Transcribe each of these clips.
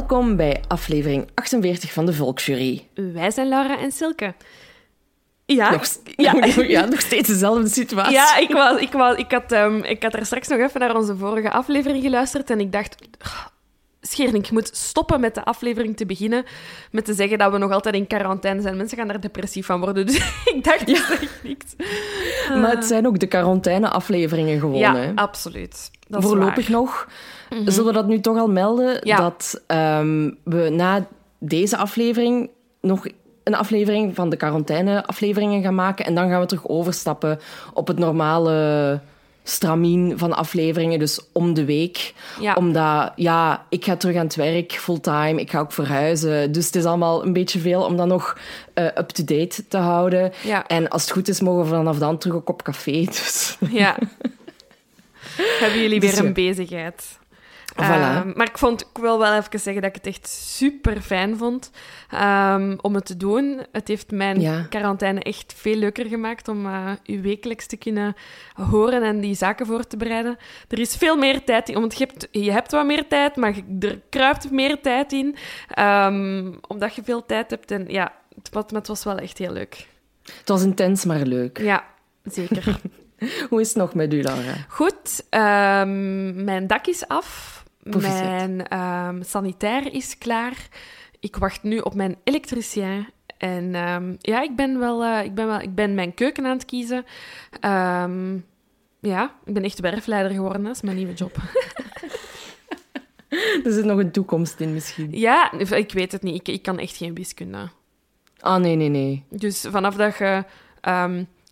Welkom bij aflevering 48 van de Volksjury. Wij zijn Laura en Silke. Ja, Nog, ja. ja, nog steeds dezelfde situatie. ja ik, was, ik, was, ik, had, ehm, ik had er straks nog even naar onze vorige aflevering geluisterd en ik dacht... Schering, je moet stoppen met de aflevering te beginnen met te zeggen dat we nog altijd in quarantaine zijn. Mensen gaan daar depressief van worden. Dus ik dacht, ja. zeg niks. Maar het zijn ook de quarantaine-afleveringen gewoon. Ja, hè. absoluut. Dat Voorlopig nog. Zullen we dat nu toch al melden? Ja. Dat ehm, we na deze aflevering nog een aflevering van de quarantaine-afleveringen gaan maken. En dan gaan we terug overstappen op het normale stramien van afleveringen. Dus om de week. Ja. Omdat, ja, ik ga terug aan het werk, fulltime. Ik ga ook verhuizen. Dus het is allemaal een beetje veel om dat nog eh, up-to-date te houden. Ja. En als het goed is, mogen we vanaf dan terug ook op café. Dus... Ja. Hebben jullie Dus weer een ja. bezigheid. Voilà. Ehm, maar ik, vond, ik wil wel even zeggen dat ik het echt super fijn vond ehm, om het te doen. Het heeft mijn Ja. quarantaine echt veel leuker gemaakt om eh, u wekelijks te kunnen horen en die zaken voor te bereiden. Er is veel meer tijd in, want je hebt, je hebt wat meer tijd, maar je- er kruipt meer tijd in. ehm, omdat je veel tijd hebt. En ja, het, het was wel echt heel leuk. Het was intens, maar leuk. Ja, zeker. Hoe is het nog met u, Laura? Goed, mijn dak is af. Mijn ehm, sanitair is klaar. Ik wacht nu op mijn elektricien. En ehm, ja, ik ben, wel, eh, ik, ben wel, ik ben mijn keuken aan het kiezen. Ehm, ja, ik ben echt werfleider geworden. Dat is mijn nieuwe job. Er zit nog een toekomst in, misschien. ja, ik weet het niet. Ik, ik kan echt geen wiskunde. Ah, nee, nee, nee. Dus vanaf dat je...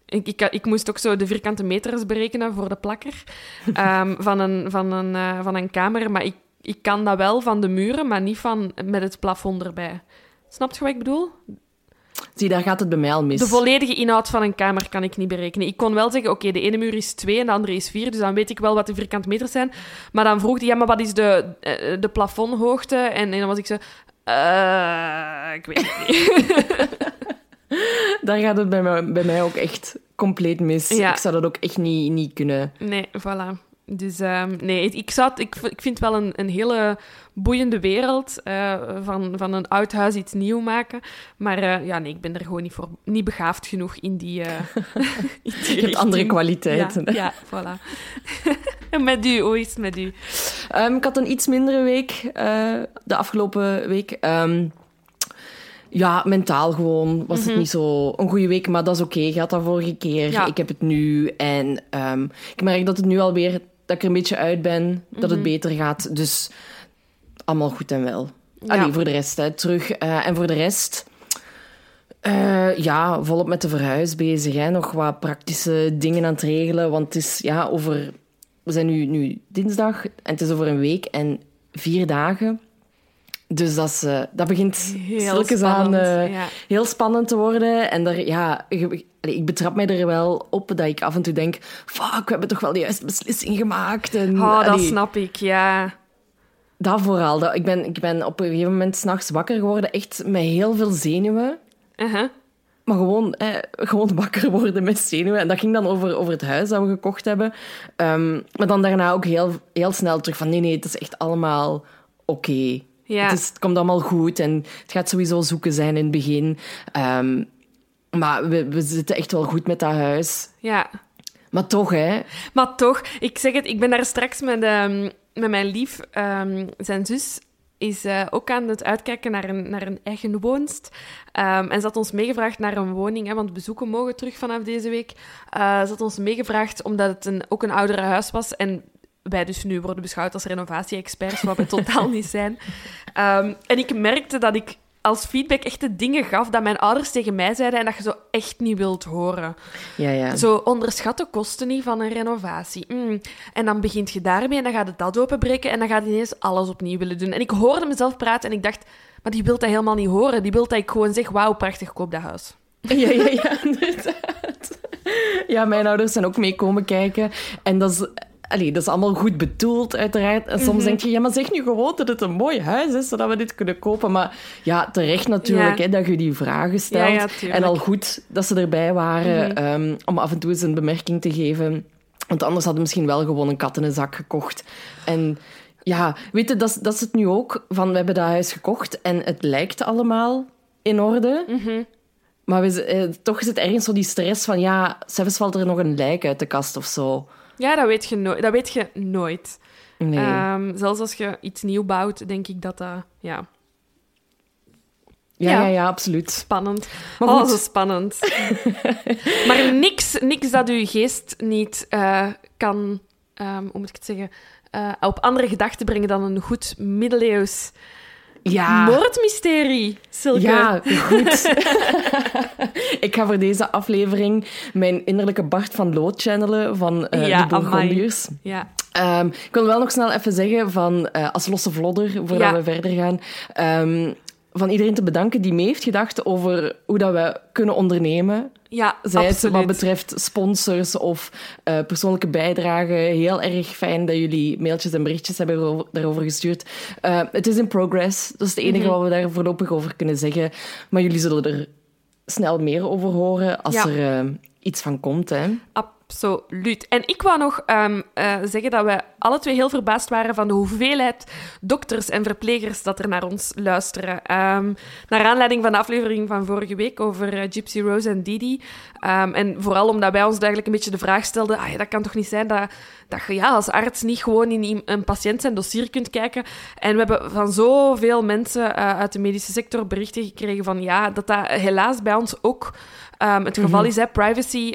ik, ik, ik moest ook zo de vierkante meters berekenen voor de plakker ehm, van, een, van, een, eh, van een kamer. Maar ik, ik kan dat wel van de muren, maar niet van, met het plafond erbij. Snap je wat ik bedoel? Zie, daar gaat het bij mij al mis. De volledige inhoud van een kamer kan ik niet berekenen. Ik kon wel zeggen, oké, de ene muur is 2 en de andere is 4, dus dan weet ik wel wat de vierkante meters zijn. Maar dan vroeg hij, ja, maar wat is de, eh, de plafondhoogte? En, en dan was ik zo... eh, ik weet het niet. Daar gaat het bij mij, bij mij ook echt compleet mis. Ja. Ik zou dat ook echt niet, niet kunnen. Nee, voilà. Dus ehm, nee, ik, zou het- ik, ik vind het wel een, een hele boeiende wereld eh, van, van een oud huis iets nieuw maken. Maar eh, ja, nee, ik ben er gewoon niet, voor, niet begaafd genoeg in die, eh in die Je hebt andere kwaliteiten. Ja, ja voilà. en met u, hoe is het met u? Ehm, ik had een iets mindere week de afgelopen week. Ehm, ja, mentaal gewoon was het niet zo een goede week, maar dat is oké. Je had dat vorige keer. Ja. Ik heb het nu. En ehm, ik merk dat het nu alweer, dat ik er een beetje uit ben, dat het beter gaat. Dus allemaal goed en wel. Ja. Allee, voor de rest, hè, terug. Eh, en voor de rest, eh, ja, volop met de verhuis bezig. Hè. Nog wat praktische dingen aan het regelen. Want het is ja, over... We zijn nu, nu dinsdag en het is over een week en vier dagen. Dus dat, is, eh, dat begint Heel stilletjes aan spannend, eh, ja. heel spannend te worden. En daar, ja, je- allee, ik betrap mij er wel op dat ik af en toe denk... Fuck, we hebben toch wel de juiste beslissing gemaakt. En, Oh, dat allee, snap ik, ja. dat vooral. Dat, ik, ben, ik ben op een gegeven moment s'nachts wakker geworden, echt met heel veel zenuwen. Uh-huh. Maar gewoon, eh, gewoon wakker worden met zenuwen. En dat ging dan over, over het huis dat we gekocht hebben. Ehm, maar dan daarna ook heel, heel snel terug van nee, nee, het is echt allemaal oké. Ja. Het, is- het komt allemaal goed en het gaat sowieso zoeken zijn in het begin. Ehm, maar we, we zitten echt wel goed met dat huis. Ja. Maar toch, hè. Maar toch, ik zeg het, ik ben daar straks met, ehm, met mijn lief, ehm, zijn zus, is eh, ook aan het uitkijken naar een, naar een eigen woonst. En ze had ons meegevraagd naar een woning, hè, want bezoeken mogen terug vanaf deze week. Eh, ze had ons meegevraagd omdat het een, ook een oudere huis was en wij dus nu worden beschouwd als renovatie-experts, wat we totaal niet zijn. Ehm, en ik merkte dat ik als feedback echt de dingen gaf dat mijn ouders tegen mij zeiden en dat je zo echt niet wilt horen. Ja, ja. Zo onderschat de kosten niet van een renovatie. Mm. En dan begint je daarmee en dan gaat het dat openbreken en dan gaat ineens alles opnieuw willen doen. En ik hoorde mezelf praten en ik dacht, maar die wil dat helemaal niet horen. Die wil dat ik gewoon zeg, wauw, prachtig, koop dat huis. Ja, ja, ja, inderdaad. Ja, mijn ouders zijn ook mee komen kijken. En dat is, allee, dat is allemaal goed bedoeld, uiteraard. En Mhm. soms denk je, ja, maar zeg nu gewoon dat het een mooi huis is, zodat we dit kunnen kopen. Maar ja, terecht natuurlijk, Ja. hè, dat je die vragen stelt. Ja, en al goed dat ze erbij waren Mhm. ehm, om af en toe eens een bemerking te geven. Want anders hadden we misschien wel gewoon een kat in een zak gekocht. En Ja, weet je, dat, is- dat is het nu ook. Van, we hebben dat huis gekocht en het lijkt allemaal in orde. Mhm. Maar we, eh, toch zit ergens zo die stress van... Ja, zelfs valt er nog een lijk uit de kast of zo. Ja, dat weet je, nooit. dat weet je nooit. Nee. Ehm, zelfs als je iets nieuw bouwt, denk ik dat dat... Ja, ja, ja. ja, absoluut. spannend. Maar oh, zo spannend. maar niks, niks dat uw geest niet eh, kan... ehm, hoe moet ik het zeggen? eh, op andere gedachten brengen dan een goed middeleeuws Ja. moordmysterie, Silke. Ja, goed. ik ga voor deze aflevering mijn innerlijke Bart van Lood channelen van eh Ja, de Bourgondiërs. Ja. Ehm, ik wil wel nog snel even zeggen, van, eh, als losse vlodder, voordat Ja. we verder gaan, ehm, van iedereen te bedanken die mee heeft gedacht over hoe dat we kunnen ondernemen. Ja, Zij het wat betreft sponsors of eh, persoonlijke bijdragen. Heel erg fijn dat jullie mailtjes en berichtjes hebben daarover gestuurd. Eh, het is in progress. Dat is het enige Mhm. wat we daar voorlopig over kunnen zeggen. Maar jullie zullen er snel meer over horen als Ja. er eh, iets van komt. Hè. Absoluut. En ik wou nog ehm, eh, zeggen dat we alle twee heel verbaasd waren van de hoeveelheid dokters en verplegers dat er naar ons luisteren. Ehm, naar aanleiding van de aflevering van vorige week over eh, Gypsy Rose en Didi. Ehm, en vooral omdat wij ons eigenlijk een beetje de vraag stelden, ah, ja, dat kan toch niet zijn dat, dat je ja, als arts niet gewoon in een patiënt zijn dossier kunt kijken. En we hebben van zoveel mensen eh, uit de medische sector berichten gekregen van ja, dat dat helaas bij ons ook het geval is. Hè. Privacy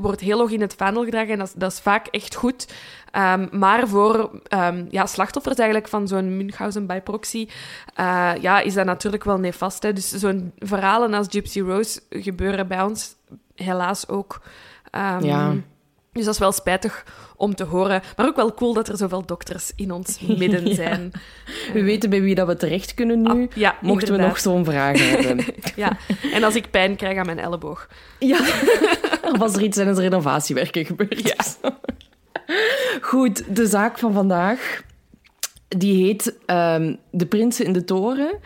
wordt heel hoog in het vaandel gedragen en dat, is- dat is vaak echt goed. Ehm, maar voor ehm, ja, slachtoffers eigenlijk van zo'n Münchhausen by proxy eh, ja, is dat natuurlijk wel nefast. Hè. Dus zo'n verhalen als Gypsy Rose gebeuren bij ons helaas ook. Ehm, Ja. Dus dat is wel spijtig om te horen. Maar ook wel cool dat er zoveel dokters in ons midden Ja. zijn. We weten bij wie dat we terecht kunnen nu. Ah, ja, Mochten we nog zo'n vraag hebben. Ja. En als ik pijn krijg aan mijn elleboog. Ja, of als er iets tijdens renovatiewerken gebeurt. Ja. Goed, de zaak van vandaag, die heet ehm, De Prinsen in de Toren.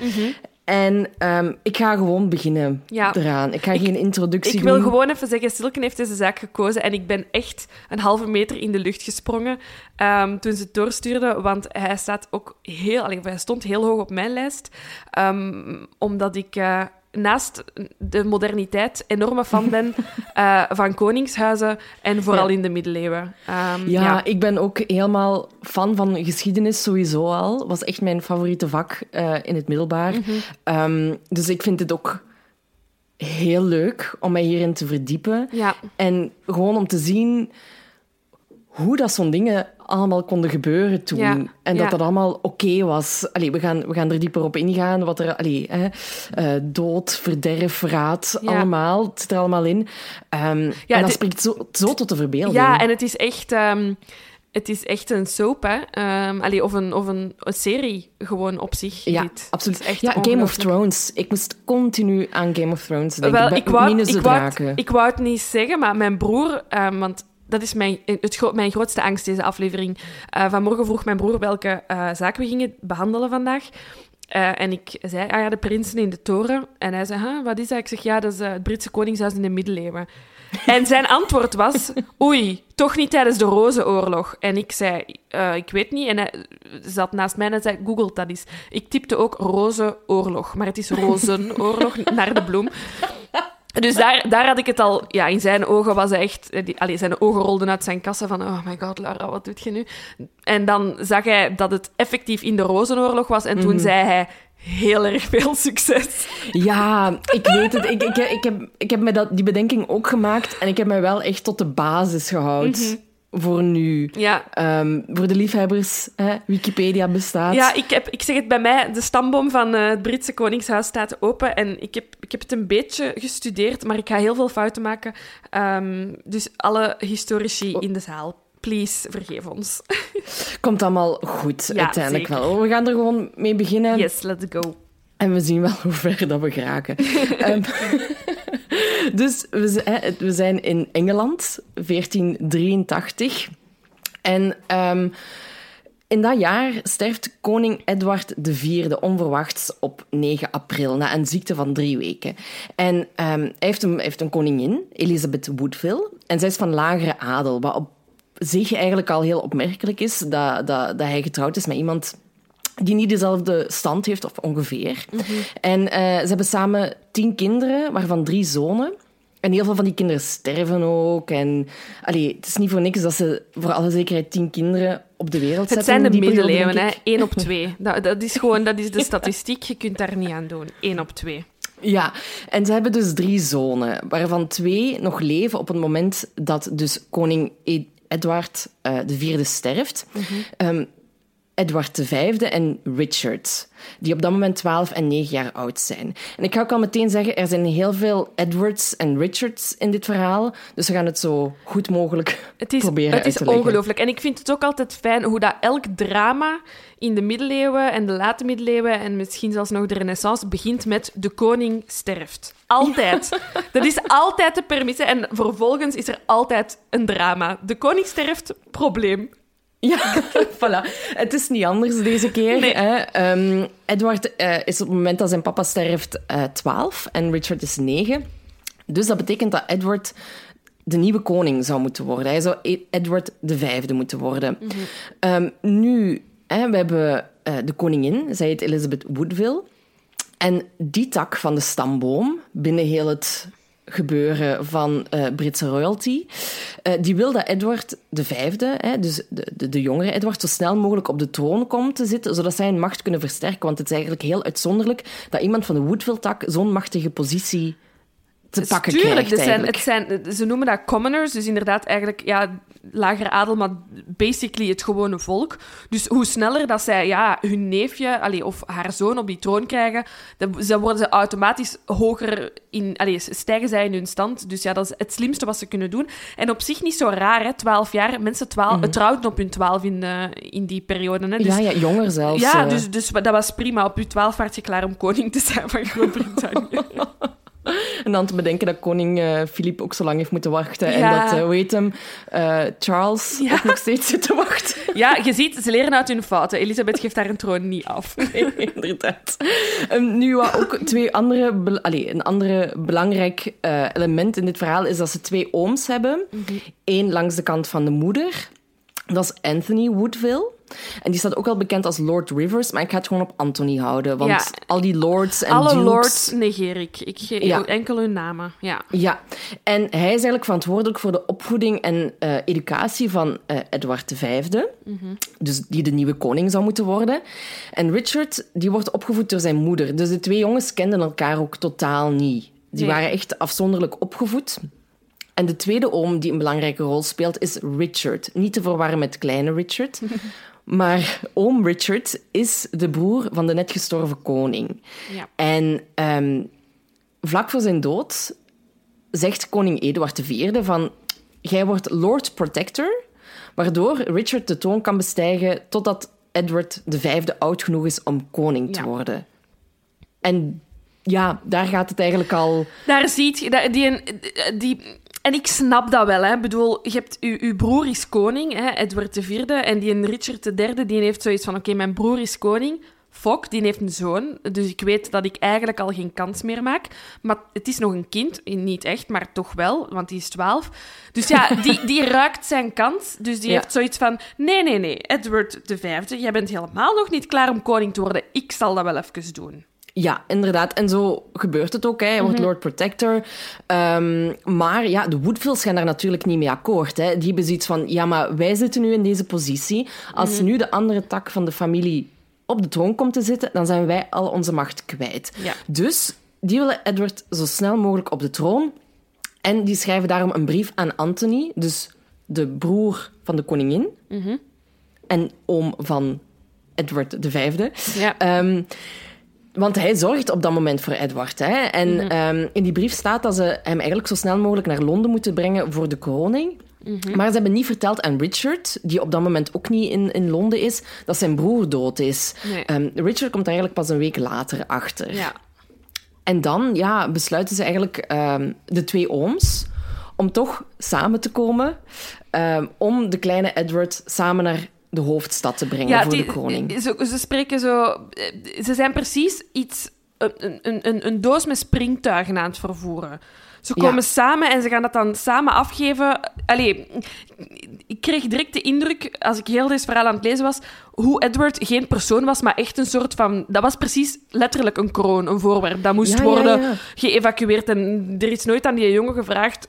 En ehm, ik ga gewoon beginnen Ja. eraan. Ik ga geen introductie Ik wil doen. gewoon even zeggen, Silken heeft deze zaak gekozen en ik ben echt een halve meter in de lucht gesprongen ehm, toen ze het doorstuurde, want hij staat ook heel, hij stond heel hoog op mijn lijst, omdat ik eh, naast de moderniteit enorme fan ben eh, van koningshuizen en vooral Ja. in de middeleeuwen. Ehm, Ja, ik ben ook helemaal fan van geschiedenis sowieso al. Was echt mijn favoriete vak eh, in het middelbaar. Mhm. Ehm, dus ik vind het ook heel leuk om mij hierin te verdiepen. ja. En gewoon om te zien hoe dat zo'n dingen allemaal konden gebeuren toen. Ja, En dat ja. dat allemaal oké was. Allee, we, gaan, we gaan er dieper op ingaan. Wat er, allee, hè, eh, dood, verderf, verraad, Ja. allemaal. Het zit er allemaal in. Ehm, en dat spreekt zo, zo tot de verbeelding. Ja, en het is echt, ehm, het is echt een soap, hè. Allee, of een, of een, een serie gewoon op zich. Ja, dit. absoluut. Echt ja, Game of. Thrones. Ik moest continu aan Game of Thrones denken. Wel, ik wou, ik, wou het, ik wou het niet zeggen, maar mijn broer... want dat is mijn, het, gro- mijn grootste angst, deze aflevering. Eh, vanmorgen vroeg mijn broer welke eh, zaak we gingen behandelen vandaag. Eh, en ik zei, ah ja, de prinsen in de toren. En hij zei, huh, wat is dat? Ik zeg, ja, dat is eh, het Britse koningshuis in de middeleeuwen. En zijn antwoord was, oei, toch niet tijdens de Rozenoorlog. En ik zei, eh, ik weet niet. En hij zat naast mij en zei, google dat eens. Ik typte ook Rozenoorlog, maar het is Rozenoorlog, naar de bloem. Dus daar, daar had ik het al... Ja, in zijn ogen was hij echt... eh, Die, allee, zijn ogen rolden uit zijn kassen van... Oh my god, Lara, wat doet je nu? En dan zag hij dat het effectief in de Rozenoorlog was. En toen zei hij... Heel erg veel succes. Ja, ik weet het. Ik, ik, ik, heb, ik heb me dat, die bedenking ook gemaakt. En ik heb mij wel echt tot de basis gehouden. Voor nu. Ja, Ehm, voor de liefhebbers, hè, Wikipedia bestaat. ja ik, heb, ik zeg het bij mij. De stamboom van eh, het Britse Koningshuis staat open. En ik heb, ik heb het een beetje gestudeerd. Maar ik ga heel veel fouten maken. Ehm, dus alle historici in de zaal... Please, vergeef ons. Komt allemaal goed, Ja, uiteindelijk zeker. wel. We gaan er gewoon mee beginnen. Yes, let's go. En we zien wel hoe ver dat we geraken. Ehm, dus we, we zijn in Engeland, 1483. En ehm, in dat jaar sterft koning Edward IV onverwachts op 9 april na een ziekte van drie weken. En ehm, hij heeft een, heeft een koningin, Elizabeth Woodville. En zij is van lagere adel, wat op zich eigenlijk al heel opmerkelijk is dat, dat, dat hij getrouwd is met iemand die niet dezelfde stand heeft, of ongeveer. En eh, ze hebben samen tien kinderen, waarvan drie zonen. En heel veel van die kinderen sterven ook. En allee, het is niet voor niks dat ze voor alle zekerheid tien kinderen op de wereld Het zetten. zijn de middeleeuwen, hè. Eén op twee. Dat, dat is gewoon dat is de statistiek. Je kunt daar niet aan doen. Eén op twee. Ja, en ze hebben dus drie zonen, waarvan twee nog leven op het moment dat dus koning E- Edward eh, de vierde sterft. Ehm, Edward V en Richard, die op dat moment 12 en 9 jaar oud zijn. En ik ga ook al meteen zeggen, er zijn heel veel Edwards en Richards in dit verhaal, dus we gaan het zo goed mogelijk Het is, proberen het uit is te leggen. ongelooflijk. En ik vind het ook altijd fijn hoe dat elk drama in de middeleeuwen en de late middeleeuwen en misschien zelfs nog de renaissance begint met de koning sterft. Altijd. Dat is altijd de permisse. En vervolgens is er altijd een drama. De koning sterft, probleem. Ja, voilà. Het is niet anders deze keer. Nee. Hè. Ehm, Edward eh, is op het moment dat zijn papa sterft eh 12 en Richard is 9. Dus dat betekent dat Edward de nieuwe koning zou moeten worden. Hij zou E- Edward de vijfde moeten worden. Ehm, nu, hè, we hebben eh, de koningin, zij heet Elizabeth Woodville. En die tak van de stamboom, binnen heel het gebeuren van eh, Britse royalty, eh, die wil dat Edward de vijfde, hè, dus de, de, de jongere Edward, zo snel mogelijk op de troon komt te zitten, zodat zij hun macht kunnen versterken. Want het is eigenlijk heel uitzonderlijk dat iemand van de Woodville-tak zo'n machtige positie te pakken Tuurlijk, krijgt het zijn, eigenlijk. het zijn, ze noemen dat commoners, dus inderdaad eigenlijk ja, lager adel, maar basically het gewone volk. Dus hoe sneller dat zij ja, hun neefje allee, of haar zoon op die troon krijgen, dan, dan worden ze automatisch hoger in, allee, stijgen zij in hun stand. Dus ja, dat is het slimste wat ze kunnen doen. En op zich niet zo raar, hè, 12 jaar. Mensen twaalf, trouwden op hun 12 in, eh, in die periode. Hè, dus, ja, ja, jonger zelfs. ja, eh. dus, dus dat was prima. Op je 12 werd je klaar om koning te zijn van Groot-Brittannië. En dan te bedenken dat koning eh Filip ook zo lang heeft moeten wachten. Ja. En dat, eh, hoe heet hem, eh, Charles Ja. ook nog steeds zit te wachten. Ja, je ziet, ze leren uit hun fouten. Elisabeth geeft haar een troon niet af. Nee, inderdaad. Ehm, nu, wat ook twee andere, allee, een andere belangrijk eh, element in dit verhaal is dat ze twee ooms hebben. Eén langs de kant van de moeder. Dat is Anthony Woodville. En die staat ook wel bekend als Lord Rivers, maar ik ga het gewoon op Anthony houden. Want Ja. al die lords en Alle dukes... lords negeer ik. Ik geef Ja. enkel hun namen. Ja. Ja, en hij is eigenlijk verantwoordelijk voor de opvoeding en eh, educatie van eh, Edward V. Dus die de nieuwe koning zou moeten worden. En Richard, die wordt opgevoed door zijn moeder. Dus de twee jongens kenden elkaar ook totaal niet. Die Nee. waren echt afzonderlijk opgevoed. En de tweede oom die een belangrijke rol speelt is Richard. Niet te verwarren met kleine Richard. maar oom Richard is de broer van de net gestorven koning. Ja. En ehm, vlak voor zijn dood zegt koning Eduard IV van... Jij wordt Lord Protector, waardoor Richard de troon kan bestijgen totdat Edward V oud genoeg is om koning te Ja. worden. En ja, daar gaat het eigenlijk al... Daar ziet je... Die, die, en ik snap dat wel. Hè. Ik bedoel, je hebt, uw, uw broer is koning, hè, Edward IV. En die Richard III, die heeft zoiets van... Oké, mijn broer is koning. Fok, die heeft een zoon. Dus ik weet dat ik eigenlijk al geen kans meer maak. Maar het is nog een kind. Niet echt, maar toch wel. Want die is 12. Dus ja, die, die ruikt zijn kans. Dus die Ja. heeft zoiets van... Nee, nee, nee. Edward V, jij bent helemaal nog niet klaar om koning te worden. Ik zal dat wel even doen. Ja, inderdaad. En zo gebeurt het ook. Hè. Hij wordt Mhm. Lord Protector. Ehm, maar ja, de Woodvilles gaan daar natuurlijk niet mee akkoord. Hè. Die hebben zoiets van, ja, maar wij zitten nu in deze positie. Als Mhm. nu de andere tak van de familie op de troon komt te zitten, dan zijn wij al onze macht kwijt. Ja. Dus die willen Edward zo snel mogelijk op de troon. En die schrijven daarom een brief aan Anthony, dus de broer van de koningin. Mhm. En oom van Edward V. Ja. Ehm, want hij zorgt op dat moment voor Edward. Hè? En ehm, in die brief staat dat ze hem eigenlijk zo snel mogelijk naar Londen moeten brengen voor de kroning. Maar ze hebben niet verteld aan Richard, die op dat moment ook niet in, in Londen is, dat zijn broer dood is. Nee. Ehm, Richard komt daar eigenlijk pas een week later achter. Ja. En dan ja, besluiten ze eigenlijk, ehm, de twee ooms, om toch samen te komen, om de kleine Edward samen naar de hoofdstad te brengen voor die- de kroning. Ze, ze spreken zo... eh, Ze zijn precies iets... Een, een, een, een doos met springtuigen aan het vervoeren. Ze komen Ja. samen en ze gaan dat dan samen afgeven. Allee, ik kreeg direct de indruk, als ik heel deze verhaal aan het lezen was, hoe Edward geen persoon was, maar echt een soort van... Dat was precies letterlijk een kroon, een voorwerp. Dat moest ja, worden ja. geëvacueerd. En er is nooit aan die jongen gevraagd...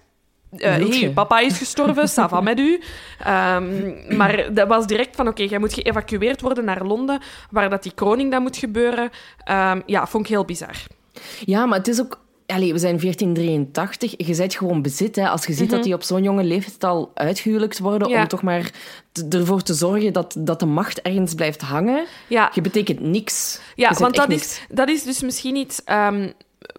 hey, je? papa is gestorven, ça va met u. Ehm, maar dat was direct van, oké, jij moet geëvacueerd worden naar Londen, waar dat die kroning dan moet gebeuren. Ehm, ja, vond ik heel bizar. Ja, maar het is ook... Allee, we zijn 1483. Je bent gewoon bezit. Hè. Als je ziet dat die op zo'n jonge leeftijd al uitgehuwelijkt worden, Mhm. Ja. om toch maar ervoor te zorgen dat, dat de macht ergens blijft hangen. Ja, Je betekent niks. Ja, want dat niks. is, dat is dus misschien iets... ehm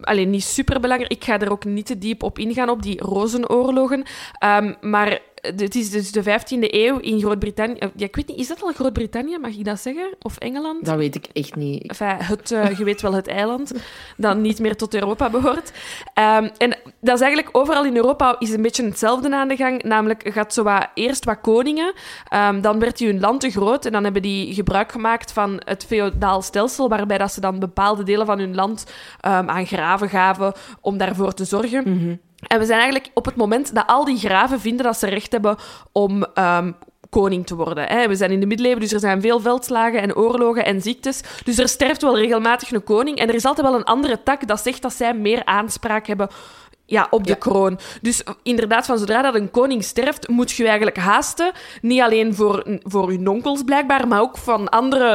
alleen niet super belangrijk. Ik ga er ook niet te diep op ingaan, op die rozenoorlogen. Ehm, maar het is dus de 15e eeuw in Groot-Brittannië. eh, Ja, ik weet niet, is dat al Groot-Brittannië? Mag ik dat zeggen? Of Engeland? Dat weet ik echt niet. Enfin, het, eh, je weet wel, het eiland, dat niet meer tot Europa behoort. Ehm, en dat is eigenlijk overal in Europa is een beetje hetzelfde aan de gang. Namelijk, gaat zo wat, eerst wat koningen, ehm, dan werd hun land te groot en dan hebben die gebruik gemaakt van het feodaal stelsel, waarbij dat ze dan bepaalde delen van hun land ehm, aan graven gaven om daarvoor te zorgen. En we zijn eigenlijk op het moment dat al die graven vinden dat ze recht hebben om ehm, koning te worden. Hè. We zijn in de middeleeuwen, dus er zijn veel veldslagen en oorlogen en ziektes. Dus er sterft wel regelmatig een koning. En er is altijd wel een andere tak dat zegt dat zij meer aanspraak hebben ja, op de Ja. kroon. Dus inderdaad, van zodra dat een koning sterft, moet je je eigenlijk haasten. Niet alleen voor, voor je onkels blijkbaar, maar ook van andere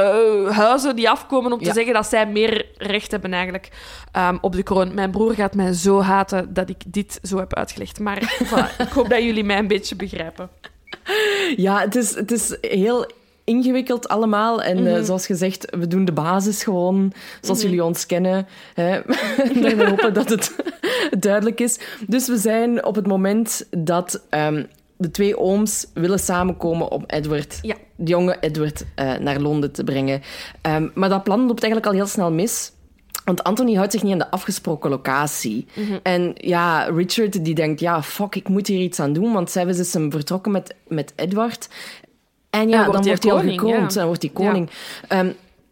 eh, huizen die afkomen om te Ja. zeggen dat zij meer recht hebben eigenlijk ehm, op de kroon. Mijn broer gaat mij zo haten dat ik dit zo heb uitgelegd. Maar voilà, ik hoop dat jullie mij een beetje begrijpen. Ja, het is, het is heel ingewikkeld allemaal. En Mhm. eh, zoals gezegd, we doen de basis gewoon zoals jullie ons kennen. Hè. en we hopen dat het duidelijk is. Dus we zijn op het moment dat ehm, de twee ooms willen samenkomen om Edward, Ja. de jonge Edward, eh, naar Londen te brengen. Ehm, maar dat plan loopt eigenlijk al heel snel mis. Want Anthony houdt zich niet aan de afgesproken locatie. Mhm. En ja, Richard die denkt, ja, fuck, ik moet hier iets aan doen. Want zij is hem vertrokken met, met Edward. En ja, dan wordt hij al koning, gekroond. Dan wordt hij koning. Ehm,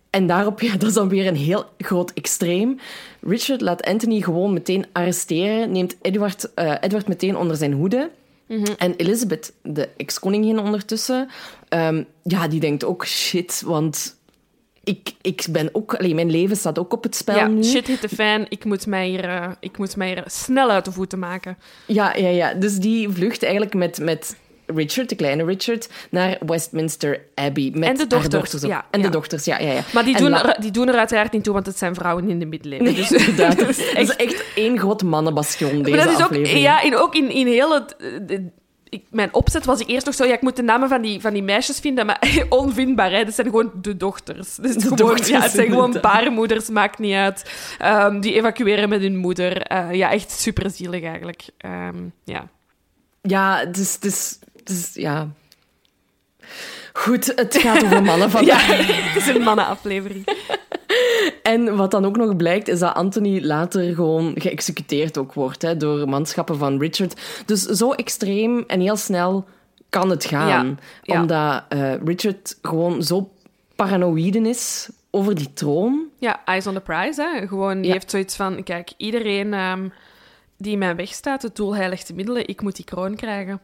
en daarop, ja, dat is dan weer een heel groot extreem. Richard laat Anthony gewoon meteen arresteren. Neemt Edward, eh, Edward meteen onder zijn hoede. Mhm. En Elizabeth, de ex-koningin ondertussen, ehm, ja, die denkt ook shit, want ik, ik ben ook... Allee, mijn leven staat ook op het spel Ja, nu. shit hit the fan. Ik moet, mij hier, eh, ik moet mij hier snel uit de voeten maken. Ja, ja, ja. Dus die vlucht eigenlijk met, met Richard, de kleine Richard, naar Westminster Abbey. Met En de haar dochters, ja, En ja. de dochters, ja, ja, ja. Maar die En doen, er, die doen er uiteraard niet toe, want het zijn vrouwen in de middeleeuwen. Nee, Dus, inderdaad. Dat is echt één groot mannenbastion, deze maar dat is ook, ja, in, ook in, in heel het... eh, de- ik, mijn opzet was ik eerst nog zo, ja, ik moet de namen van die, van die meisjes vinden, maar onvindbaar, hè. Dat zijn gewoon de dochters. Dus De gewoon, dochters, ja, het zijn gewoon baarmoeders, maakt niet uit. Ehm, die evacueren met hun moeder. Eh, ja, echt superzielig eigenlijk. Ehm, ja. Ja, het is, het is, is... Ja... Goed, het gaat over mannen van. ja, het is een mannenaflevering. En wat dan ook nog blijkt, is dat Anthony later gewoon geëxecuteerd ook wordt hè, door manschappen van Richard. Dus zo extreem en heel snel kan het gaan. Ja, ja. Omdat eh, Richard gewoon zo paranoïde is over die troon. Ja, eyes on the prize. Hè. Gewoon, die Ja. heeft zoiets van... Kijk, iedereen ehm, die in mijn weg staat, het doel heiligt de middelen, ik moet die kroon krijgen.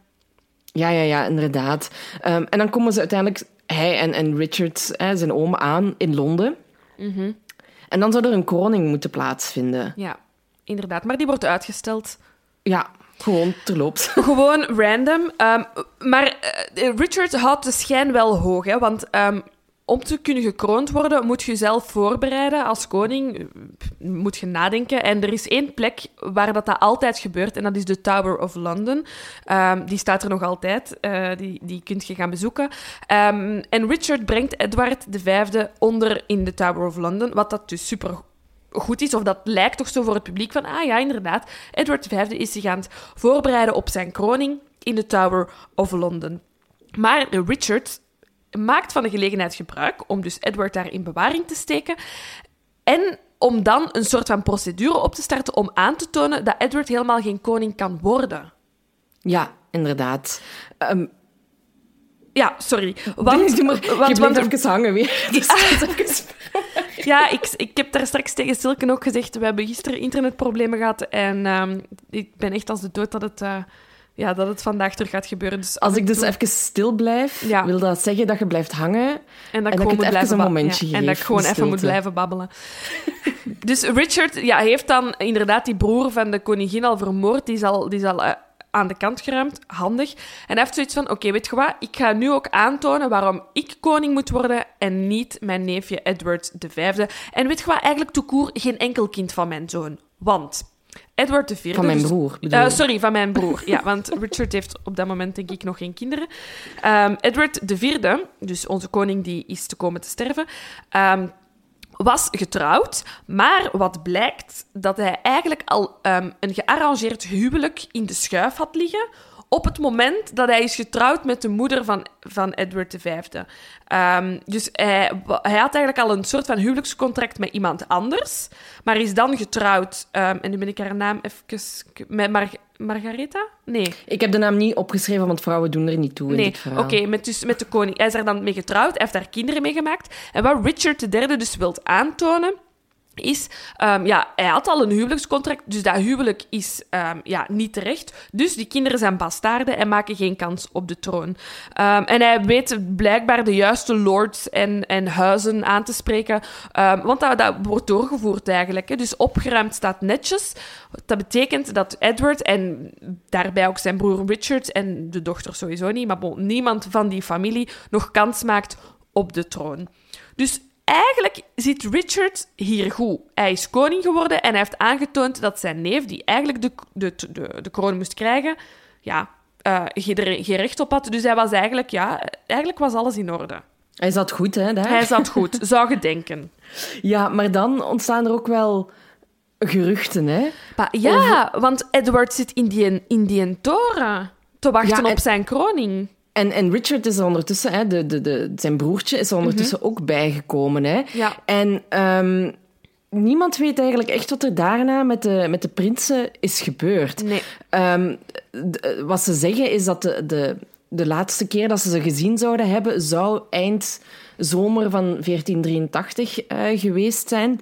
Ja, ja, ja, inderdaad. Ehm, en dan komen ze uiteindelijk, hij en, en Richard, hè, zijn oom, aan in Londen. Mhm. En dan zou er een kroning moeten plaatsvinden. Ja, inderdaad. Maar die wordt uitgesteld. Ja, gewoon terloops. Gewoon random. Ehm, maar eh, Richard houdt de schijn wel hoog, hè, want ehm, om te kunnen gekroond worden, moet je jezelf voorbereiden als koning. Moet je nadenken. En er is één plek waar dat, dat altijd gebeurt, en dat is de Tower of London. Ehm, die staat er nog altijd. eh, die, die kunt je gaan bezoeken. Ehm, en Richard brengt Edward V onder in de Tower of London, wat dat dus super goed is, of dat lijkt toch zo voor het publiek van, ah ja, inderdaad, Edward V is zich aan het voorbereiden op zijn kroning in de Tower of London. Maar Richard maakt van de gelegenheid gebruik om dus Edward daar in bewaring te steken en om dan een soort van procedure op te starten om aan te tonen dat Edward helemaal geen koning kan worden. Ja, inderdaad. Ehm, Ja, sorry. Want, maar, want, je want, even hangen weer. Dus even- Ja, ik, ik heb daar straks tegen Silken ook gezegd. We hebben gisteren internetproblemen gehad. En ehm, ik ben echt als de dood dat het, eh, ja, dat het vandaag terug gaat gebeuren. Dus Als ik dus even stil blijf, Ja. wil dat zeggen dat je blijft hangen. En dat en dat ik het even een momentje ja, En dat ik gewoon even moet blijven babbelen. dus Richard ja, heeft dan inderdaad die broer van de koningin al vermoord. Die is al, die is al eh, aan de kant geruimd. Handig. En hij heeft zoiets van, oké, weet je wat? Ik ga nu ook aantonen waarom ik koning moet worden en niet mijn neefje Edward V. En weet je wat? Eigenlijk toekoer geen enkel kind van mijn zoon. Want... Edward IV. Van mijn broer, Eh, sorry, van mijn broer. Ja, want Richard heeft op dat moment denk ik nog geen kinderen. Ehm, Edward IV, dus onze koning die is te komen te sterven, ehm, was getrouwd. Maar wat blijkt, dat hij eigenlijk al ehm, een gearrangeerd huwelijk in de schuif had liggen op het moment dat hij is getrouwd met de moeder van, van Edward V. Ehm, dus hij, hij had eigenlijk al een soort van huwelijkscontract met iemand anders, maar is dan getrouwd. ehm, en nu ben ik haar naam even... Met Mar Margaretha? Nee. Ik heb de naam niet opgeschreven, want vrouwen doen er niet toe in Nee, dit verhaal. oké, met, dus, met de koning. Hij is er dan mee getrouwd, hij heeft daar kinderen mee gemaakt. En wat Richard III dus wilt aantonen, is... ehm, ja, hij had al een huwelijkscontract, dus dat huwelijk is ehm, ja, niet terecht. Dus die kinderen zijn bastaarden en maken geen kans op de troon. Ehm, en hij weet blijkbaar de juiste lords en, en huizen aan te spreken, want dat, wordt doorgevoerd eigenlijk. Dus opgeruimd staat netjes. Dat betekent dat Edward en daarbij ook zijn broer Richard en de dochter sowieso niet, maar niemand van die familie nog kans maakt op de troon. Dus eigenlijk zit Richard hier goed. Hij is koning geworden en hij heeft aangetoond dat zijn neef, die eigenlijk de, de, de, de kroon moest krijgen, ja, eh, geen geen recht op had. Dus hij was eigenlijk, ja, eigenlijk was alles in orde. Hij zat goed, hè, daar? Hij zat goed, zou je denken. Ja, maar dan ontstaan er ook wel geruchten, hè? Ja, want Edward zit in die, in die toren te wachten Ja, en- op zijn kroning. En, en Richard is er ondertussen, hè, de, de, de, zijn broertje, is er ondertussen ook bijgekomen. Hè? Mhm. Ja. En ehm, niemand weet eigenlijk echt wat er daarna met de, met de prinsen is gebeurd. Nee. Ehm, d- wat ze zeggen is dat de, de, de laatste keer dat ze ze gezien zouden hebben, zou eind zomer van 1483 eh, geweest zijn.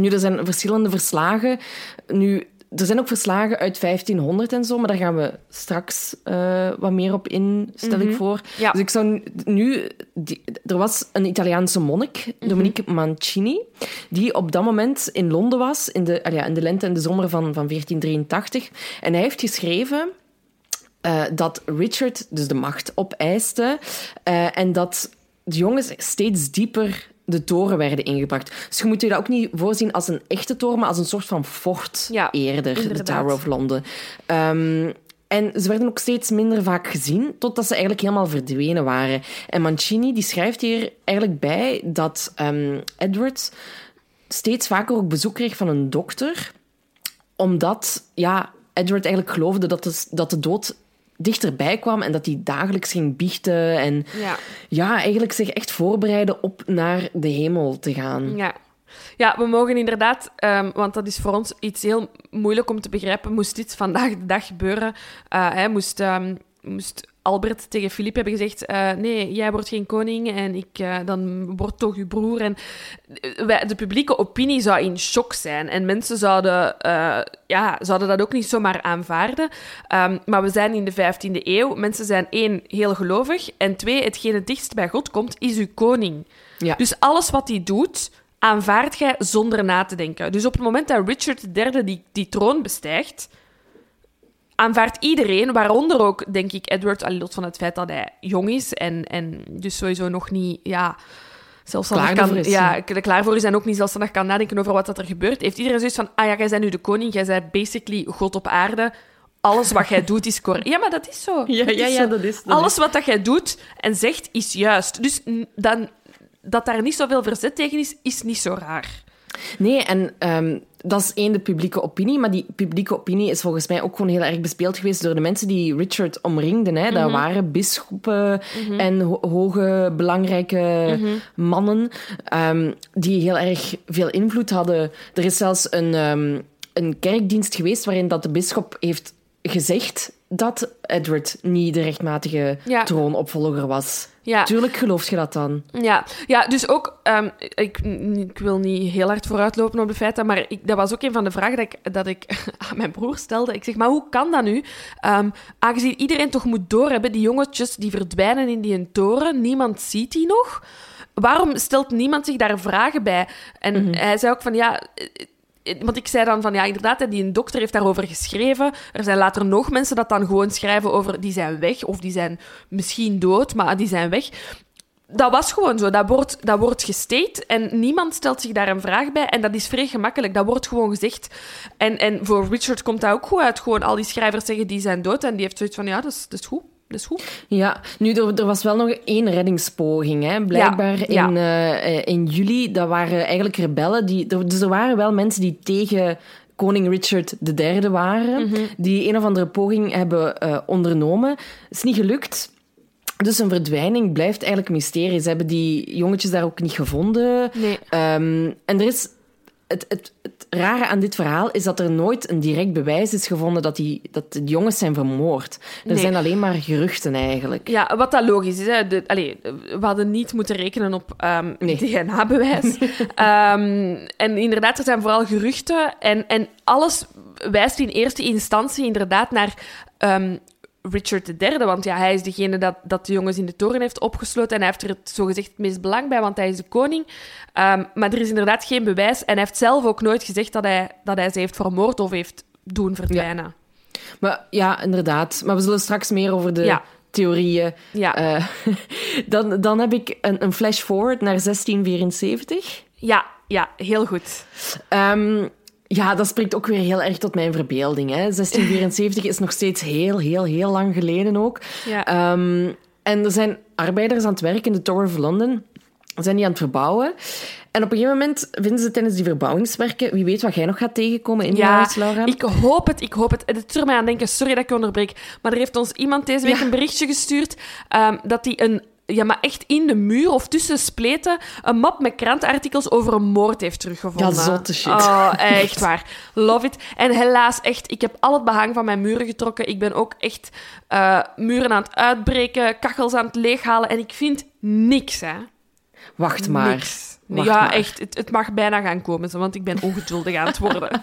Nu, er zijn verschillende verslagen. Nu, er zijn ook verslagen uit 1500 en zo, maar daar gaan we straks eh, wat meer op in, stel ik voor. Ja. Dus ik zou nu- die- er was een Italiaanse monnik, Dominique Mancini, die op dat moment in Londen was, in de, ah ja, in de lente en de zomer van, van 1483. En hij heeft geschreven eh, dat Richard dus de macht opeiste eh, en dat de jongens steeds dieper de toren werden ingebracht. Dus je moet je dat ook niet voorzien als een echte toren, maar als een soort van fort Ja, eerder, de. Tower of London. Ehm, en ze werden ook steeds minder vaak gezien, totdat ze eigenlijk helemaal verdwenen waren. En Mancini die schrijft hier eigenlijk bij dat ehm, Edward steeds vaker ook bezoek kreeg van een dokter, omdat ja, Edward eigenlijk geloofde dat de, dat de dood dichterbij kwam en dat hij dagelijks ging biechten en Ja. ja, eigenlijk zich echt voorbereiden op naar de hemel te gaan. Ja. Ja, we mogen inderdaad, ehm, want dat is voor ons iets heel moeilijk om te begrijpen, moest dit vandaag de dag gebeuren. Hij moest, ehm, moest Albert tegen Filip hebben gezegd, eh, nee, jij wordt geen koning en ik, eh, dan wordt toch uw broer. En eh, wij- de publieke opinie zou in shock zijn en mensen zouden, ja, zouden dat ook niet zomaar aanvaarden. Ehm, maar we zijn in de 15e eeuw. Mensen zijn één, heel gelovig en twee, hetgeen het dichtst bij God komt, is uw koning. Ja. Dus alles wat hij doet, aanvaard jij zonder na te denken. Dus op het moment dat Richard III die, die troon bestijgt, aanvaardt iedereen, waaronder ook, denk ik, Edward, al los van het feit dat hij jong is en, en dus sowieso nog niet, ja, zelfstandig Klaar kan, is, ja, klaar voor is en ook niet zelfstandig kan nadenken over wat dat er gebeurt, heeft iedereen zoiets van, ah ja, jij bent nu de koning, jij bent basically God op aarde, alles wat jij doet is correct. Ja, maar dat is zo. Ja, Dat ja, is ja, zo. dat is- dat Alles wat dat jij doet en zegt, is juist. Dus dan, dat daar niet zoveel verzet tegen is, is niet zo raar. Nee, en ehm, dat is één, de publieke opinie. Maar die publieke opinie is volgens mij ook gewoon heel erg bespeeld geweest door de mensen die Richard omringden. Hè. Dat waren bisschoppen en ho- hoge, belangrijke mannen ehm, die heel erg veel invloed hadden. Er is zelfs een, ehm, een kerkdienst geweest waarin dat de bisschop heeft gezegd dat Edward niet de rechtmatige Ja. troonopvolger was. Ja. Tuurlijk geloof je dat dan. Ja, ja dus ook, ehm, ik, ik wil niet heel hard vooruitlopen op de feiten, maar ik, dat was ook een van de vragen dat ik, dat ik aan mijn broer stelde. Ik zeg, maar hoe kan dat nu? Ehm, aangezien iedereen toch moet doorhebben, die jongetjes die verdwijnen in die toren, niemand ziet die nog. Waarom stelt niemand zich daar vragen bij? En hij zei ook van, ja... eh, Want ik zei dan van, ja, inderdaad, die een dokter heeft daarover geschreven. Er zijn later nog mensen dat dan gewoon schrijven over, die zijn weg, of die zijn misschien dood, maar die zijn weg. Dat was gewoon zo. Dat wordt, dat wordt gestate en niemand stelt zich daar een vraag bij. En dat is vrij gemakkelijk. Dat wordt gewoon gezegd. En, en voor Richard komt dat ook goed uit. Gewoon al die schrijvers zeggen die zijn dood. En die heeft zoiets van, ja, dat is, dat is goed. Is goed. Ja, nu, er, er was wel nog één reddingspoging. Hè. Blijkbaar Ja, in, eh, eh, in juli, dat waren eigenlijk rebellen. Die, er- dus er waren wel mensen die tegen koning Richard III waren, die een of andere poging hebben eh, ondernomen. Is niet gelukt. Dus een verdwijning blijft eigenlijk mysterie. Ze hebben die jongetjes daar ook niet gevonden. Nee. Ehm, en er is... Het, het, het rare aan dit verhaal is dat er nooit een direct bewijs is gevonden dat die, dat de jongens zijn vermoord. Er Nee. zijn alleen maar geruchten eigenlijk. Ja, wat dat logisch is. Hè. De, allee, we hadden niet moeten rekenen op ehm, Nee. DNA-bewijs. Ehm, en inderdaad, er zijn vooral geruchten. En, en alles wijst in eerste instantie inderdaad naar ehm, Richard III. Want ja, hij is degene dat, dat de jongens in de toren heeft opgesloten. En hij heeft er het zogezegd het meest belang bij, want hij is de koning. Ehm, maar er is inderdaad geen bewijs. En hij heeft zelf ook nooit gezegd dat hij, dat hij ze heeft vermoord of heeft doen verdwijnen. Maar ja, inderdaad. Maar we zullen straks meer over de Ja. theorieën. Ja. Eh, dan, dan heb ik een, een flash forward naar 1674. Ja, ja, heel goed. Ehm, ja, dat spreekt ook weer heel erg tot mijn verbeelding. Hè. 1674 is nog steeds heel, heel, heel lang geleden ook. Ja. Ehm, en er zijn arbeiders aan het werk in de Tower of London. Zijn die aan het verbouwen. En op een gegeven moment vinden ze tijdens die verbouwingswerken... Wie weet wat jij nog gaat tegenkomen in je Ja, huis, Laura? ik hoop het, ik hoop het. Het doet mij aan denken, sorry dat ik onderbreek, maar er heeft ons iemand deze week Ja. een berichtje gestuurd ehm, dat hij een, ja, maar echt in de muur of tussen spleten een map met krantenartikels over een moord heeft teruggevonden. Ja, zotte shit. Oh, echt waar. Love it. En helaas, echt, ik heb al het behang van mijn muren getrokken. Ik ben ook echt eh, muren aan het uitbreken, kachels aan het leeghalen en ik vind niks, hè. Wacht maar. Niks. Wacht ja, maar. echt. Het, het mag bijna gaan komen, want ik ben ongeduldig aan het worden.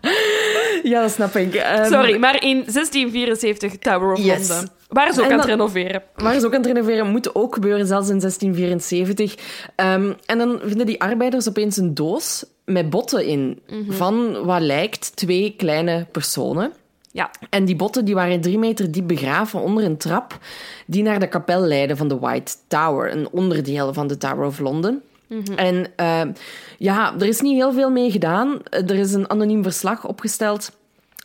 Ja, dat snap ik. Ehm, Sorry, maar in 1674 Tower of Yes. London. Waar ze ook En aan het dan- renoveren. Waar ze ook aan het renoveren moet ook gebeuren, zelfs in 1674. Ehm, en dan vinden die arbeiders opeens een doos met botten in van wat lijkt twee kleine personen. Ja. En die botten die waren drie meter diep begraven onder een trap die naar de kapel leidde van de White Tower, een onderdeel van de Tower of London. En ehm, ja, er is niet heel veel mee gedaan. Er is een anoniem verslag opgesteld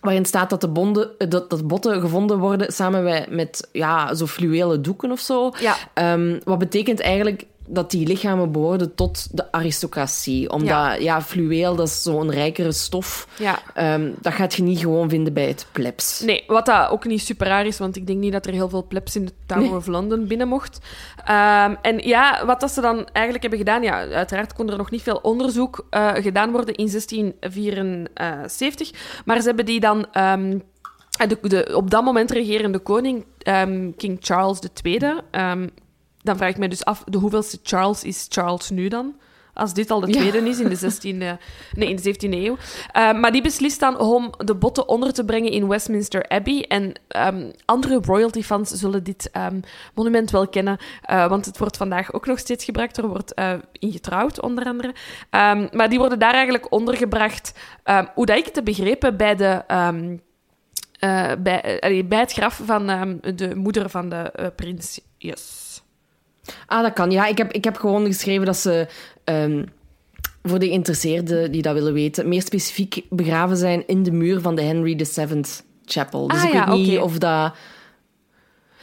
waarin staat dat de bonden, dat, dat botten gevonden worden samen met, met ja, zo fluwelen doeken of zo. Ja. Ehm, wat betekent eigenlijk dat die lichamen behoorden tot de aristocratie. Omdat, ja, Ja. fluweel, dat is zo'n rijkere stof. Ja. Ehm, dat gaat je niet gewoon vinden bij het plebs. Nee, wat dat ook niet super raar is, want ik denk niet dat er heel veel plebs in de Tower Nee. of London binnen mocht. Ehm, en ja, wat dat ze dan eigenlijk hebben gedaan, ja, uiteraard kon er nog niet veel onderzoek eh, gedaan worden in 1674, maar ze hebben die dan... ehm, de, de op dat moment regerende koning, King Charles II, dan vraag ik me dus af, de hoeveelste Charles is Charles nu dan? Als dit al de Ja. tweede is in de, 16e, nee, in de 17e eeuw. Uh, maar die beslist dan om de botten onder te brengen in Westminster Abbey. En um, andere royalty-fans zullen dit um, monument wel kennen, uh, want het wordt vandaag ook nog steeds gebruikt. Er wordt uh, ingetrouwd, onder andere. Um, maar die worden daar eigenlijk ondergebracht, hoe dat ik het heb begrepen, bij de... Bij, bij het graf van de moeder van de prins. Yes. Ah, dat kan. Ja, ik heb, ik heb gewoon geschreven dat ze um, voor de geïnteresseerden die dat willen weten, meer specifiek begraven zijn in de muur van de Henry VII Chapel. Dus ah, ik ja, weet niet okay. of dat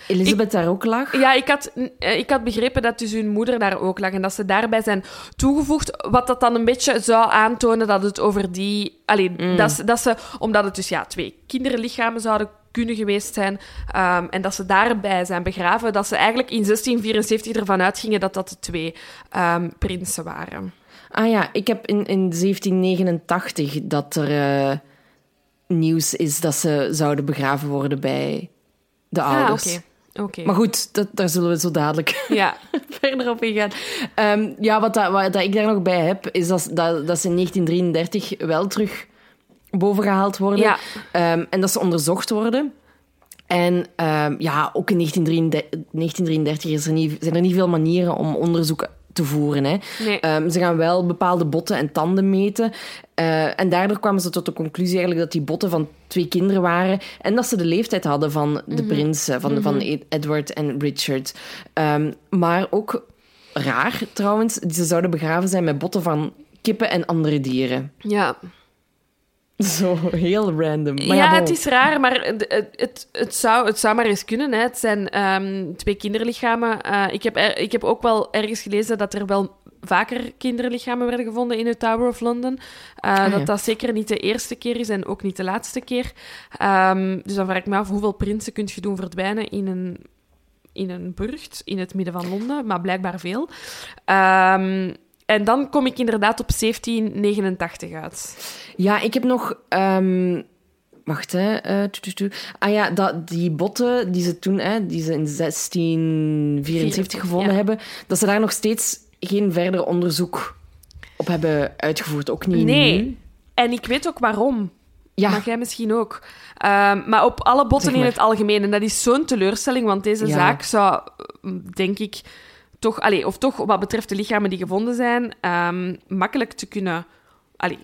Elizabeth ik, daar ook lag? Ja, ik had, ik had begrepen dat dus hun moeder daar ook lag en dat ze daarbij zijn toegevoegd. Wat dat dan een beetje zou aantonen dat het over die... Allee, mm. dat, dat ze, omdat het dus ja, twee kinderlichamen zouden kunnen geweest zijn um, en dat ze daarbij zijn begraven, dat ze eigenlijk in 1674 ervan uitgingen dat dat de twee um, prinsen waren. Ah ja, ik heb in, in 1789 dat er uh, nieuws is dat ze zouden begraven worden bij de Ah, ouders. oké. Oké. Maar goed, dat, daar zullen we zo dadelijk Ja. verder op ingaan. Ehm, ja, wat, dat, wat dat ik daar nog bij heb, is dat, dat, dat ze in 1933 wel terug bovengehaald worden. Ja. Ehm, en dat ze onderzocht worden. En ehm, ja, ook in 1933, 1933 is er niet, zijn er niet veel manieren om onderzoek te voeren. Hè. Nee. Ehm, ze gaan wel bepaalde botten en tanden meten. Eh, en daardoor kwamen ze tot de conclusie eigenlijk dat die botten van twee kinderen waren. En dat ze de leeftijd hadden van de prinsen, van, van Ed- Edward en Richard. Maar ook raar trouwens, ze zouden begraven zijn met botten van kippen en andere dieren. ja. Zo heel random. Maar ja, het is raar, maar het, het, zou, het zou maar eens kunnen. Hè. Het zijn ehm, twee kinderlichamen. Eh, ik, heb er- ik heb ook wel ergens gelezen dat er wel vaker kinderlichamen werden gevonden in de Tower of London. Eh, Ah, ja. Dat dat zeker niet de eerste keer is en ook niet de laatste keer. Ehm, dus dan vraag ik me af, hoeveel prinsen kun je doen verdwijnen in een, in een burcht in het midden van Londen? Maar blijkbaar veel. Ehm, en dan kom ik inderdaad op 1789 uit. Ja, ik heb nog... ehm, Wacht, hè. eh, tu, tu, tu. Ah ja, dat, die botten die ze toen, hè, die ze in 1674 gevonden ja. hebben, dat ze daar nog steeds geen verder onderzoek op hebben uitgevoerd. Ook niet Nee. nu. En ik weet ook waarom. Ja, Maar jij misschien ook. Ehm, maar op alle botten Zeg in het algemeen. En dat is zo'n teleurstelling, want deze Ja. zaak zou, denk ik, toch... Allee, of toch, wat betreft de lichamen die gevonden zijn, ehm, makkelijk te kunnen... Allee,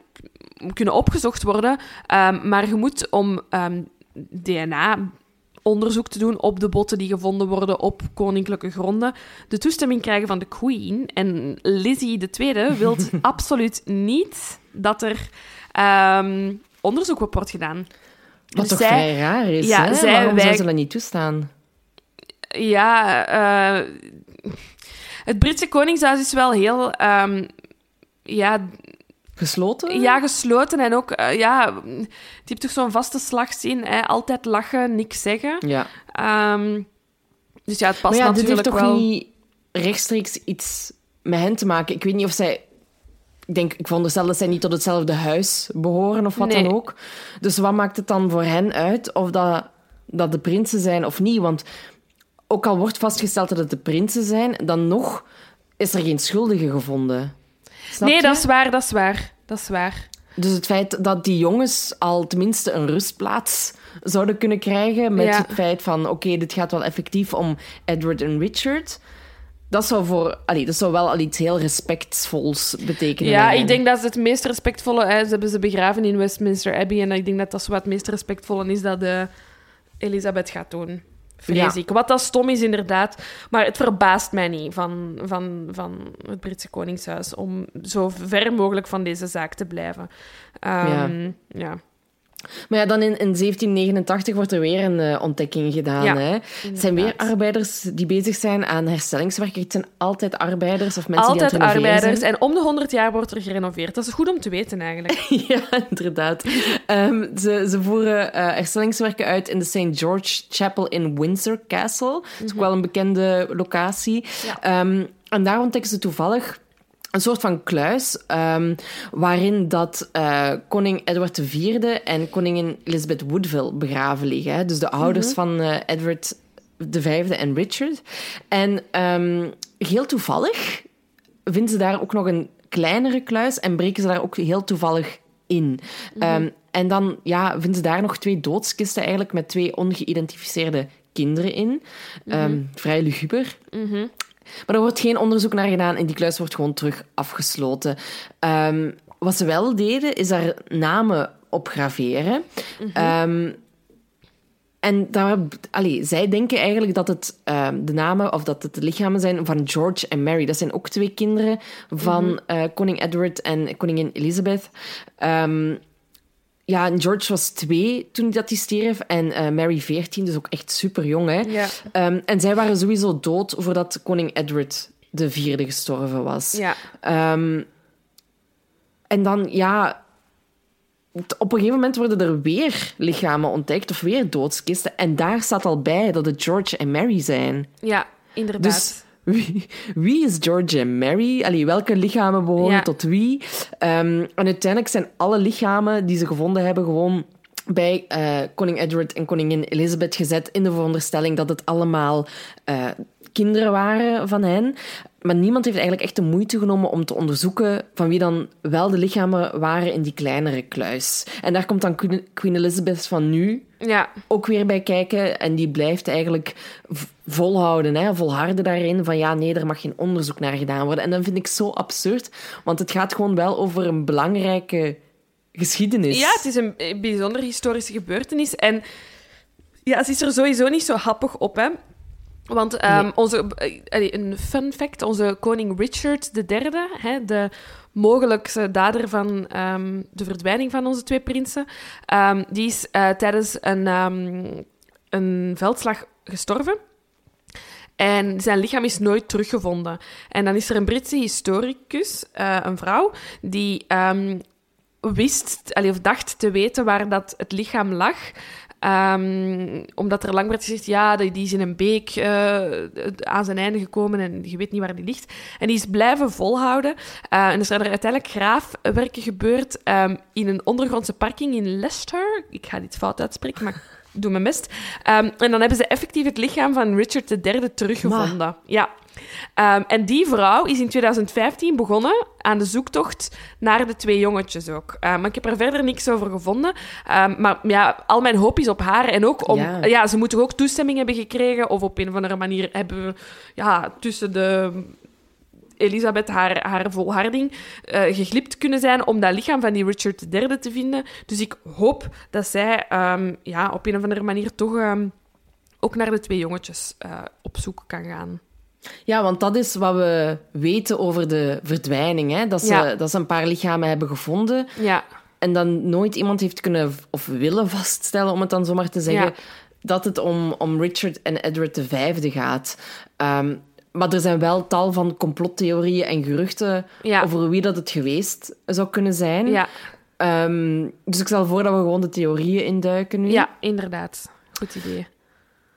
kunnen opgezocht worden. Ehm, maar je moet om ehm, DNA-onderzoek te doen op de botten die gevonden worden op koninklijke gronden, de toestemming krijgen van de queen. En Lizzie II wil absoluut niet dat er onderzoek op wordt gedaan. wat Dus toch zij- vrij raar is, ja, hè? zij- Waarom wij- zou ze dat niet toestaan? Ja, eh, het Britse Koningshuis is wel heel ehm, ja, Gesloten? ja, gesloten en ook, eh, ja, die heeft toch zo'n vaste slagzin, hè? altijd lachen, niks zeggen. Ja. Ehm, dus ja, het past maar ja, dit heeft natuurlijk toch wel. niet rechtstreeks iets met hen te maken. Ik weet niet of zij... Ik denk, ik veronderstel dat zij niet tot hetzelfde huis behoren of wat Nee. dan ook. Dus wat maakt het dan voor hen uit of dat, dat de prinsen zijn of niet? Want ook al wordt vastgesteld dat het de prinsen zijn, dan nog is er geen schuldige gevonden. Snap Nee, je? dat is waar, dat is waar. Dat is waar. Dus het feit dat die jongens al tenminste een rustplaats zouden kunnen krijgen met Ja. het feit van oké, dit gaat wel effectief om Edward en Richard, dat zou, voor, allee, dat zou wel al iets heel respectvols betekenen. Ja, ik denk dat is het meest respectvolle... Hè, ze hebben ze begraven in Westminster Abbey en ik denk dat dat zo wat het meest respectvolle is dat eh, Elisabeth gaat doen. Vrees Ja. ik. Wat dat stom is, inderdaad. Maar het verbaast mij niet van, van, van het Britse Koningshuis om zo ver mogelijk van deze zaak te blijven. Ehm, ja. Maar ja, dan in, in 1789 wordt er weer een eh, ontdekking gedaan. Ja, hè? Het zijn weer arbeiders die bezig zijn aan herstellingswerk. Het zijn altijd arbeiders of mensen Altijd die aan het arbeiders. zijn. En om de 100 jaar wordt er gerenoveerd. Dat is goed om te weten, eigenlijk. Ja, inderdaad. Ehm, ze, ze voeren eh, herstellingswerken uit in de St. George Chapel in Windsor Castle. Dat is ook wel een bekende locatie. Ja. Ehm, en daar ontdekken ze toevallig een soort van kluis ehm, waarin dat eh, koning Edward IV en koningin Elizabeth Woodville begraven liggen. Hè? Dus de ouders van eh, Edward V en Richard. En ehm, heel toevallig vinden ze daar ook nog een kleinere kluis en breken ze daar ook heel toevallig in. Ehm, en dan ja, vinden ze daar nog twee doodskisten eigenlijk met twee ongeïdentificeerde kinderen in. Ehm, vrij luguber. Maar er wordt geen onderzoek naar gedaan en die kluis wordt gewoon terug afgesloten. Ehm, wat ze wel deden, is daar namen op graveren. Ehm, en daar, allee, zij denken eigenlijk dat het ehm, de namen of dat het de lichamen zijn van George en Mary. Dat zijn ook twee kinderen van eh, koning Edward en koningin Elizabeth. Ja, en George was twee toen dat hij stierf en eh, Mary veertien, dus ook echt super jong. Hè? Ja. Ehm, en zij waren sowieso dood voordat koning Edward de vierde gestorven was. Ja. Ehm, en dan, ja... Op een gegeven moment worden er weer lichamen ontdekt, of weer doodskisten. En daar staat al bij dat het George en Mary zijn. Ja, inderdaad. Dus wie, wie is George en Mary? Allee, welke lichamen behoren Ja. tot wie? Ehm, en uiteindelijk zijn alle lichamen die ze gevonden hebben gewoon bij uh, koning Edward en koningin Elizabeth gezet in de veronderstelling dat het allemaal uh, kinderen waren van hen. Maar niemand heeft eigenlijk echt de moeite genomen om te onderzoeken van wie dan wel de lichamen waren in die kleinere kluis. En daar komt dan Queen Elizabeth van nu ja. ook weer bij kijken. En die blijft eigenlijk volhouden, hè, volharden daarin van ja, nee, er mag geen onderzoek naar gedaan worden. En dat vind ik zo absurd, want het gaat gewoon wel over een belangrijke geschiedenis. Ja, het is een bijzondere historische gebeurtenis. En ja, ze is er sowieso niet zo happig op, hè. Want um, onze, uh, een fun fact, onze koning Richard III, hè, de mogelijkste dader van um, de verdwijning van onze twee prinsen, um, die is uh, tijdens een, een veldslag gestorven. En zijn lichaam is nooit teruggevonden. En dan is er een Britse historicus, uh, een vrouw, die wist, of dacht te weten waar dat het lichaam lag. Um, omdat er lang werd gezegd, ja, die is in een beek uh, aan zijn einde gekomen en je weet niet waar die ligt. En die is blijven volhouden. Uh, en er zijn er uiteindelijk graafwerken gebeurd um, in een ondergrondse parking in Leicester. Ik ga dit fout uitspreken, maar doe mijn best. Um, en dan hebben ze effectief het lichaam van Richard III teruggevonden. Maar. Ja. Um, en die vrouw is in 2015 begonnen aan de zoektocht naar de twee jongetjes ook. Um, maar ik heb er verder niks over gevonden. maar ja, al mijn hoop is op haar. En ook om... Ja. ja, ze moeten ook toestemming hebben gekregen. Of op een of andere manier hebben we ja, tussen de Elisabeth haar, haar volharding uh, geglipt kunnen zijn om dat lichaam van die Richard III te vinden. Dus ik hoop dat zij um, ja, op een of andere manier toch um, ook naar de twee jongetjes uh, op zoek kan gaan. Ja, want dat is wat we weten over de verdwijning. Hè? Dat, ze, ja. dat ze een paar lichamen hebben gevonden. Ja. En dan nooit iemand heeft kunnen of willen vaststellen, om het dan zomaar te zeggen, ja. dat het om, om Richard en Edward V gaat. Um, maar er zijn wel tal van complottheorieën en geruchten ja. over wie dat het geweest zou kunnen zijn. Ja. Um, dus ik stel voor dat we gewoon de theorieën induiken nu. Ja, inderdaad. Goed idee.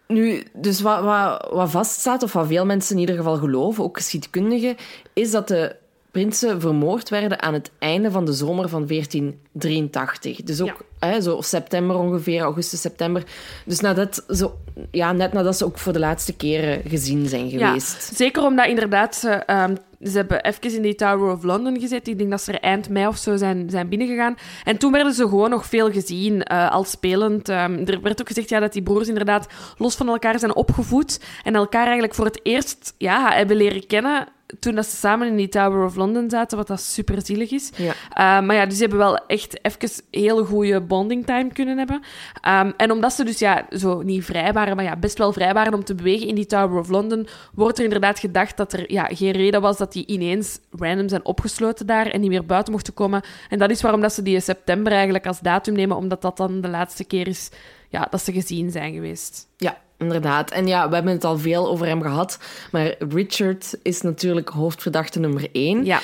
Nu, dus wat, wat, wat vaststaat, of wat veel mensen in ieder geval geloven, ook geschiedkundigen, is dat de prinsen vermoord werden aan het einde van de zomer van 1483. Dus ook ja. hè, zo september ongeveer, augustus, september. Dus nadat, zo, ja, net nadat ze ook voor de laatste keren gezien zijn geweest. Ja, zeker omdat inderdaad ze, um, ze hebben even in die Tower of London gezet. Ik denk dat ze er eind mei of zo zijn, zijn binnengegaan. En toen werden ze gewoon nog veel gezien, uh, als spelend. Um, er werd ook gezegd ja, dat die broers inderdaad los van elkaar zijn opgevoed en elkaar eigenlijk voor het eerst ja, hebben leren kennen toen dat ze samen in die Tower of London zaten, wat dat super zielig is. Ja. Uh, maar ja, dus ze hebben wel echt even hele goede bonding time kunnen hebben. Um, en omdat ze dus ja, zo niet vrij waren, maar ja, best wel vrij waren om te bewegen in die Tower of London, wordt er inderdaad gedacht dat er ja, geen reden was dat die ineens random zijn opgesloten daar en niet meer buiten mochten komen. En dat is waarom dat ze die in september eigenlijk als datum nemen, omdat dat dan de laatste keer is ja, dat ze gezien zijn geweest. Ja, Inderdaad. En ja, we hebben het al veel over hem gehad. Maar Richard is natuurlijk hoofdverdachte nummer één. Ja.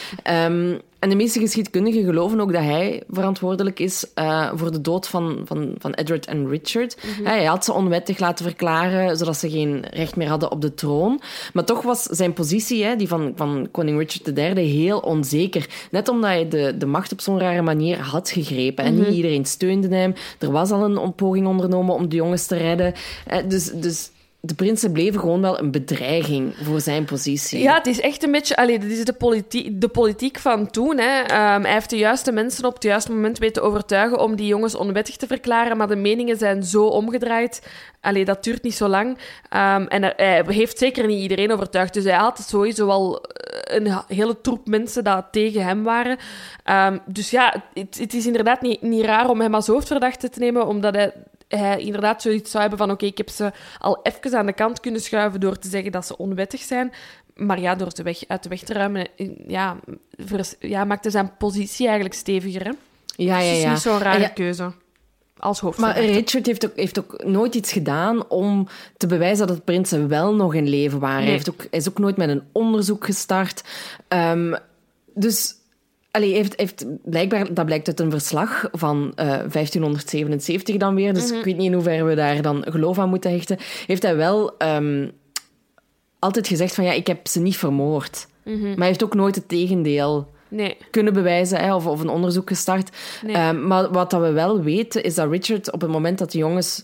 Um, en de meeste geschiedkundigen geloven ook dat hij verantwoordelijk is uh, voor de dood van, van, van Edward en Richard. Mm -hmm. Hij had ze onwettig laten verklaren, zodat ze geen recht meer hadden op de troon. Maar toch was zijn positie, hè, die van, van koning Richard III, heel onzeker. Net omdat hij de, de macht op zo'n rare manier had gegrepen. En mm -hmm. niet iedereen steunde hem. Er was al een poging ondernomen om de jongens te redden. Uh, dus... dus de prinsen bleven gewoon wel een bedreiging voor zijn positie. Ja, het is echt een beetje... Allee, dit is de politiek, de politiek van toen. Hè. Um, hij heeft de juiste mensen op het juiste moment weten overtuigen om die jongens onwettig te verklaren, maar de meningen zijn zo omgedraaid. Allee, dat duurt niet zo lang. Um, en hij heeft zeker niet iedereen overtuigd. Dus hij had sowieso wel een hele troep mensen dat tegen hem waren. Um, dus ja, het, het, is inderdaad niet, niet raar om hem als hoofdverdachte te nemen, omdat hij hij inderdaad zoiets zou hebben van oké, ik heb ze al even aan de kant kunnen schuiven door te zeggen dat ze onwettig zijn. Maar ja, door ze weg, uit de weg te ruimen, ja, vers, ja, maakte zijn positie eigenlijk steviger. Hè? Ja, ja, ja. Dus het is niet zo'n rare ja. keuze. Als hoofdverdachte. Maar Richard heeft ook, heeft ook nooit iets gedaan om te bewijzen dat het prinsen wel nog in leven waren. Nee. Hij, heeft ook, hij is ook nooit met een onderzoek gestart. Um, dus Allee, heeft, heeft blijkbaar, dat blijkt uit een verslag van uh, 1577 dan weer, dus mm -hmm. ik weet niet in hoeverre we daar dan geloof aan moeten hechten, heeft hij wel um, altijd gezegd van ja, ik heb ze niet vermoord. Mm -hmm. Maar hij heeft ook nooit het tegendeel Nee. kunnen bewijzen hè, of, of een onderzoek gestart. Nee. Ehm, maar wat dat we wel weten, is dat Richard op het moment dat de jongens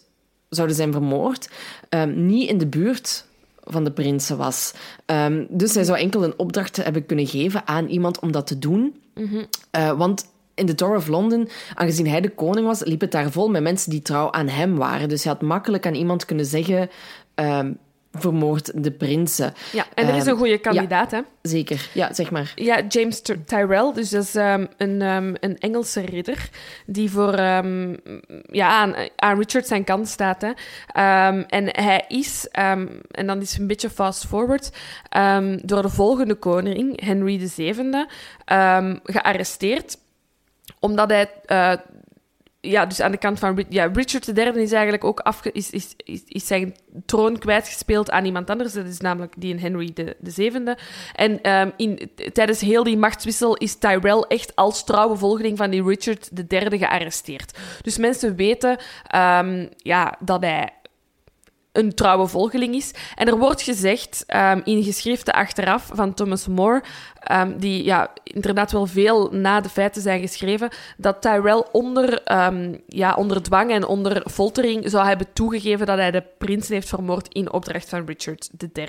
zouden zijn vermoord, ehm, niet in de buurt van de prinsen was. Ehm, dus hij zou enkel een opdracht hebben kunnen geven aan iemand om dat te doen. Eh, want in de Tower of London, aangezien hij de koning was, liep het daar vol met mensen die trouw aan hem waren. Dus hij had makkelijk aan iemand kunnen zeggen... ehm, vermoord de prinsen. Ja, en er is Ehm, een goede kandidaat, hè? Zeker, ja, zeg maar. Ja, James Ty- Tyrrell, dus dat is ehm, een, ehm, een Engelse ridder die voor ehm, ja, aan, aan Richard zijn kant staat. Hè. Ehm, en hij is, ehm, en dan is een beetje fast forward, ehm, door de volgende koning, Henry VII, ehm gearresteerd omdat hij eh, ja, dus aan de kant van ja, Richard III is eigenlijk ook afge, is, is, is, is zijn troon kwijtgespeeld aan iemand anders. Dat is namelijk die in Henry de, de zevende. En ehm, in, tijdens heel die machtswissel is Tyrell echt als trouwe volgeling van die Richard III gearresteerd. Dus mensen weten ehm, ja, dat hij een trouwe volgeling is. En er wordt gezegd ehm, in geschriften achteraf van Thomas More, ehm, die ja, inderdaad wel veel na de feiten zijn geschreven, dat Tyrell onder, ehm, ja, onder dwang en onder foltering zou hebben toegegeven dat hij de prinsen heeft vermoord in opdracht van Richard III.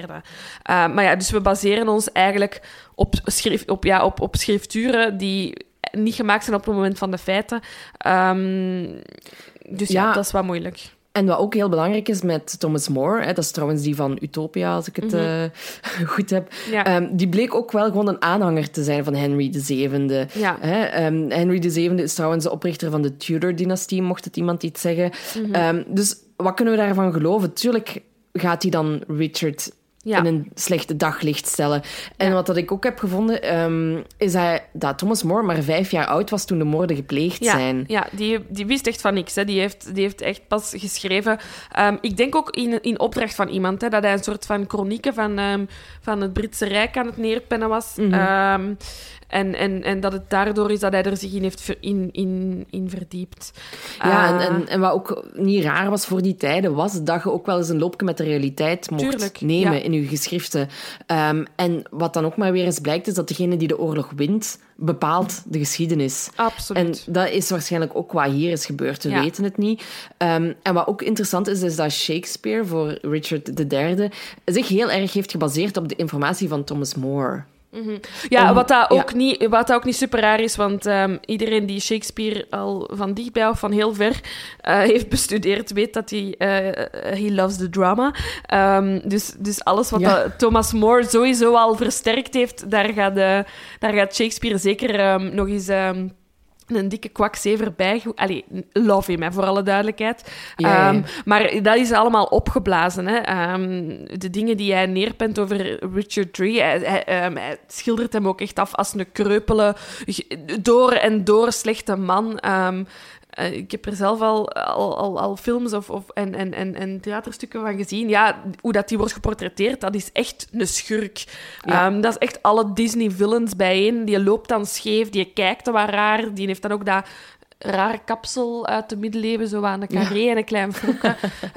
Ehm, maar ja, dus we baseren ons eigenlijk op, op, ja, op, op schrifturen die niet gemaakt zijn op het moment van de feiten. Dus ja, Ja. dat is wat moeilijk. En wat ook heel belangrijk is met Thomas More, hè, dat is trouwens die van Utopia, als ik het eh, goed heb, Mhm. Ja. ehm, die bleek ook wel gewoon een aanhanger te zijn van Henry VII. Ja. Hè, ehm, Henry VII is trouwens de oprichter van de Tudor-dynastie, mocht het iemand iets zeggen. Mhm. Ehm, dus wat kunnen we daarvan geloven? Tuurlijk gaat hij dan Richard Ja. in een slechte daglicht stellen. En wat dat ik ook heb gevonden, ehm, is hij, dat Thomas More maar vijf jaar oud was toen de moorden gepleegd Ja, zijn. ja die, die wist echt van niks. Hè. Die, heeft, die heeft echt pas geschreven. Ehm, ik denk ook in, in opdracht van iemand, hè, dat hij een soort van chronieken van, ehm, van het Britse Rijk aan het neerpennen was. Mhm. En, en, en dat het daardoor is dat hij er zich in heeft ver- in, in, in verdiept. Ja, en, Eh, en, en wat ook niet raar was voor die tijden, was dat je ook wel eens een loopje met de realiteit mocht Tuurlijk, nemen ja. in je geschriften. Ehm, en wat dan ook maar weer eens blijkt, is dat degene die de oorlog wint, bepaalt de geschiedenis. En Absoluut. dat is waarschijnlijk ook wat hier is gebeurd. We Ja. weten het niet. Ehm, en wat ook interessant is, is dat Shakespeare voor Richard III zich heel erg heeft gebaseerd op de informatie van Thomas More. Ja, Om- wat, dat ook ja. niet, wat dat ook niet super raar is, want ehm, iedereen die Shakespeare al van dichtbij of van heel ver eh, heeft bestudeerd, weet dat hij eh, he loves the drama. Ehm, dus, dus alles wat Ja. Thomas More sowieso al versterkt heeft, daar gaat, daar gaat Shakespeare zeker ehm, nog eens... een dikke kwakzever bij. Allee, love him, hè, voor alle duidelijkheid. Ehm, maar dat is allemaal opgeblazen. Hè. Ehm, de dingen die hij neerpent over Richard III, hij, hij, ehm, hij schildert hem ook echt af als een kreupele, door en door slechte man. Eh, ik heb er zelf al, al, al, al films of, of, en, en, en, en theaterstukken van gezien. Ja, hoe dat die wordt geportretteerd, dat is echt een schurk. Ja. Ehm, dat is echt alle Disney-villains bijeen. Die loopt dan scheef, die kijkt dan wat raar, die heeft dan ook dat rare kapsel uit de middeleeuwen, zo aan een carré en een klein.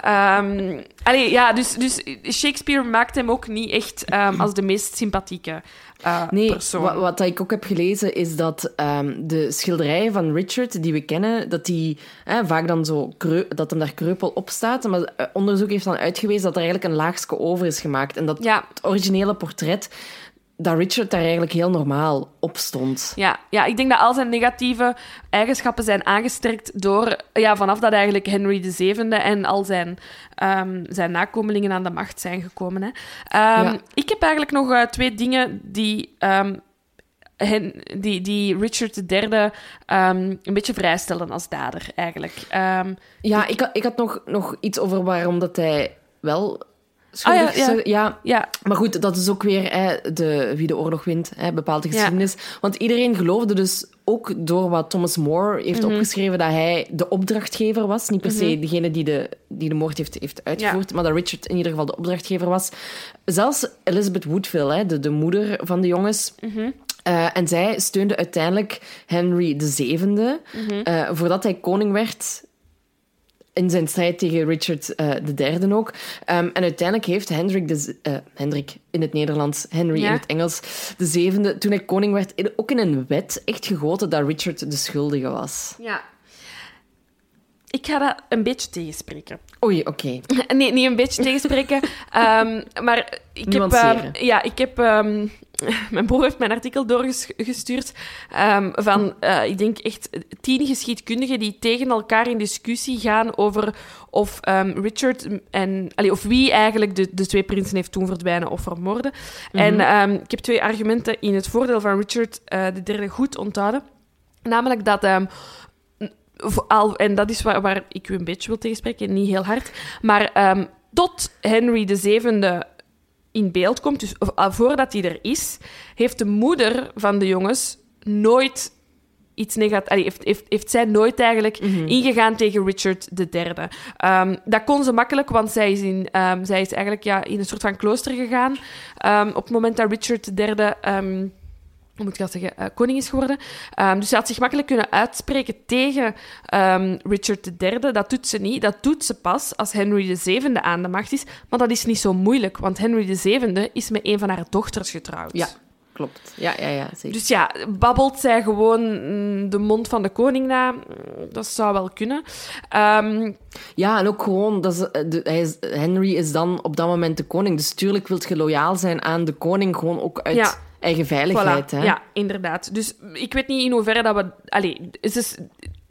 Ehm, allee, ja, dus, dus Shakespeare maakt hem ook niet echt ehm, als de meest sympathieke eh, Nee, persoon. wat, wat ik ook heb gelezen is dat ehm, de schilderijen van Richard die we kennen, dat die vaak dan zo dat hem daar kreupel op staat. Maar eh, onderzoek heeft dan uitgewezen dat er eigenlijk een laagje over is gemaakt. En dat Ja. het originele portret, dat Richard daar eigenlijk heel normaal op stond. Ja, ja, ik denk dat al zijn negatieve eigenschappen zijn aangesterkt door, ja, vanaf dat eigenlijk Henry VII en al zijn, ehm, zijn nakomelingen aan de macht zijn gekomen. Hè. Ehm, Ja. Ik heb eigenlijk nog eh, twee dingen die, ehm, hen, die, die Richard III ehm, een beetje vrijstellen als dader, eigenlijk. Ja, ik, had- ik had nog, nog iets over waarom dat hij wel Ah, ja, ja. ja. ja, Maar goed, dat is ook weer hè, de, wie de oorlog wint, hè, bepaalt de Ja. geschiedenis. Want iedereen geloofde dus ook door wat Thomas More heeft Mhm. opgeschreven dat hij de opdrachtgever was. Niet per se degene die de, die de moord heeft, heeft uitgevoerd, maar dat Richard in ieder geval de opdrachtgever was. Zelfs Elizabeth Woodville, hè, de, de moeder van de jongens. Mhm. eh, en zij steunde uiteindelijk Henry VII. Mhm. eh, voordat hij koning werd, in zijn strijd tegen Richard uh, III ook. Um, en uiteindelijk heeft Hendrik, de, uh, Hendrik in het Nederlands, Henry Ja. in het Engels, de zevende, toen hij koning werd, in- ook in een wet echt gegoten dat Richard de schuldige was. Ja. Ik ga dat een beetje tegenspreken. Oei, oké. Nee, niet een beetje tegenspreken. ehm, maar ik heb... Ehm, ja, ik heb... mijn broer heeft mijn artikel doorgestuurd ehm, van, eh, ik denk echt tien geschiedkundigen die tegen elkaar in discussie gaan over of ehm, Richard en... allee, of wie eigenlijk de, de twee prinsen heeft doen verdwijnen of vermoorden. En ehm, ik heb twee argumenten in het voordeel van Richard eh, de derde goed onthouden. Namelijk dat... al, en dat is waar, waar ik u een beetje wil tegenspreken, niet heel hard. Maar tot Henry VII in beeld komt, dus uh, voordat hij er is, heeft de moeder van de jongens nooit iets negatiefs... Heeft, heeft, heeft zij nooit eigenlijk ingegaan tegen Richard III. Ehm dat kon ze makkelijk, want zij is, in, ehm, zij is eigenlijk ja, in een soort van klooster gegaan. Ehm, op het moment dat Richard III... hoe moet ik dat zeggen, eh, koning is geworden. Ehm, dus ze had zich makkelijk kunnen uitspreken tegen ehm, Richard III. Dat doet ze niet. Dat doet ze pas als Henry VII aan de macht is. Maar dat is niet zo moeilijk, want Henry VII is met een van haar dochters getrouwd. Ja, klopt. Ja, ja, ja, zeker. Dus ja, babbelt zij gewoon mm, de mond van de koning na? Mm, Dat zou wel kunnen. Ehm, Ja, en ook gewoon, dat is, eh, de, hij is, Henry is dan op dat moment de koning. Dus tuurlijk wilt je loyaal zijn aan de koning, gewoon ook uit Ja. Eigen veiligheid. Voilà, Hè? Ja, inderdaad. Dus ik weet niet in hoeverre dat we... Allee,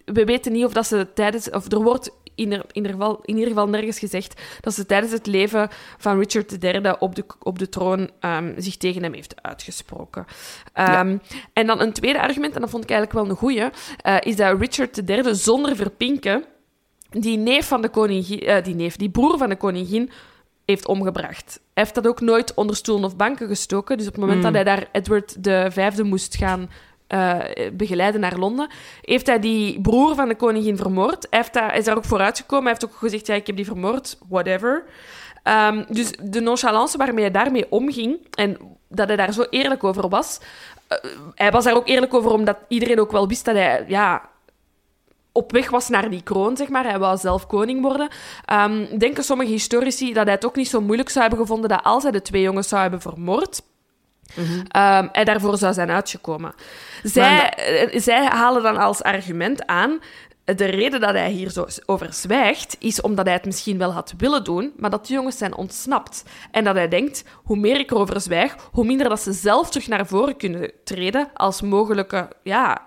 we weten niet of dat ze tijdens... Of er wordt in, er, in, ieder geval, in ieder geval nergens gezegd dat ze tijdens het leven van Richard III op de, op de troon ehm, zich tegen hem heeft uitgesproken. Ehm, En dan een tweede argument, en dat vond ik eigenlijk wel een goeie, eh, is dat Richard III zonder verpinken die neef van de koningin... eh, die neef, die broer van de koningin heeft omgebracht. Hij heeft dat ook nooit onder stoelen of banken gestoken. Dus op het moment dat hij daar Edward V moest gaan eh, begeleiden naar Londen, heeft hij die broer van de koningin vermoord. Hij, heeft daar, hij is daar ook voor uitgekomen. Hij heeft ook gezegd, ja, ik heb die vermoord, whatever. Ehm, dus de nonchalance waarmee hij daarmee omging en dat hij daar zo eerlijk over was... eh, hij was daar ook eerlijk over, omdat iedereen ook wel wist dat hij... Ja, op weg was naar die kroon, zeg maar. Hij wou zelf koning worden. Ehm, denken sommige historici dat hij het ook niet zo moeilijk zou hebben gevonden dat als hij de twee jongens zou hebben vermoord, ehm, hij daarvoor zou zijn uitgekomen. Zij, eh, zij halen dan als argument aan... De reden dat hij hier zo over zwijgt, is omdat hij het misschien wel had willen doen, maar dat de jongens zijn ontsnapt. En dat hij denkt, hoe meer ik erover zwijg, hoe minder dat ze zelf terug naar voren kunnen treden als mogelijke ja,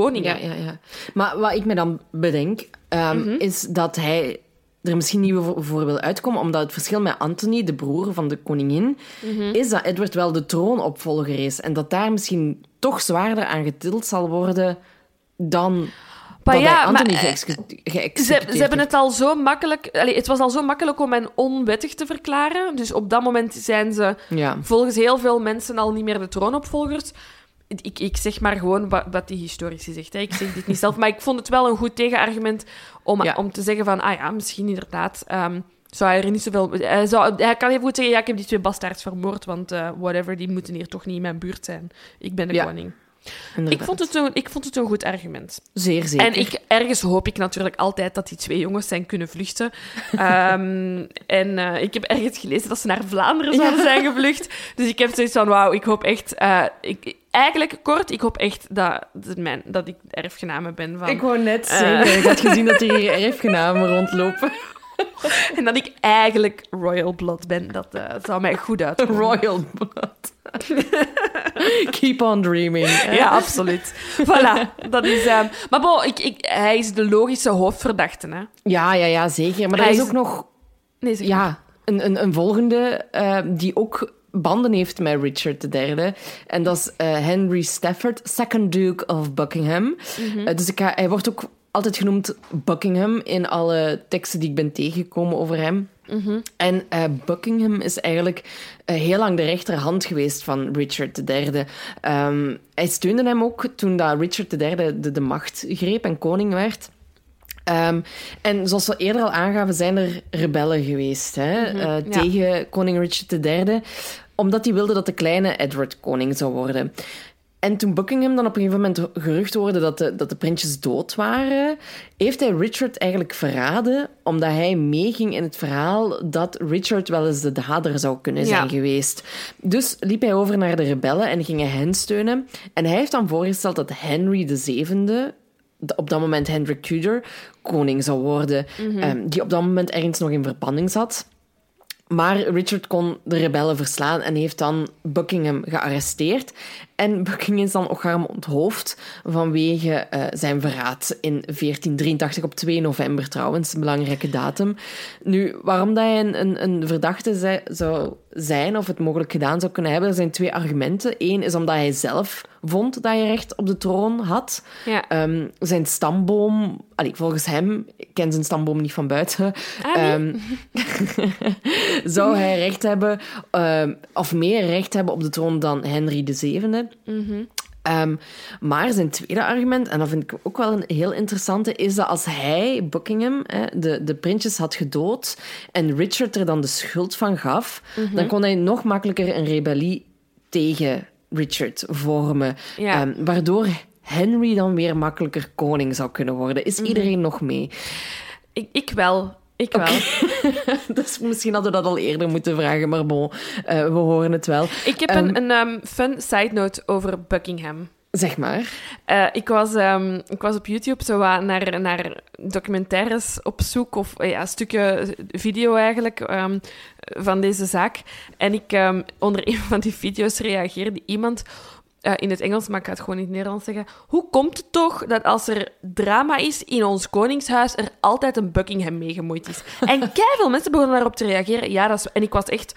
koningen. Ja, ja, ja. Maar wat ik me dan bedenk, ehm, Mhm. is dat hij er misschien niet voor, wil uitkomen, omdat het verschil met Anthony, de broer van de koningin, Mhm. is dat Edward wel de troonopvolger is. En dat daar misschien toch zwaarder aan getild zal worden dan Maar dat ja, Anthony maar, eh, Ze, hebben het al zo makkelijk... Allee, het was al zo makkelijk om hen onwettig te verklaren. Dus op dat moment zijn ze Ja. volgens heel veel mensen al niet meer de troonopvolgers. Ik, ik zeg maar gewoon wat, wat die historici zegt. Hè. Ik zeg dit niet zelf. Maar ik vond het wel een goed tegenargument om, Ja. om te zeggen van... Ah ja, misschien inderdaad... ehm, zou hij er niet zoveel... Hij, zou, hij kan even goed zeggen, ja, ik heb die twee bastaards vermoord, want eh, whatever, die moeten hier toch niet in mijn buurt zijn. Ik ben de Ja, koning. Inderdaad. Ik vond, het een, ik vond het een goed argument. Zeer zeker. En ik, ergens hoop ik natuurlijk altijd dat die twee jongens zijn kunnen vluchten. Ehm, en eh, ik heb ergens gelezen dat ze naar Vlaanderen zouden zijn gevlucht. Dus ik heb zoiets van, wauw, ik hoop echt... eh, ik, eigenlijk, kort, ik hoop echt dat, dat, mijn, dat ik erfgename ben van... Ik wou net Eh. zeggen, ik had gezien dat er hier erfgenamen rondlopen. En dat ik eigenlijk royal blood ben. Dat eh, zou mij goed uitkomen. Royal blood. Keep on dreaming. hè. Ja, absoluut. Voilà, dat is... ehm, maar bon, ik, ik, hij is de logische hoofdverdachte, hè. ja, ja, ja, zeker. Maar er is is- ook nog Nee, ja, een, een, een volgende eh, die ook banden heeft met Richard III. En dat is eh, Henry Stafford, second Duke of Buckingham. Eh, dus ik ga, hij wordt ook altijd genoemd Buckingham in alle teksten die ik ben tegengekomen over hem. En eh, Buckingham is eigenlijk eh, heel lang de rechterhand geweest van Richard III. Ehm, hij steunde hem ook toen dat Richard III de, de macht greep en koning werd. Ehm, en zoals we eerder al aangaven, zijn er rebellen geweest hè, eh, ja. tegen koning Richard III, omdat hij wilde dat de kleine Edward koning zou worden. En toen Buckingham dan op een gegeven moment gerucht hoorde dat de, dat de prinsjes dood waren, heeft hij Richard eigenlijk verraden, omdat hij meeging in het verhaal dat Richard wel eens de dader zou kunnen zijn geweest. Dus liep hij over naar de rebellen en ging hij hen steunen. En hij heeft dan voorgesteld dat Henry VII, op dat moment Hendrik Tudor, koning zou worden, mhm. ehm, die op dat moment ergens nog in verbanning zat. Maar Richard kon de rebellen verslaan en heeft dan Buckingham gearresteerd. En Buckingham is dan ook hem onthoofd vanwege uh, zijn verraad in 1483 op 2 november trouwens, een belangrijke datum. Nu, waarom dat hij een, een, een verdachte zou zijn of het mogelijk gedaan zou kunnen hebben, er zijn twee argumenten. Eén is omdat hij zelf vond dat hij recht op de troon had. Ja. Um, zijn stamboom, allee, volgens hem, ik ken zijn stamboom niet van buiten, ah, um, zou hij recht hebben, um, of meer recht hebben op de troon dan Henry VII. Mm Um, maar zijn tweede argument, en dat vind ik ook wel een heel interessante, is dat als hij, Buckingham, de, de prinsjes had gedood en Richard er dan de schuld van gaf, mhm. dan kon hij nog makkelijker een rebellie tegen Richard vormen. Ja. Um, waardoor Henry dan weer makkelijker koning zou kunnen worden. Is mhm. iedereen nog mee? Ik, ik wel. Ik wel. dus misschien hadden we dat al eerder moeten vragen, maar bon, uh, we horen het wel. Ik heb um, een, een um, fun side note over Buckingham. Zeg maar. Uh, ik, was, um, ik was op YouTube zo naar, naar documentaires op zoek, of uh, ja, een stukje video eigenlijk, um, van deze zaak. En ik, um, onder een van die video's reageerde iemand in het Engels, maar ik ga het gewoon in het Nederlands zeggen. Hoe komt het toch dat als er drama is in ons koningshuis, er altijd een Buckingham mee gemoeid is? En veel mensen begonnen daarop te reageren. Ja, dat is... En ik was echt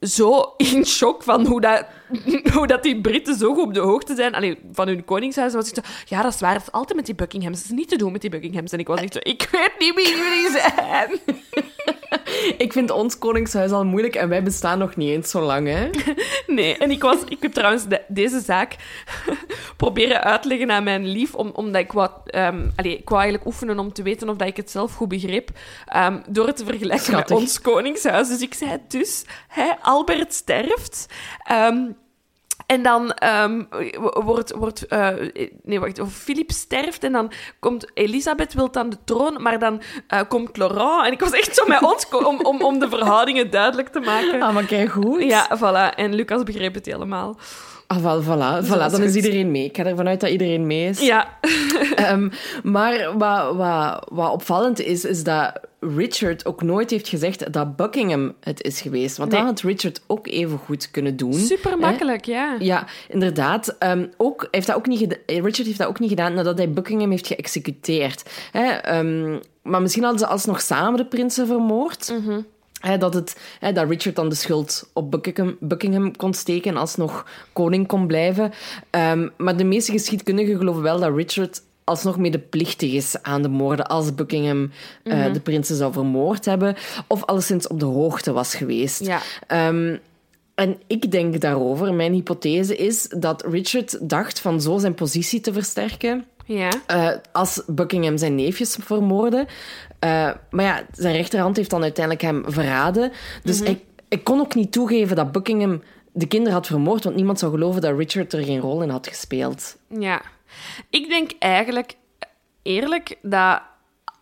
zo in shock van hoe dat, hoe dat die Britten zo goed op de hoogte zijn Allee, van hun koningshuis. Was ik zo, ja, dat is waar. Dat is altijd met die Buckinghams. Het is niet te doen met die Buckinghams. En ik was echt zo, ik weet niet wie jullie zijn. ik vind ons koningshuis al moeilijk en wij bestaan nog niet eens zo lang, hè? nee, en ik, was, ik heb trouwens deze zaak proberen uitleggen aan mijn lief, om, omdat ik wou, um, allee, ik wou eigenlijk oefenen om te weten of dat ik het zelf goed begreep, um, door het te vergelijken met ons koningshuis. Dus ik zei dus, hij, Albert sterft... Um, en dan um, wordt... wordt uh, nee, wacht. Of Philip sterft en dan komt... Elisabeth wil dan de troon, maar dan uh, komt Laurent. En ik was echt zo met ons om, om, om de verhoudingen duidelijk te maken. Ah, maar kijk goed. Ja, voilà. En Lucas begreep het helemaal. Ah, wel, voilà, voilà. dan is iedereen mee. Ik ga ervan uit dat iedereen mee is. Ja. um, maar wat, wat, wat opvallend is, is dat Richard ook nooit heeft gezegd dat Buckingham het is geweest. Want nee. dat had Richard ook even goed kunnen doen. Super makkelijk, ja. Ja, inderdaad. Um, ook, heeft dat ook niet Richard heeft dat ook niet gedaan nadat hij Buckingham heeft geëxecuteerd. Hè? Um, maar misschien hadden ze alsnog samen de prinsen vermoord. Mm -hmm dat, het, dat Richard dan de schuld op Buckingham, Buckingham kon steken en alsnog koning kon blijven. Um, maar de meeste geschiedkundigen geloven wel dat Richard alsnog medeplichtig is aan de moorden als Buckingham mm -hmm. uh, de prinsen zou vermoord hebben. Of alleszins op de hoogte was geweest. Ja. Um, en ik denk daarover, mijn hypothese is dat Richard dacht van zo zijn positie te versterken. Ja. Uh, als Buckingham zijn neefjes vermoordde. Uh, maar ja, zijn rechterhand heeft dan uiteindelijk hem verraden. Dus mm -hmm. ik, ik kon ook niet toegeven dat Buckingham de kinderen had vermoord, want niemand zou geloven dat Richard er geen rol in had gespeeld. Ja. Ik denk eigenlijk, eerlijk, dat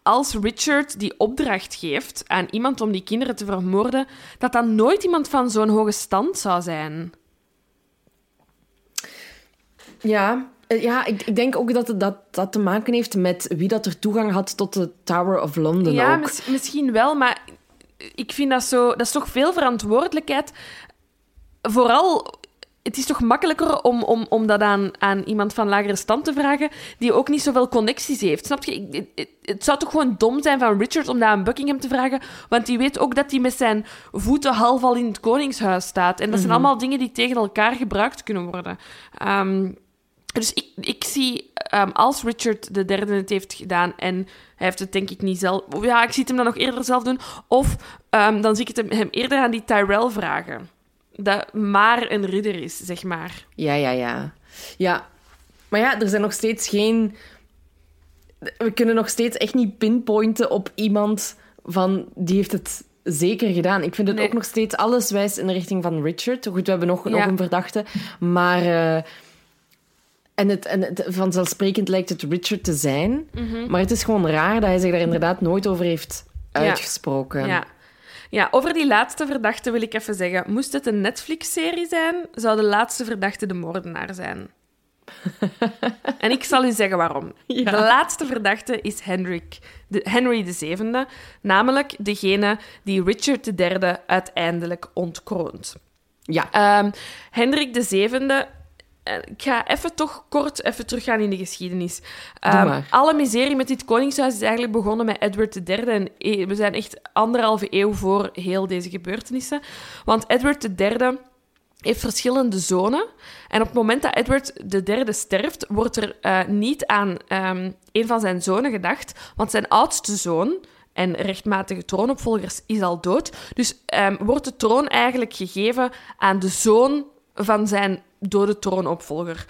als Richard die opdracht geeft aan iemand om die kinderen te vermoorden, dat dat nooit iemand van zo'n hoge stand zou zijn. Ja, eh, ja, ik, ik, denk ook dat dat, dat te maken heeft met wie dat er toegang had tot de Tower of London. Ja, ook. Mis, misschien wel, maar ik vind dat zo... Dat is toch veel verantwoordelijkheid. Vooral... Het is toch makkelijker om, om, om dat aan, aan iemand van lagere stand te vragen die ook niet zoveel connecties heeft. Snap je? Het, het zou toch gewoon dom zijn van Richard om dat aan Buckingham te vragen, want die weet ook dat hij met zijn voeten half al in het koningshuis staat. En dat zijn mm -hmm. allemaal dingen die tegen elkaar gebruikt kunnen worden. Um, dus ik, ik zie, um, als Richard de derde het heeft gedaan en hij heeft het denk ik niet zelf... Ja, ik zie het hem dan nog eerder zelf doen. Of um, dan zie ik het hem, hem, eerder aan die Tyrell vragen. Dat maar een ridder is, zeg maar. Ja, ja, ja. Ja, maar ja, er zijn nog steeds geen... We kunnen nog steeds echt niet pinpointen op iemand van... Die heeft het zeker gedaan. Ik vind het nee. ook nog steeds alles wijst in de richting van Richard. Goed, we hebben nog, ja. nog een verdachte. Maar... Uh, En, het, en het, vanzelfsprekend lijkt het Richard te zijn. Mhm. Maar het is gewoon raar dat hij zich daar inderdaad nooit over heeft uitgesproken. Ja. Ja, over die laatste verdachte wil ik even zeggen. Moest het een Netflix-serie zijn, zou de laatste verdachte de moordenaar zijn. en ik zal u zeggen waarom. Ja. De laatste verdachte is Henrik, de, Henry VII, namelijk degene die Richard III uiteindelijk ontkroont. Ja. Ehm Hendrik VII. Eh, Ik ga even toch kort even teruggaan in de geschiedenis. Ehm, alle miserie met dit koningshuis is eigenlijk begonnen met Edward III. En e- we zijn echt anderhalve eeuw voor heel deze gebeurtenissen. Want Edward III heeft verschillende zonen. En op het moment dat Edward III sterft, wordt er eh, niet aan ehm, een van zijn zonen gedacht. Want zijn oudste zoon en rechtmatige troonopvolger is al dood. Dus ehm, wordt de troon eigenlijk gegeven aan de zoon van zijn dode troonopvolger.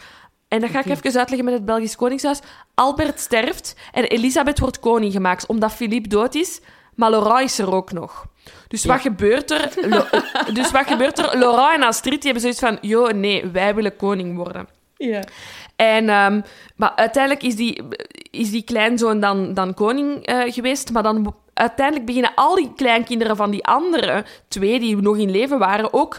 En dat ga ik even uitleggen met het Belgisch Koningshuis. Albert sterft en Elisabeth wordt koning gemaakt omdat Philippe dood is, maar Laurent is er ook nog. Dus wat gebeurt er? Lo- dus wat gebeurt er? Laurent en Astrid die hebben zoiets van: joh, nee, wij willen koning worden. ja. En, ehm, maar uiteindelijk is die, is die kleinzoon dan, dan koning eh, geweest. Maar dan uiteindelijk beginnen al die kleinkinderen van die andere twee die nog in leven waren ook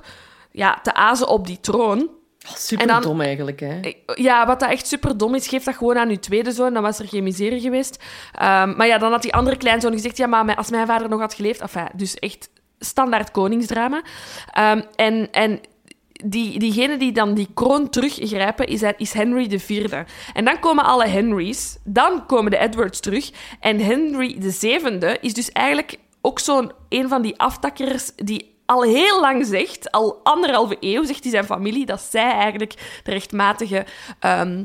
ja, te azen op die troon. Super En dan- dom eigenlijk, hè? Ja, wat dat echt super dom is, geef dat gewoon aan uw tweede zoon. Dan was er geen miserie geweest. Ehm, maar ja, dan had die andere kleinzoon gezegd: ja, maar als mijn vader nog had geleefd. Enfin, dus echt standaard koningsdrama. Ehm, en. en die, diegene die dan die kroon teruggrijpen, is, is Henry IV. En dan komen alle Henrys, dan komen de Edwards terug. En Henry VII is dus eigenlijk ook zo'n een van die aftakkers die al heel lang zegt, al anderhalve eeuw zegt hij zijn familie, dat zij eigenlijk de rechtmatige ehm,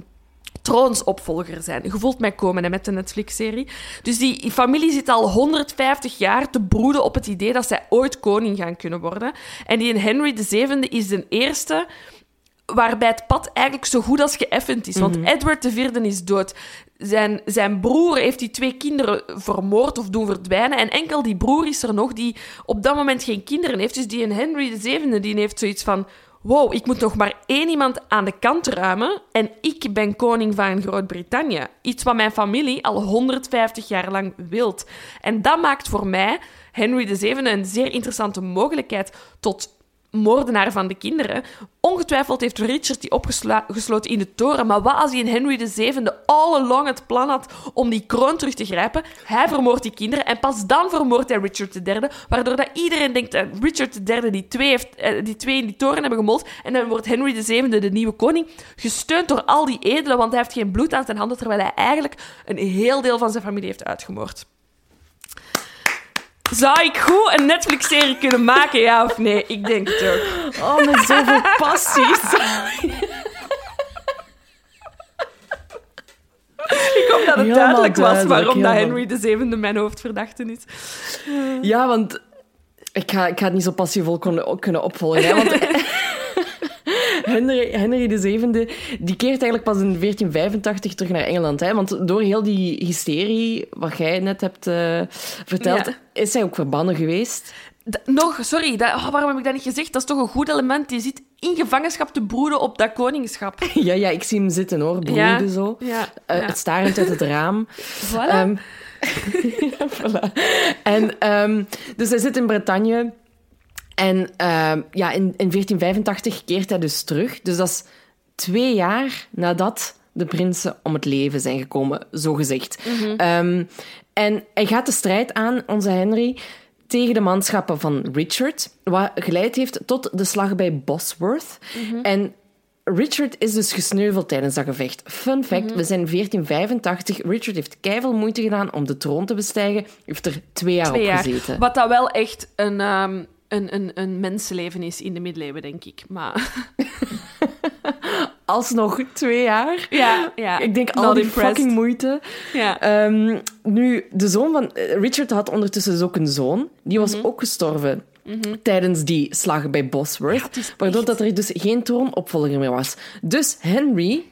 troonsopvolger zijn. Je voelt mij komen hè, met de Netflix-serie. Dus die familie zit al 150 jaar te broeden op het idee dat zij ooit koning gaan kunnen worden. En die Henry VII is de eerste waarbij het pad eigenlijk zo goed als geëffend is. Want Edward IV is dood. Zijn, zijn broer heeft die twee kinderen vermoord of doen verdwijnen. En enkel die broer is er nog die op dat moment geen kinderen heeft. Dus die een Henry VII die heeft zoiets van... Wow, ik moet nog maar één iemand aan de kant ruimen en ik ben koning van Groot-Brittannië. Iets wat mijn familie al 150 jaar lang wilt. En dat maakt voor mij Henry VII een zeer interessante mogelijkheid tot moordenaar van de kinderen. Ongetwijfeld heeft Richard die opgesloten in de toren, maar wat als hij in Henry VII all along het plan had om die kroon terug te grijpen? Hij vermoordt die kinderen en pas dan vermoordt hij Richard III, waardoor dat iedereen denkt dat Richard III die twee, heeft, eh, die twee in die toren hebben gemold en dan wordt Henry VII de nieuwe koning, gesteund door al die edelen, want hij heeft geen bloed aan zijn handen, terwijl hij eigenlijk een heel deel van zijn familie heeft uitgemoord. Zou ik goed een Netflix-serie kunnen maken, ja of nee? Ik denk het ook. Oh, met zoveel passies. Ik hoop dat het Helemaal duidelijk was duidelijk, waarom dat. Henry VII mijn hoofdverdachte is. Ja, want ik ga, ik ga het niet zo passievol kunnen, kunnen opvolgen. Hè, want Henry, Henry VII die keert eigenlijk pas in 1485 terug naar Engeland. Hè, want door heel die hysterie, wat jij net hebt eh, verteld, Ja. is hij ook verbannen geweest. D- nog, sorry, dat, oh, waarom heb ik dat niet gezegd? Dat is toch een goed element. Die zit in gevangenschap te broeden op dat koningschap. Ja, ja, ik zie hem zitten hoor, broeden zo. Ja, Eh, ja. Het starend uit het raam. Voilà. Ehm, voilà. En ehm, dus hij zit in Bretagne. En ehm, ja, in, in 1485 keert hij dus terug. Dus dat is twee jaar nadat de prinsen om het leven zijn gekomen, zogezegd. Ehm, en hij gaat de strijd aan, onze Henry, tegen de manschappen van Richard, wat geleid heeft tot de slag bij Bosworth. En Richard is dus gesneuveld tijdens dat gevecht. Fun fact, we zijn in 1485. Richard heeft keiveel moeite gedaan om de troon te bestijgen. Heeft er twee jaar Twee op jaar. gezeten. Wat dat wel echt een, ehm, een, een, een mensenleven is in de middeleeuwen, denk ik. Maar Alsnog twee jaar. ja, ja. Ik denk al Not die impressed. fucking moeite. Ja. Ehm, nu, de zoon van... eh, Richard had ondertussen dus ook een zoon. Die was Mhm. ook gestorven tijdens die slag bij Bosworth. waardoor echt- dat er dus geen troonopvolger meer was. Dus Henry,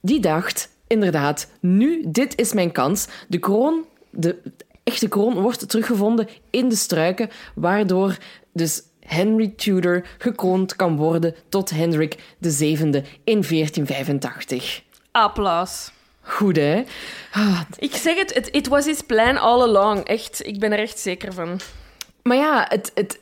die dacht... Inderdaad, nu, dit is mijn kans. De kroon, de echte kroon, wordt teruggevonden in de struiken, waardoor dus Henry Tudor gekroond kan worden tot Hendrik VII in 1485. Applaus. Goed, hè? Ah, Ik zeg het, it, it was his plan all along. Echt, ik ben er echt zeker van. maar ja, het, het,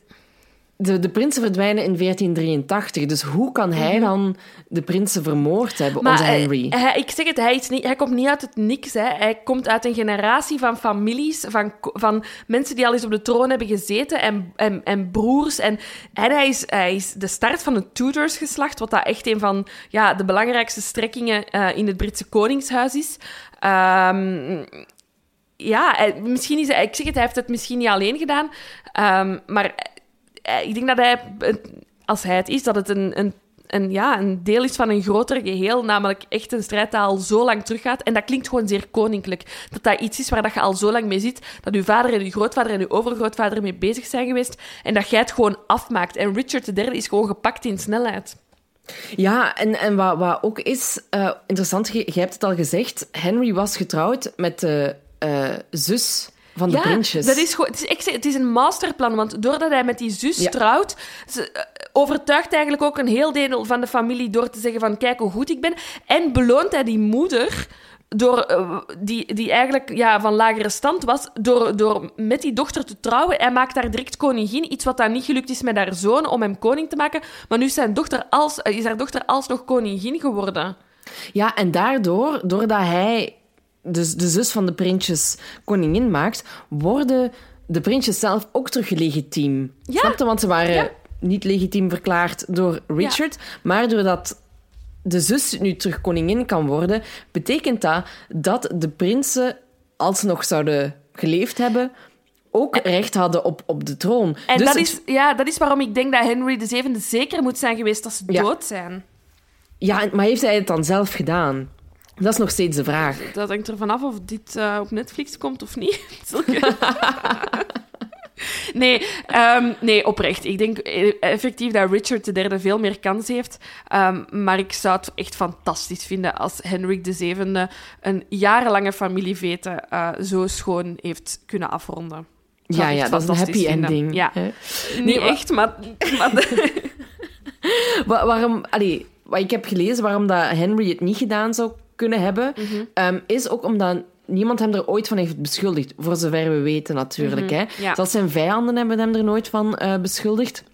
de, de prinsen verdwijnen in 1483. Dus hoe kan hij dan de prinsen vermoord hebben, onze eh, Henry? hij- ik zeg het, hij, is niet, hij komt niet uit het niks. Hè. Hij komt uit een generatie van families, van, van mensen die al eens op de troon hebben gezeten en, en, en broers. En, en hij, is, hij is de start van het Tudors-geslacht, wat dat echt een van ja, de belangrijkste strekkingen eh, in het Britse koningshuis is. Ehm, ja, hij- misschien is hij, ik zeg het, hij heeft het misschien niet alleen gedaan, ehm, maar eh, ik denk dat hij, als hij het is, dat het een, een, ja, een deel is van een groter geheel, namelijk echt een strijd al zo lang teruggaat. En dat klinkt gewoon zeer koninklijk. Dat dat iets is waar dat je al zo lang mee zit, dat uw vader en uw grootvader en uw overgrootvader mee bezig zijn geweest, en dat jij het gewoon afmaakt. En Richard III is gewoon gepakt in snelheid. Ja, en, en wat, wat ook is eh, interessant, je hebt het al gezegd, Henry was getrouwd met de eh, zus van de ja, prinsjes. dat is gewoon, het, is, ik zeg, het is een masterplan, want doordat hij met die zus Ja. trouwt, ze, eh, overtuigt eigenlijk ook een heel deel van de familie door te zeggen van kijk hoe goed ik ben. En beloont hij die moeder, door, eh, die, die eigenlijk ja, van lagere stand was, door, door met die dochter te trouwen. Hij maakt haar direct koningin, iets wat dan niet gelukt is met haar zoon om hem koning te maken. Maar nu is, zijn dochter als, eh, is haar dochter alsnog koningin geworden. Ja, en daardoor, doordat hij dus de zus van de prinsjes koningin maakt, worden de prinsjes zelf ook terug legitiem. Ja. Snap je? Want ze waren Ja. niet legitiem verklaard door Richard, maar doordat de zus nu terug koningin kan worden, betekent dat dat de prinsen, als ze nog zouden geleefd hebben, ook recht hadden op, op de troon. En Dus dat, het- is, ja, dat is waarom ik denk dat Henry VII zeker moet zijn geweest dat ze Ja. dood zijn. Ja, maar heeft hij het dan zelf gedaan? Dat is nog steeds de vraag. Dat hangt er vanaf of dit eh, op Netflix komt of niet. Nee, ehm, nee, oprecht. Ik denk eh, effectief dat Richard III veel meer kans heeft. Ehm, maar ik zou het echt fantastisch vinden als Henrik VII een jarenlange familievete eh, zo schoon heeft kunnen afronden. Zou Ja, ja, dat is een happy vinden. ending. Ja. hè? Niet maar- echt, maar... maar Wa- waarom, allee, wat ik heb gelezen waarom dat Henry het niet gedaan zou kunnen hebben, Mhm. ehm, is ook omdat niemand hem er ooit van heeft beschuldigd. Voor zover we weten natuurlijk. hè. Mhm, ja. Zelfs zijn vijanden hebben hem er nooit van eh, beschuldigd.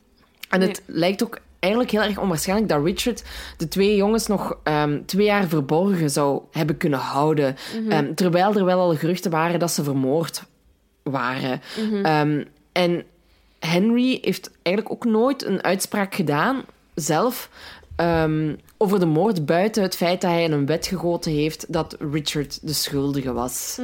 En het lijkt ook eigenlijk heel erg onwaarschijnlijk dat Richard de twee jongens nog ehm, twee jaar verborgen zou hebben kunnen houden. Ehm, terwijl er wel al geruchten waren dat ze vermoord waren. Mhm. En Henry heeft eigenlijk ook nooit een uitspraak gedaan, zelf, over de moord, buiten het feit dat hij in een wet gegoten heeft dat Richard de schuldige was.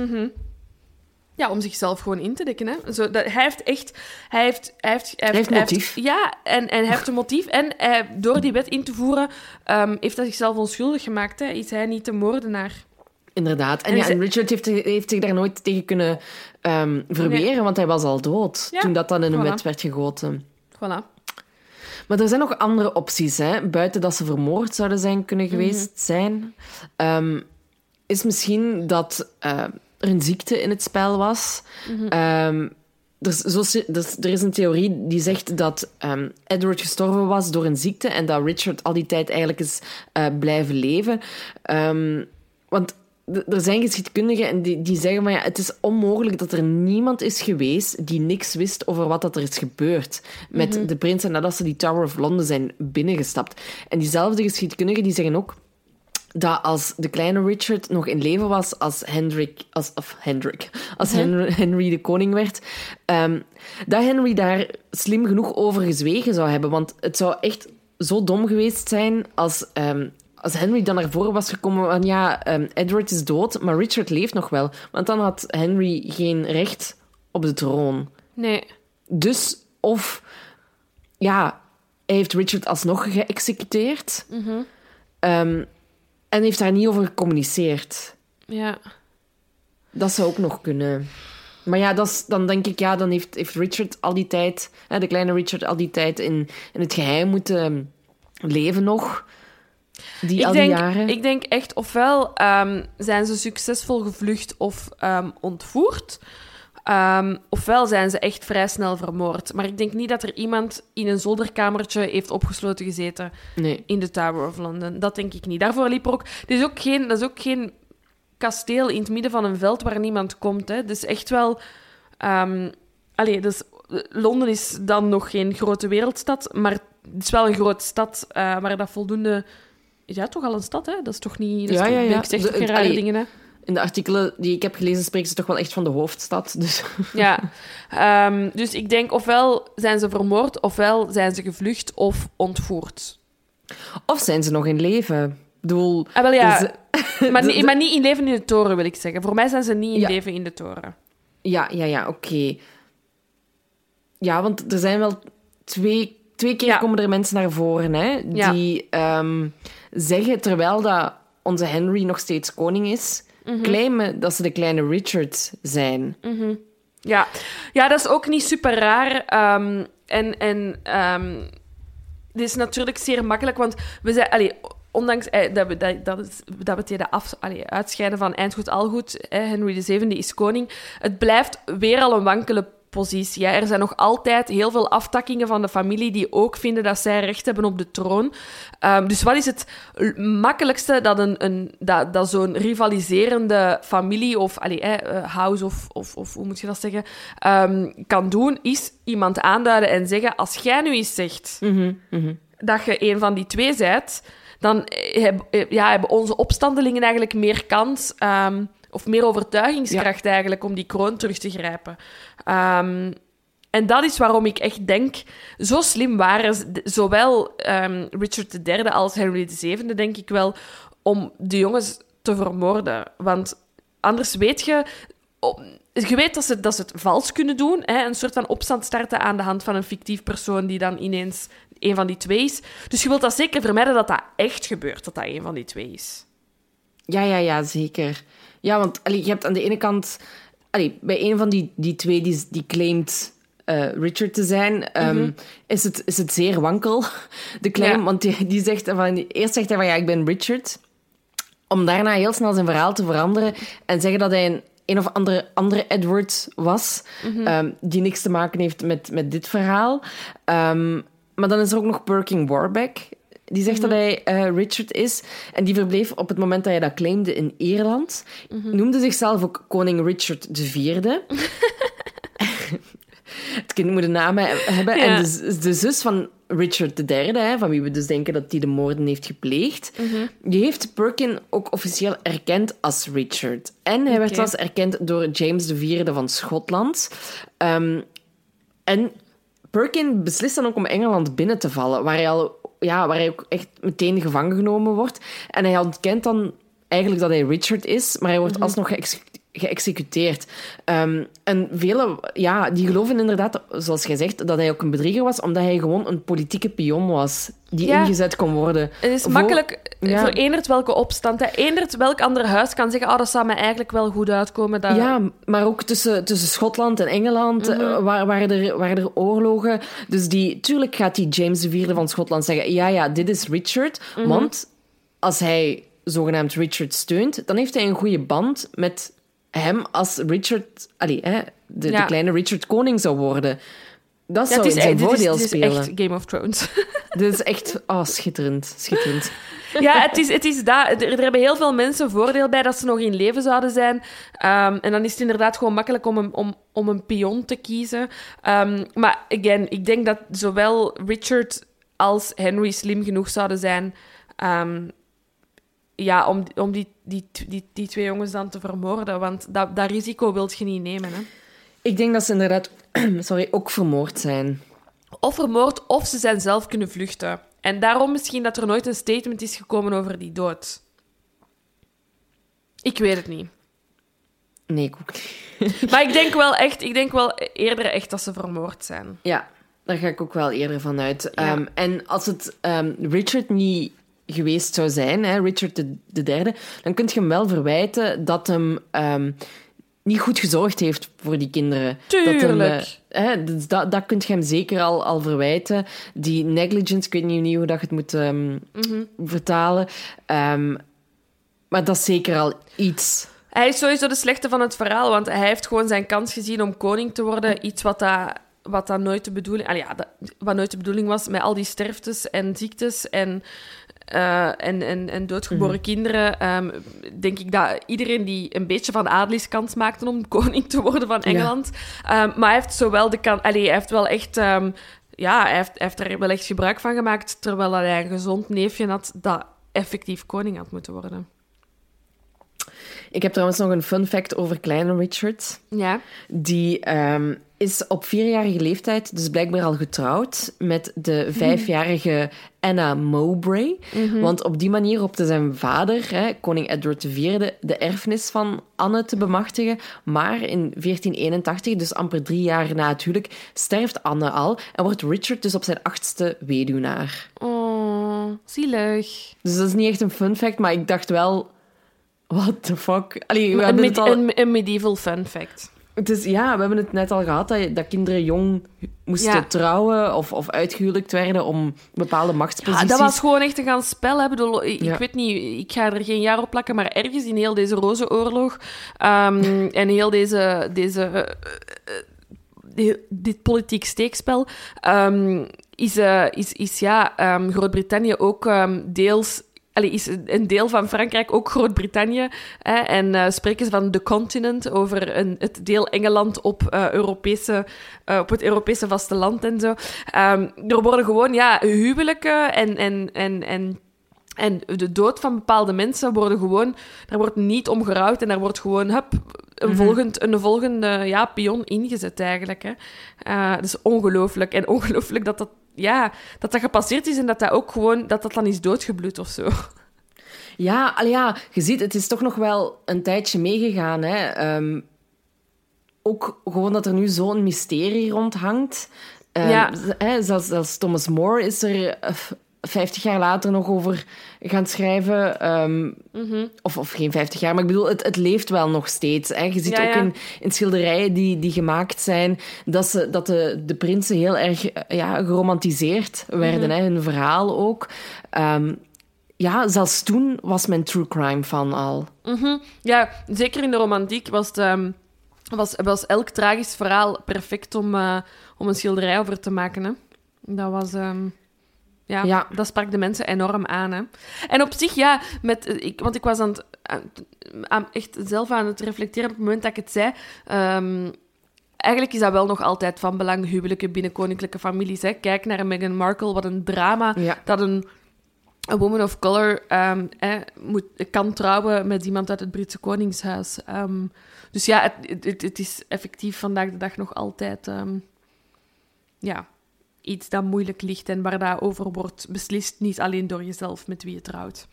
Ja, om zichzelf gewoon in te dekken. Hè. Zo, dat, hij heeft echt... Hij heeft, hij heeft, hij heeft hij motief. ja, en, en hij heeft een motief. En hij, door die wet in te voeren, ehm, heeft hij zichzelf onschuldig gemaakt. Hè. Is hij niet de moordenaar? Inderdaad. En, En ja, en Richard heeft, heeft zich daar nooit tegen kunnen ehm, verweren, want hij was al dood Ja, toen dat dan in een voilà. wet werd gegoten. Voilà. Maar er zijn nog andere opties, hè? buiten dat ze vermoord zouden zijn kunnen geweest zijn. Ehm, is misschien dat eh, er een ziekte in het spel was. Ehm, er, is, zo, er, is, er is een theorie die zegt dat ehm, Edward gestorven was door een ziekte en dat Richard al die tijd eigenlijk is eh, blijven leven. Want er zijn geschiedkundigen en die, die zeggen van ja, het is onmogelijk dat er niemand is geweest die niks wist over wat dat er is gebeurd met de prinsen nadat ze die Tower of London zijn binnengestapt. En diezelfde geschiedkundigen die zeggen ook dat als de kleine Richard nog in leven was als Hendrik, als, of Hendrik, als Henry, Henry de koning werd, ehm, dat Henry daar slim genoeg over gezwegen zou hebben. Want het zou echt zo dom geweest zijn als, ehm, als Henry dan naar voren was gekomen van ja, ehm, Edward is dood, maar Richard leeft nog wel. Want dan had Henry geen recht op de troon. Nee. Dus of ja, hij heeft Richard alsnog geëxecuteerd Ehm, en heeft daar niet over gecommuniceerd. Ja. Dat zou ook nog kunnen. Maar ja, dat is, dan denk ik, ja, dan heeft, heeft Richard al die tijd, hè, de kleine Richard, al die tijd in, in het geheim moeten leven nog. Die Ik al die denk, jaren. ik denk echt, ofwel ehm, zijn ze succesvol gevlucht of ehm, ontvoerd. Ehm, ofwel zijn ze echt vrij snel vermoord. Maar ik denk niet dat er iemand in een zolderkamertje heeft opgesloten gezeten Nee. in de Tower of London. Dat denk ik niet. Daarvoor liep er ook... Er is ook geen, dat is ook geen kasteel in het midden van een veld waar niemand komt. Hè. Dus echt wel... allee, dus Londen is dan nog geen grote wereldstad, maar het is wel een grote stad uh, waar dat voldoende... Ja, toch al een stad, hè? Dat is toch niet... Dat Ja, is toch, ja, ja. Ik zeg De- toch geen rare allee. dingen, hè? In de artikelen die ik heb gelezen spreken ze toch wel echt van de hoofdstad. Dus Ja, Ehm, dus ik denk ofwel zijn ze vermoord, ofwel zijn ze gevlucht of ontvoerd. Of zijn ze nog in leven? Ik bedoel... Ah, wel ja, dus- maar, de- niet, de- maar niet in leven in de toren, wil ik zeggen. Voor mij zijn ze niet in Ja. leven in de toren. Ja, ja, ja, oké. Ja, want er zijn wel twee, twee keer Ja. komen er mensen naar voren, hè, Ja. die ehm, zeggen, terwijl dat onze Henry nog steeds koning is, Mhm. claimen dat ze de kleine Richard zijn. Ja. ja, dat is ook niet super raar. ehm, en en ehm, dit is natuurlijk zeer makkelijk, want we zijn... Allee, ondanks eh, dat we, dat, dat, is, dat we hele af, allee, uitscheiden van eind goed, al goed, Henry VII is koning, het blijft weer al een wankele positie. Hè. Er zijn nog altijd heel veel aftakkingen van de familie die ook vinden dat zij recht hebben op de troon. Ehm, dus wat is het makkelijkste dat, een, een, dat, dat zo'n rivaliserende familie of allee, hè, eh, house of, of, of hoe moet je dat zeggen, ehm, kan doen, is iemand aanduiden en zeggen, als jij nu eens zegt Mhm, mhm. dat je een van die twee bent, dan eh, heb- eh, ja, hebben onze opstandelingen eigenlijk meer kans, ehm, of meer overtuigingskracht eigenlijk, om die kroon terug te grijpen. Ehm, en dat is waarom ik echt denk, zo slim waren zowel ehm, Richard III als Henry VII, denk ik wel, om de jongens te vermoorden. Want anders weet je... Je weet dat ze, dat ze het vals kunnen doen. Hè? Een soort van opstand starten aan de hand van een fictief persoon die dan ineens een van die twee is. Dus je wilt dat zeker vermijden dat dat echt gebeurt, dat dat een van die twee is. Ja, ja, ja, zeker. Ja, want allee, je hebt aan de ene kant... Allee, bij een van die, die twee die, die claimt eh, Richard te zijn, ehm, is, het, is het zeer wankel, de claim. Ja. Want die, die zegt van... Eerst zegt hij van, ja, ik ben Richard. Om daarna heel snel zijn verhaal te veranderen en zeggen dat hij een een of andere, andere Edward was, ehm, die niks te maken heeft met, met dit verhaal. Ehm, maar dan is er ook nog Perkin Warbeck, die zegt dat hij eh, Richard is. En die verbleef op het moment dat hij dat claimde in Ierland. Noemde zichzelf ook koning Richard IV. het kind moet een naam he- hebben. Ja. En de, de zus van Richard III, hè, van wie we dus denken dat hij de moorden heeft gepleegd, die heeft Perkin ook officieel erkend als Richard. En hij werd zelfs erkend door James IV van Schotland. Ehm, en Perkin beslist dan ook om Engeland binnen te vallen, waar hij, al, ja, waar hij ook echt meteen gevangen genomen wordt. En hij ontkent dan eigenlijk dat hij Richard is, maar hij wordt alsnog geëx- geëxecuteerd. Ehm, en velen ja, die geloven inderdaad, zoals jij zegt, dat hij ook een bedrieger was, omdat hij gewoon een politieke pion was die Ja. ingezet kon worden. Het is Voor- makkelijk ja. voor eenderd welke opstand. Hè. Eenderd welk ander huis kan zeggen, oh, dat zou mij eigenlijk wel goed uitkomen. Dat... Ja, maar ook tussen, tussen Schotland en Engeland eh, waar, waren, er, waren er oorlogen. Dus die, tuurlijk gaat die James IV van Schotland zeggen: ja, ja, dit is Richard. Want als hij zogenaamd Richard steunt, dan heeft hij een goede band met hem als Richard, allee, hè, de, Ja. de kleine Richard koning zou worden. Dat Ja, zou is, in zijn is- voordeel dit is spelen. echt Game of Thrones. Dit is echt oh, schitterend. schitterend. ja, het is, het is dat. Er, er hebben heel veel mensen voordeel bij dat ze nog in leven zouden zijn. Ehm, en dan is het inderdaad gewoon makkelijk om een, om, om een pion te kiezen. Ehm, maar again, ik denk dat zowel Richard als Henry slim genoeg zouden zijn... ehm, ja, om, om die, die, die, die twee jongens dan te vermoorden. Want dat, dat risico wilt je niet nemen, hè. Ik denk dat ze inderdaad sorry, ook vermoord zijn. Of vermoord, of ze zijn zelf kunnen vluchten. En daarom misschien dat er nooit een statement is gekomen over die dood. Ik weet het niet. Nee, ik ook niet. Maar ik denk wel echt, ik denk wel eerder echt dat ze vermoord zijn. Ja, daar ga ik ook wel eerder van uit. Ja. Ehm, en als het ehm, Richard niet geweest zou zijn, hè, Richard de, de derde, dan kun je hem wel verwijten dat hem ehm, niet goed gezorgd heeft voor die kinderen. Dat hem, Tuurlijk. eh, hè, dus dat, dat kun je hem zeker al, al verwijten. Die negligence, ik weet niet hoe dat je het moet ehm, Mhm. vertalen. Ehm, maar dat is zeker al iets. Hij is sowieso de slechte van het verhaal, want hij heeft gewoon zijn kans gezien om koning te worden. Iets wat dat, wat dat nooit de bedoeling... Ja, dat, wat nooit de bedoeling was, met al die sterftes en ziektes en, eh, en, en, en doodgeboren kinderen. ehm, denk ik dat iedereen die een beetje van adel is kans maakte om koning te worden van Engeland. Ehm, maar hij heeft zowel de kans... Hij heeft wel echt... ehm, ja, hij heeft, hij heeft er wel echt gebruik van gemaakt, terwijl hij een gezond neefje had dat effectief koning had moeten worden. Ik heb trouwens nog een fun fact over kleine Richard. Ja. Die is op vierjarige leeftijd dus blijkbaar al getrouwd met de vijfjarige Anna Mowbray. Want op die manier hoopte zijn vader, hè, koning Edward IV, de erfenis van Anne te bemachtigen. Maar in 1481, dus amper drie jaar na het huwelijk, sterft Anne al en wordt Richard dus op zijn achtste weduwnaar. Oh, zielig. Dus dat is niet echt een fun fact, maar ik dacht wel... What the fuck? Allee, we Een, het al... een, een medieval fun fact. Het is, ja, we hebben het net al gehad dat, dat kinderen jong moesten Ja. trouwen of, of uitgehuwelijkt werden om bepaalde Ja, machtsposities. dat was gewoon echt een gaan spel. Hè. Ik, bedoel, ik, Ja. ik weet niet, ik ga er geen jaar op plakken, maar ergens in heel deze rozenoorlog ehm, en heel deze, deze, eh, eh, heel- dit politiek steekspel ehm, is, eh, is, is ja, ehm, Groot-Brittannië ook deels... Allee, is een deel van Frankrijk ook Groot-Brittannië. Hè, en eh, spreken ze van de continent over een, het deel Engeland op, eh, Europese, eh, op het Europese vasteland en zo. Ehm, er worden gewoon ja, huwelijken en, en, en, en, en de dood van bepaalde mensen worden gewoon... Daar wordt niet om gerouwd en daar wordt gewoon hup, een, volgend, een volgende ja, pion ingezet eigenlijk. Hè. Dat is ongelooflijk. En ongelooflijk dat dat, ja, dat dat gepasseerd is en dat dat ook gewoon... Dat dat dan is doodgebloed of zo. Ja, allee, ja, je ziet, het is toch nog wel een tijdje meegegaan. Hè. Ehm, ook gewoon dat er nu zo'n mysterie rondhangt. Ehm, Ja. hè, zelfs, zelfs Thomas More is er eh, 50 jaar later nog over gaan schrijven. Ehm, Mhm. of, of geen 50 jaar, maar ik bedoel, het, het leeft wel nog steeds. Hè. Je ziet Ja, ook ja. in, in schilderijen die, die gemaakt zijn dat, ze, dat de, de prinsen heel erg eh, ja, geromantiseerd werden, Mhm. hè, hun verhaal ook. Ehm, ja, zelfs toen was men true crime van al. Mhm. Ja, zeker in de romantiek was, het, ehm, was, was elk tragisch verhaal perfect om, eh, om een schilderij over te maken. Hè. Dat was... ja, Ja. dat sprak de mensen enorm aan. Hè. En op zich, ja, met, eh, ik, want ik was aan het, aan, aan- echt zelf aan het reflecteren op het moment dat ik het zei. Ehm, eigenlijk is dat wel nog altijd van belang, huwelijken binnen koninklijke families. Hè. Kijk naar Meghan Markle, wat een drama Ja. dat een, een woman of color eh, moet, kan trouwen met iemand uit het Britse Koningshuis. Ehm, dus ja, het, het, het is effectief vandaag de dag nog altijd ehm, ja, iets dat moeilijk ligt en waar dat over wordt beslist, niet alleen door jezelf met wie je trouwt.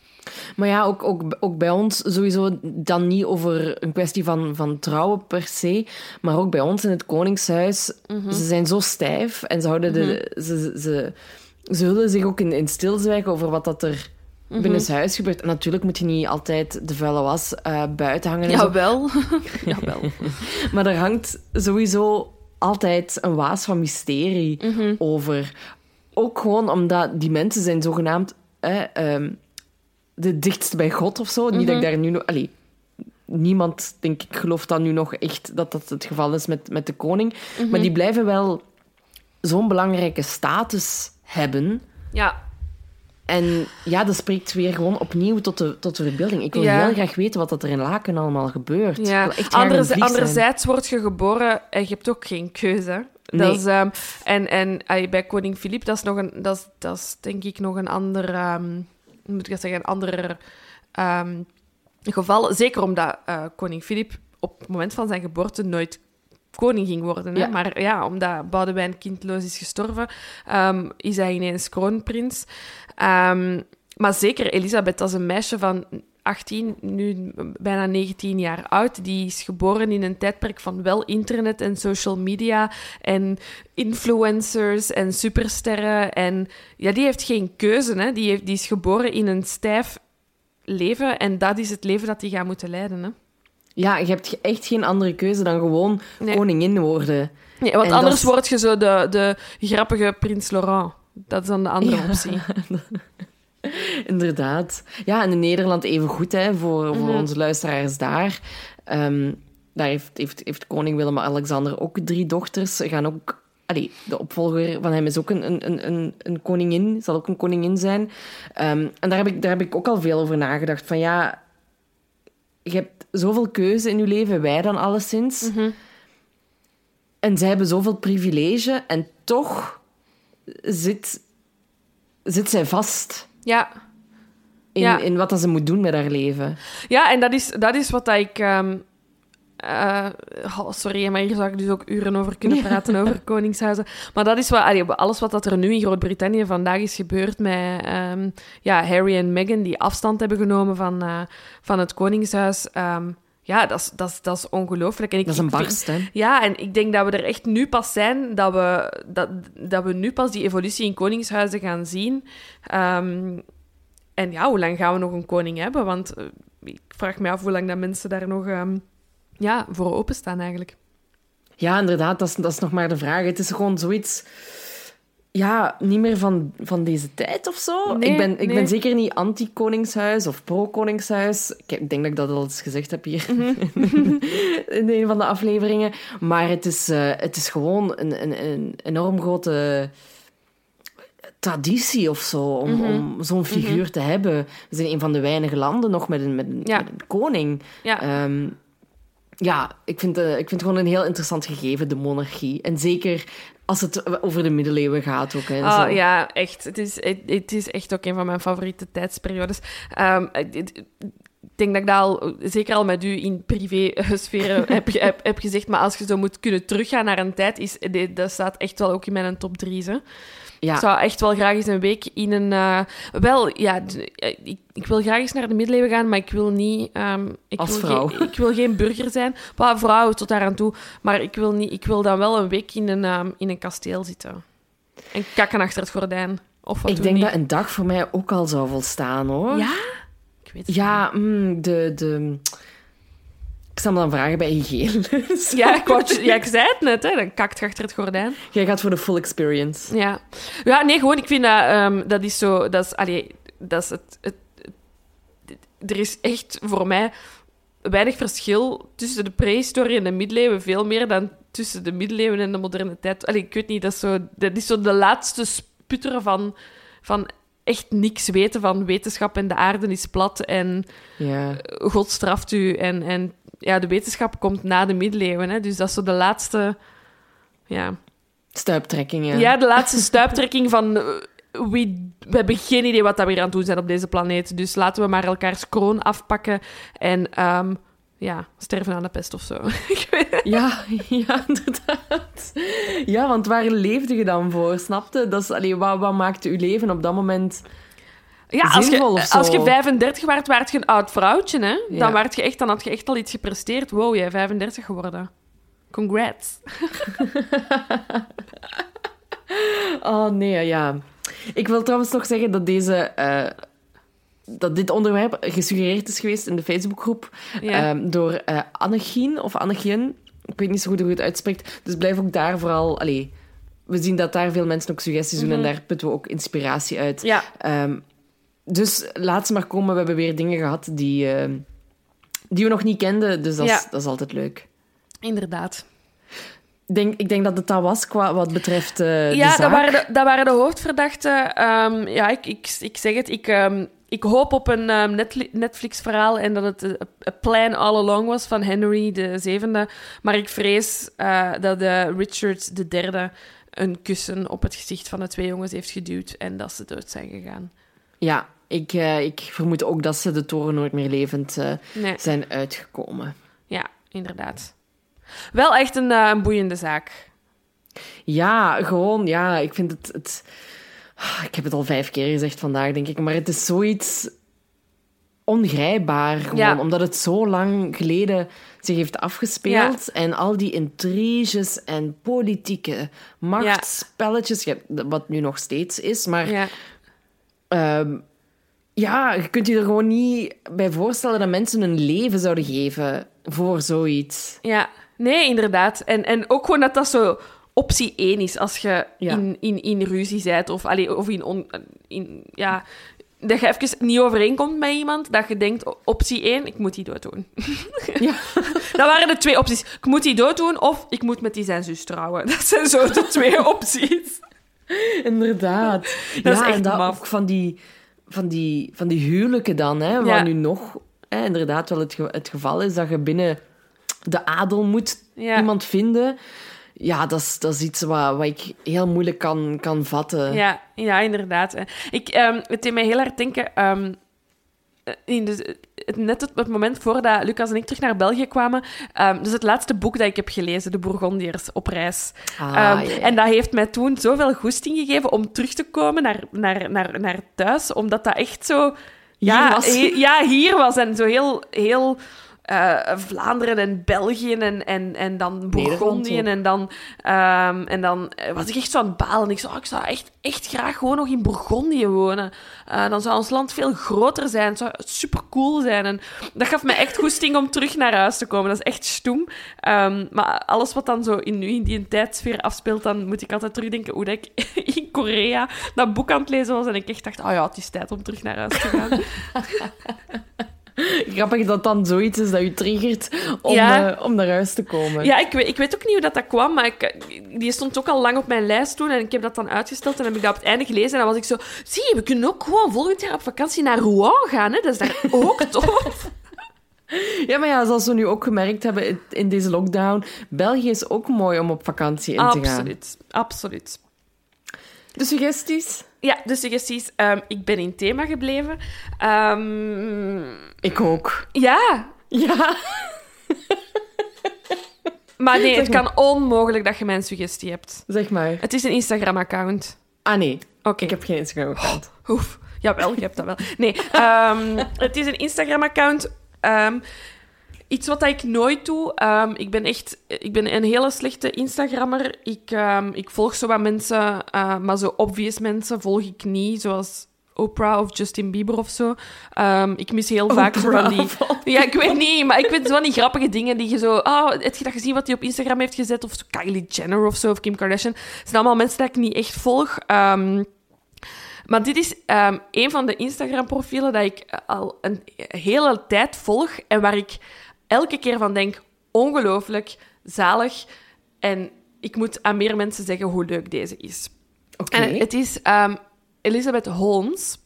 Maar ja, ook, ook, ook bij ons sowieso dan niet over een kwestie van, van trouwen per se, maar ook bij ons in het Koningshuis. Mhm. Ze zijn zo stijf en ze, houden de, ze, ze, ze hullen zich ook in, in stilzwijgen over wat dat er Mhm. binnen huis gebeurt. En natuurlijk moet je niet altijd de vuile was eh, buiten hangen. Jawel. Jawel. Maar er hangt sowieso altijd een waas van mysterie Mhm. over. Ook gewoon omdat die mensen zijn zogenaamd hè, ehm, de dichtst bij God of zo. Niet dat ik daar nu nog... Allee, niemand, denk ik, gelooft dan nu nog echt dat dat het geval is met, met de koning. Maar die blijven wel zo'n belangrijke status hebben. Ja, En ja, dat spreekt weer gewoon opnieuw tot de, tot de verbeelding. Ik wil Ja. heel graag weten wat dat er in Laken allemaal gebeurt. Ja, wil echt graag Anderzij- een vlieg zijn. anderzijds word je geboren en je hebt ook geen keuze. Nee. Dat is, ehm, en en ay, bij koning Filip, dat is, nog een, dat is, dat is denk ik nog een ander, ehm, moet ik dat zeggen, een ander ehm, geval. Zeker omdat eh, koning Filip op het moment van zijn geboorte nooit koning ging worden. Hè? Ja. Maar ja, omdat Boudewijn kindloos is gestorven, ehm, is hij ineens kroonprins. Ehm, maar zeker Elisabeth, is een meisje van 18, nu bijna 19 jaar oud. Die is geboren in een tijdperk van wel internet en social media en influencers en supersterren. En ja, die heeft geen keuze. Hè? Die, heeft, die is geboren in een stijf leven en dat is het leven dat hij gaat moeten leiden. Hè? Ja, je hebt echt geen andere keuze dan gewoon Nee. koningin worden. Nee, want En anders word je zo de, de grappige prins Laurent. Dat is dan de andere Ja. optie. Inderdaad. Ja, en in Nederland even goed hè, voor, voor onze luisteraars daar. Ehm, daar heeft, heeft, heeft koning Willem-Alexander ook drie dochters. Ze gaan ook... Allee, de opvolger van hem is ook een, een, een, een koningin, zal ook een koningin zijn. Ehm, en daar heb, ik, daar heb ik ook al veel over nagedacht. Van ja, je hebt zoveel keuze in je leven, wij dan alleszins. En zij hebben zoveel privilege en toch zit, zit zij vast Ja. in, Ja. in wat dat ze moet doen met haar leven. Ja, en dat is, dat is wat dat ik... ehm, eh, oh, sorry, maar hier zou ik dus ook uren over kunnen praten, over koningshuizen. Maar dat is wat, allee, alles wat dat er nu in Groot-Brittannië vandaag is gebeurd met ehm, ja, Harry en Meghan, die afstand hebben genomen van, eh, van het koningshuis. Ehm, ja, dat is, dat ongelooflijk. En ik, Dat is een barst, hè. Ja, en ik denk dat we er echt nu pas zijn, dat we, dat, dat we nu pas die evolutie in koningshuizen gaan zien. Ehm, en ja, hoe lang gaan we nog een koning hebben? Want eh, ik vraag me af hoe lang dat mensen daar nog ja, voor openstaan eigenlijk. Ja, inderdaad, dat is, dat is nog maar de vraag. Het is gewoon zoiets... Ja, niet meer van, van deze tijd of zo. Nee, ik, ben, ik nee. ben zeker niet anti-koningshuis of pro-koningshuis. Ik ik denk dat ik dat al eens gezegd heb hier Mhm. in een van de afleveringen. Maar het is, eh, het is gewoon een, een, een enorm grote traditie of zo om, Mhm. om zo'n figuur te hebben. We zijn een van de weinige landen nog met een, met een, Ja. met een koning. Ja. Ehm, ja, ik vind, eh, ik vind het gewoon een heel interessant gegeven, de monarchie. En zeker als het over de middeleeuwen gaat ook. Hè, ah, zo. ja, echt. Het is, het, is echt ook een van mijn favoriete tijdsperiodes. Ehm, eh, ik denk dat ik dat al, zeker al met u in privé-sferen heb, heb, heb, gezegd. Maar als je zo moet kunnen teruggaan naar een tijd, is, dat staat echt wel ook in mijn top 3. Ja. Ik zou echt wel graag eens een week in een... eh, wel, ja, eh, ik, ik wil graag eens naar de middeleeuwen gaan, maar ik wil niet... ehm, ik Als wil vrouw. Geen, ik wil geen burger zijn. Well, vrouw tot daar aan toe. Maar ik wil, niet, ik wil dan wel een week in een, ehm, in een kasteel zitten. En kakken achter het gordijn. Of wat ik denk dat een dag voor mij ook al zou volstaan, hoor. Ja? Ik weet het Ja, mm, de, de... Ik zal me dan vragen bij hygiëne. niet. Ja, ik, wou ja, ik zei het net, hè. Dan kakt je achter het gordijn. Jij gaat voor de full experience. Ja. Ja, nee, gewoon, ik vind dat... ehm, dat is zo... Dat is, allee, dat is het, het, het- Er is echt voor mij weinig verschil tussen de prehistorie en de middeleeuwen. Veel meer dan tussen de middeleeuwen en de moderne tijd. Allee, ik weet niet, dat is zo, dat is zo de laatste sputteren van, van echt niks weten van wetenschap en de aarde is plat en Ja. God straft u. En, en ja, de wetenschap komt na de middeleeuwen. Hè? Dus dat is zo de laatste... Ja, Stuiptrekkingen. ja, de laatste stuiptrekking van... eh, wie, we hebben geen idee wat dat we hier aan het doen zijn op deze planeet. Dus laten we maar elkaars kroon afpakken en ehm, ja, sterven aan de pest of zo. Ik weet- Ja, ja, inderdaad. Ja, want waar leefde je dan voor? Snapte? Dat is, allee, wat, wat maakte uw leven op dat moment... ja, als je, als je 35 waart, waart je een oud vrouwtje, hè? Ja. Dan, waart je echt, dan had je echt al iets gepresteerd. Wow, jij 35 geworden. Congrats. Oh, nee, ja. Ik wil trouwens nog zeggen dat deze... eh, dat dit onderwerp gesuggereerd is geweest in de Facebookgroep Ja. ehm, door eh Annegien of Annegien. Ik weet niet zo goed hoe je het uitspreekt. Dus blijf ook daar vooral... Allee, we zien dat daar veel mensen ook suggesties doen en daar putten we ook inspiratie uit. Ja, Ehm, dus laat ze maar komen. We hebben weer dingen gehad die, ehm, die we nog niet kenden. Dus dat, is, dat is altijd leuk. inderdaad. Ik denk, ik denk dat het dat was qua wat betreft eh de ja, zaak. dat waren de, dat waren de hoofdverdachten. Ehm, ja, ik, ik, ik zeg het. Ik, ehm, ik hoop op een Netfli- Netflix-verhaal en dat het een een plan all along was van Henry de zevende. Maar ik vrees eh, dat eh, Richard de derde een kussen op het gezicht van de twee jongens heeft geduwd en dat ze dood zijn gegaan. Ja, ik, eh, ik vermoed ook dat ze de toren nooit meer levend eh, Nee, zijn uitgekomen. ja, inderdaad. Wel echt een, eh, een boeiende zaak. Ja, gewoon, ja, ik vind het, het... Ah, Ik heb het al vijf keer gezegd vandaag, denk ik, maar het is zoiets ongrijpbaar, gewoon, Ja. omdat het zo lang geleden zich heeft afgespeeld en al die intriges en politieke machtsspelletjes, ja, wat nu nog steeds is, maar Ja. Ja, je kunt je er gewoon niet bij voorstellen dat mensen hun leven zouden geven voor zoiets. Ja, nee, inderdaad. En, en ook gewoon dat dat zo optie één is als je Ja. in, in, in ruzie bent of, allee, of in, on, in... Ja, dat je even niet overeenkomt met iemand, dat je denkt, optie 1, ik moet die dood doen. Ja. dat waren de twee opties. Ik moet die dood doen, of ik moet met die zijn zus trouwen. Dat zijn zo de twee opties. Inderdaad. Dat is ja, echt en dat maf. ook van die, van, die, van die huwelijken dan, hè, Ja. waar nu nog hè, inderdaad wel het, ge- het geval is dat je binnen de adel moet Ja. iemand vinden. Ja, dat is, dat is iets wat, wat ik heel moeilijk kan, kan vatten. Ja, ja inderdaad. Ik, ehm, het deed mij heel hard denken... ehm, in de, het, net het, het moment voordat Lucas en ik terug naar België kwamen... ehm dus het laatste boek dat ik heb gelezen, De Bourgondiërs op reis. Ah, Ehm. En dat heeft mij toen zoveel goesting gegeven om terug te komen naar, naar, naar, naar thuis. Omdat dat echt zo... Ja, was. he- ja, hier was. En zo heel... heel eh, Vlaanderen en België en, en, en dan Bourgondië. En dan, ehm, en dan eh, was ik echt zo aan het balen. Ik zou, ik zou echt, echt graag gewoon nog in Bourgondië wonen. Eh, dan zou ons land veel groter zijn. Het zou super cool zijn. En dat gaf me echt goesting om terug naar huis te komen. Dat is echt stoem. Ehm, maar alles wat dan zo in, nu in die tijdsfeer afspeelt, dan moet ik altijd terugdenken hoe dat ik in Korea dat boek aan het lezen was. En ik echt dacht, oh ja, het is tijd om terug naar huis te gaan. Grappig dat dan zoiets is dat je triggert om, Ja. eh, om naar huis te komen. Ja, ik weet, ik weet ook niet hoe dat, dat kwam, maar ik, die stond ook al lang op mijn lijst toen. En ik heb dat dan uitgesteld en heb ik dat op het einde gelezen. En dan was ik zo, zie je, we kunnen ook gewoon volgend jaar op vakantie naar Rouen gaan. Hè? Dat is daar ook tof. Ja, maar ja, zoals we nu ook gemerkt hebben in- in deze lockdown, België is ook mooi om op vakantie in te gaan. Absoluut, absoluut. De suggesties? Ja, de suggesties. Ehm, ik ben in thema gebleven. Ehm, Ik ook. ja, Ja. maar nee, het maar. kan onmogelijk dat je mijn suggestie hebt. Zeg maar. Het is een Instagram-account. Ah nee, Oké. ik heb geen Instagram-account. Oef. Jawel, je hebt dat wel. Nee, ehm, het is een Instagram-account. Ehm, iets wat ik nooit doe. Ehm, ik ben echt... Ik ben een hele slechte Instagrammer. Ik, ehm, ik volg zo wat mensen, eh, maar zo obvious mensen volg ik niet, zoals Oprah of Justin Bieber of zo. Ehm, ik mis heel vaak zo van die... Ja, ik weet niet, maar ik vind zo van die grappige dingen die je zo... Oh, heb je dat gezien wat hij op Instagram heeft gezet? Of Kylie Jenner of zo, of Kim Kardashian. Het zijn allemaal mensen die ik niet echt volg. Maar dit is een van de Instagram-profielen dat ik al een hele tijd volg en waar ik elke keer van denk, ongelooflijk, zalig. En ik moet aan meer mensen zeggen hoe leuk deze is. Oké. En het is ehm, Elizabeth Holmes.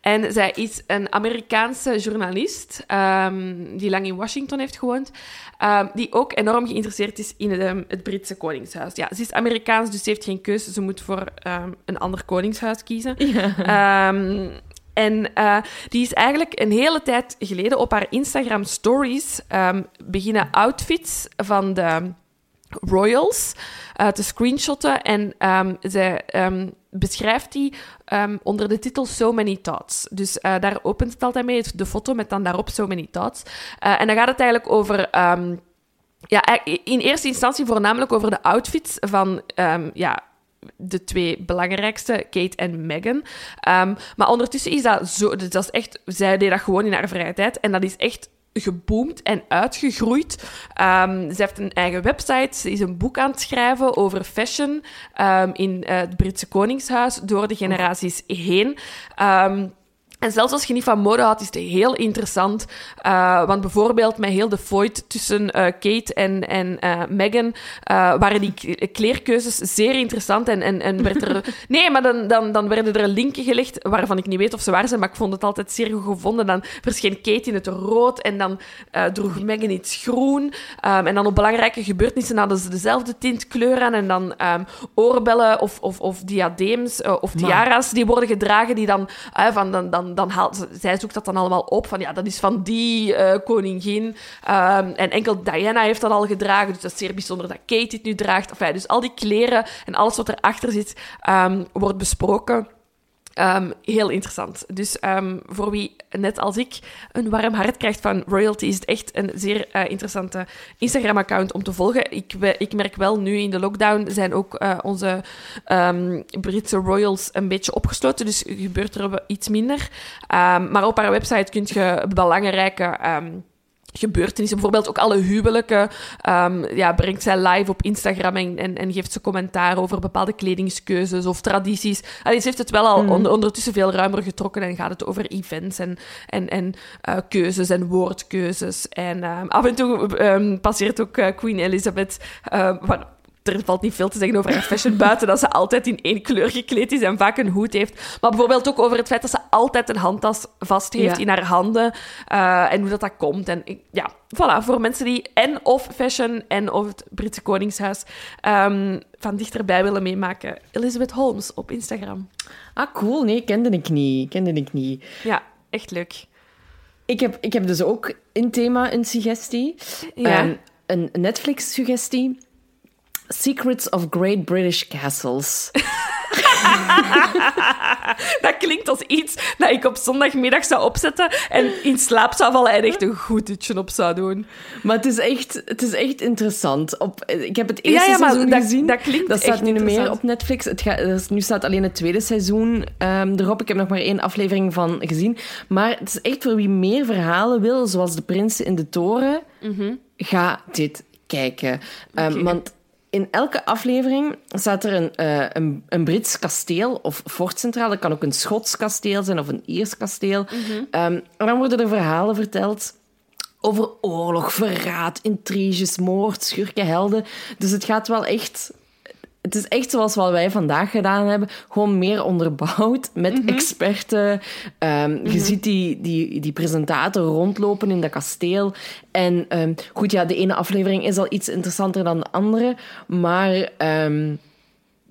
En zij is een Amerikaanse journalist ehm, die lang in Washington heeft gewoond, ehm, die ook enorm geïnteresseerd is in het, het Britse koningshuis. Ja, ze is Amerikaans, dus ze heeft geen keuze. Ze moet voor een ander koningshuis kiezen. En eh, die is eigenlijk een hele tijd geleden op haar Instagram stories ehm, beginnen outfits van de royals eh, te screenshotten. En ehm, zij ehm, beschrijft die onder de titel So Many Thoughts. Dus eh, daar opent het altijd mee, de foto met dan daarop So Many Thoughts. En dan gaat het eigenlijk over... ja, eigenlijk in eerste instantie voornamelijk over de outfits van... ja, de twee belangrijkste, Kate en Meghan. Ehm, maar ondertussen is dat zo... dus Dat is echt... Zij deed dat gewoon in haar vrije tijd. En dat is echt geboomd en uitgegroeid. Ehm, ze heeft een eigen website. Ze is een boek aan het schrijven over fashion ehm, in eh, het Britse Koningshuis door de generaties heen. En zelfs als je niet van mode houdt, is het heel interessant. Uh, want bijvoorbeeld met heel de foit tussen uh, Kate en, en uh, Meghan waren die kleerkeuzes zeer interessant. En, en, en werd er... nee, maar dan, dan, dan werden er linken gelegd waarvan ik niet weet of ze waar zijn, maar ik vond het altijd zeer goed gevonden. Dan verscheen Kate in het rood en dan droeg Meghan iets groen. Um, en dan op belangrijke gebeurtenissen hadden ze dezelfde tint kleur aan. En dan um, oorbellen of, of, of diadems of tiara's die worden gedragen, die dan... Van, dan, dan dan haalt zij zoekt dat dan allemaal op van ja, dat is van die uh, koningin. Um, en enkel Diana heeft dat al gedragen, dus dat is zeer bijzonder dat Kate dit nu draagt. Enfin, dus al die kleren en alles wat erachter zit, um, wordt besproken. Um, heel interessant. Dus um, voor wie, net als ik, een warm hart krijgt van royalty, is het echt een zeer uh, interessante Instagram-account om te volgen. Ik, ik, merk wel, nu in de lockdown zijn ook uh, onze um, Britse royals een beetje opgesloten, dus gebeurt er iets minder. maar op haar website kun je belangrijke gebeurtenissen. Bijvoorbeeld ook alle huwelijken ehm, ja, brengt zij live op Instagram en, en, en, geeft ze commentaar over bepaalde kledingskeuzes of tradities. Allee, ze heeft het wel al mm. ondertussen veel ruimer getrokken en gaat het over events en, en, en uh, keuzes en woordkeuzes. En um, af en toe um, passeert ook uh, Queen Elizabeth... Uh, er valt niet veel te zeggen over haar fashion buiten dat ze altijd in één kleur gekleed is en vaak een hoed heeft. Maar bijvoorbeeld ook over het feit dat ze altijd een handtas vast heeft in haar handen uh, en hoe dat, dat komt. En ja, voilà, voor mensen die en of fashion en of het Britse Koningshuis um, van dichterbij willen meemaken. Elizabeth Holmes op Instagram. Ah, cool. Nee, kende ik niet. Kende ik niet. Ja, echt leuk. Ik heb, ik heb dus ook in thema een suggestie. Ja. Um, een Netflix-suggestie. Secrets of Great British Castles. dat klinkt als iets dat ik op zondagmiddag zou opzetten en in slaap zou vallen en echt een goed dutje op zou doen. Maar het is echt, het is echt interessant. Op, ik heb het eerste ja, ja, seizoen dat, gezien. Dat klinkt Dat staat nu meer op Netflix. Het gaat, nu staat alleen het tweede seizoen um, erop. Ik heb nog maar één aflevering van gezien. Maar het is echt voor wie meer verhalen wil, zoals De Prinsen in de Toren, mm -hmm. ga dit kijken. Um, Want in elke aflevering staat er een, uh, een, een, Brits kasteel of fortcentraal. Dat kan ook een Schots kasteel zijn of een Iers kasteel. Mm um, en dan worden er verhalen verteld over oorlog, verraad, intriges, moord, schurken, helden. Dus het gaat wel echt het is echt zoals wat wij vandaag gedaan hebben. Gewoon meer onderbouwd met Mhm. experten. Um, Je ziet die, die, die presentator rondlopen in dat kasteel. En um, goed, ja, de ene aflevering is al iets interessanter dan de andere. Maar um,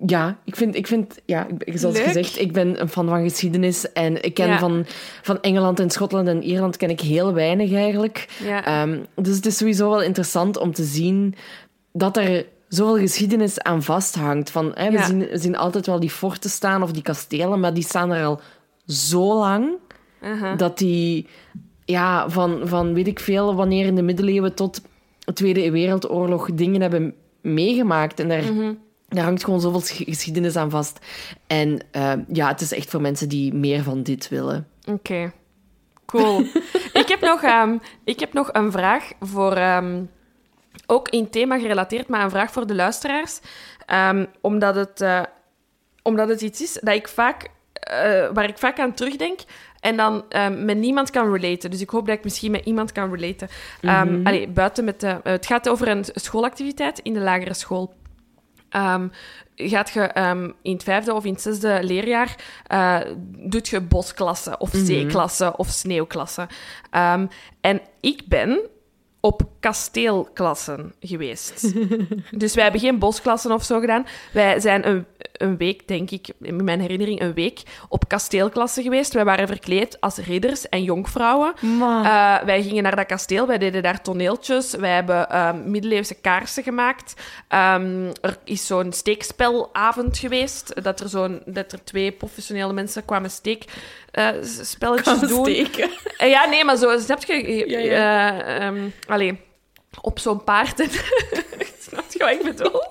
ja, ik vind, ik vind ja, zoals Leuk. gezegd, ik ben een fan van geschiedenis. En ik ken Ja. van, van Engeland en Schotland en Ierland ken ik heel weinig eigenlijk. Ja. Um, dus het is sowieso wel interessant om te zien dat er zoveel geschiedenis aan vasthangt. Van, hè, we, Ja. zien, we zien altijd wel die forten staan of die kastelen, maar die staan er al zo lang dat die ja, van, van weet ik veel wanneer in de middeleeuwen tot de Tweede Wereldoorlog dingen hebben meegemaakt. En daar, Mhm. daar hangt gewoon zoveel sch- geschiedenis aan vast. En uh, ja, het is echt voor mensen die meer van dit willen. Oké, cool. ik, heb nog, um, ik heb nog een vraag voor... Um, ook in thema gerelateerd, maar een vraag voor de luisteraars. Um, omdat, het, uh, omdat het iets is dat ik vaak, uh, waar ik vaak aan terugdenk en dan um, met niemand kan relaten. Dus ik hoop dat ik misschien met iemand kan relaten. Um, mm -hmm. allee, buiten met de, het gaat over een schoolactiviteit in de lagere school. Gaat je in het vijfde of in het zesde leerjaar doet je bosklassen of zeeklassen mm -hmm. of sneeuwklassen. En ik ben op kasteelklassen geweest. dus wij hebben geen bosklassen of zo gedaan. Wij zijn een, een week, denk ik, in mijn herinnering, een week op kasteelklassen geweest. Wij waren verkleed als ridders en jonkvrouwen. Uh, wij gingen naar dat kasteel, wij deden daar toneeltjes. Wij hebben uh, middeleeuwse kaarsen gemaakt. Um, er is zo'n steekspelavond geweest, dat er, zo'n, dat er twee professionele mensen kwamen steek... Uh, spelletjes Kan doen. Steken. Uh, ja, nee, maar zo, snap je? Ja, ja. Um, allee, op zo'n paard. snap je wat ik bedoel?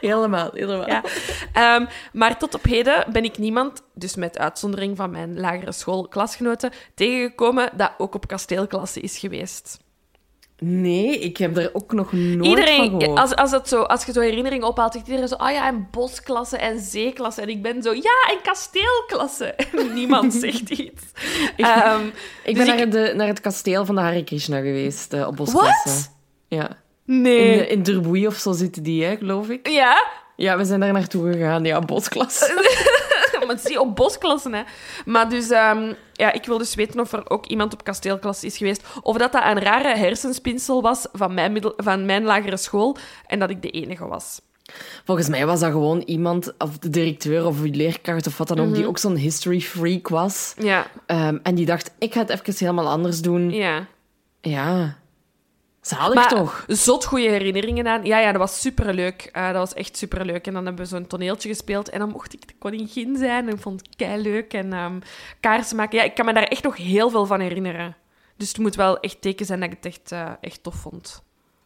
helemaal, helemaal. Ja. Um, maar tot op heden ben ik niemand, dus met uitzondering van mijn lagere schoolklasgenoten, tegengekomen dat ook op kasteelklasse is geweest. Nee, ik heb er ook nog nooit iedereen, van gehoord. Als, als, het zo, als je zo herinneringen ophoudt, zegt iedereen zo... Oh ja, en bosklasse en zeeklasse. En ik ben zo... Ja, en kasteelklasse. En niemand zegt iets. ik, um, ik ben dus naar, ik... De, naar het kasteel van de Hare Krishna geweest, uh, op bosklasse. Ja. Nee. In, in of zo zitten die, hè, geloof ik. Ja? Ja, we zijn daar naartoe gegaan. Ja, bosklasse. maar zie op bosklassen, hè. Maar dus, um, ja, ik wil dus weten of er ook iemand op kasteelklas is geweest. Of dat dat een rare hersenspinsel was van mijn, middel, van mijn lagere school en dat ik de enige was. Volgens mij was dat gewoon iemand, of de directeur of leerkracht of wat dan ook, Mhm. mm -hmm. die ook zo'n history freak was. Ja. Um, en die dacht, ik ga het even helemaal anders doen. Ja. Ja. Zalig maar, toch? Zot goede herinneringen aan. Ja, ja, dat was superleuk. Uh, dat was echt superleuk. En dan hebben we zo'n toneeltje gespeeld. En dan mocht ik de koningin zijn. En ik vond het kei leuk. En um, kaarsen maken. Ja, ik kan me daar echt nog heel veel van herinneren. Dus het moet wel echt teken zijn dat ik het echt, uh, echt tof vond.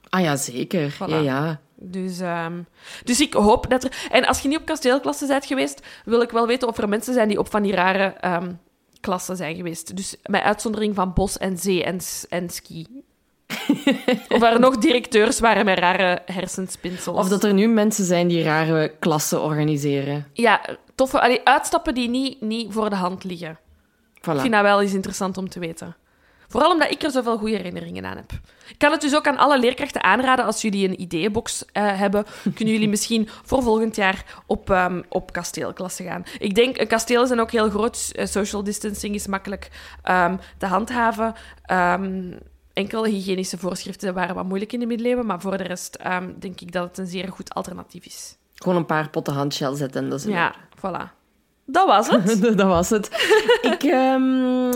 Ah ja, zeker. Voilà. Ja, ja. Dus, um, dus ik hoop dat er... En als je niet op kasteelklasse bent geweest, wil ik wel weten of er mensen zijn die op van die rare um, klassen zijn geweest. Dus met uitzondering van bos en zee en, en ski. of er nog directeurs waren met rare hersenspinsels. Of dat er nu mensen zijn die rare klassen organiseren. Ja, toffe allee, uitstappen die niet, niet voor de hand liggen. Voilà. Ik vind dat wel eens interessant om te weten. Vooral omdat ik er zoveel goede herinneringen aan heb. Ik kan het dus ook aan alle leerkrachten aanraden. Als jullie een ideeënbox eh, hebben, kunnen jullie misschien voor volgend jaar op, ehm, op kasteelklasse gaan. Ik denk, een kasteel zijn ook heel groot. Eh, social distancing is makkelijk ehm, te handhaven. Ehm, enkele hygiënische voorschriften waren wat moeilijk in de middeleeuwen, maar voor de rest ehm, denk ik dat het een zeer goed alternatief is. Gewoon een paar potten handshell zetten en dat is in Ja, voilà. Dat was het. dat was het. ik, ehm,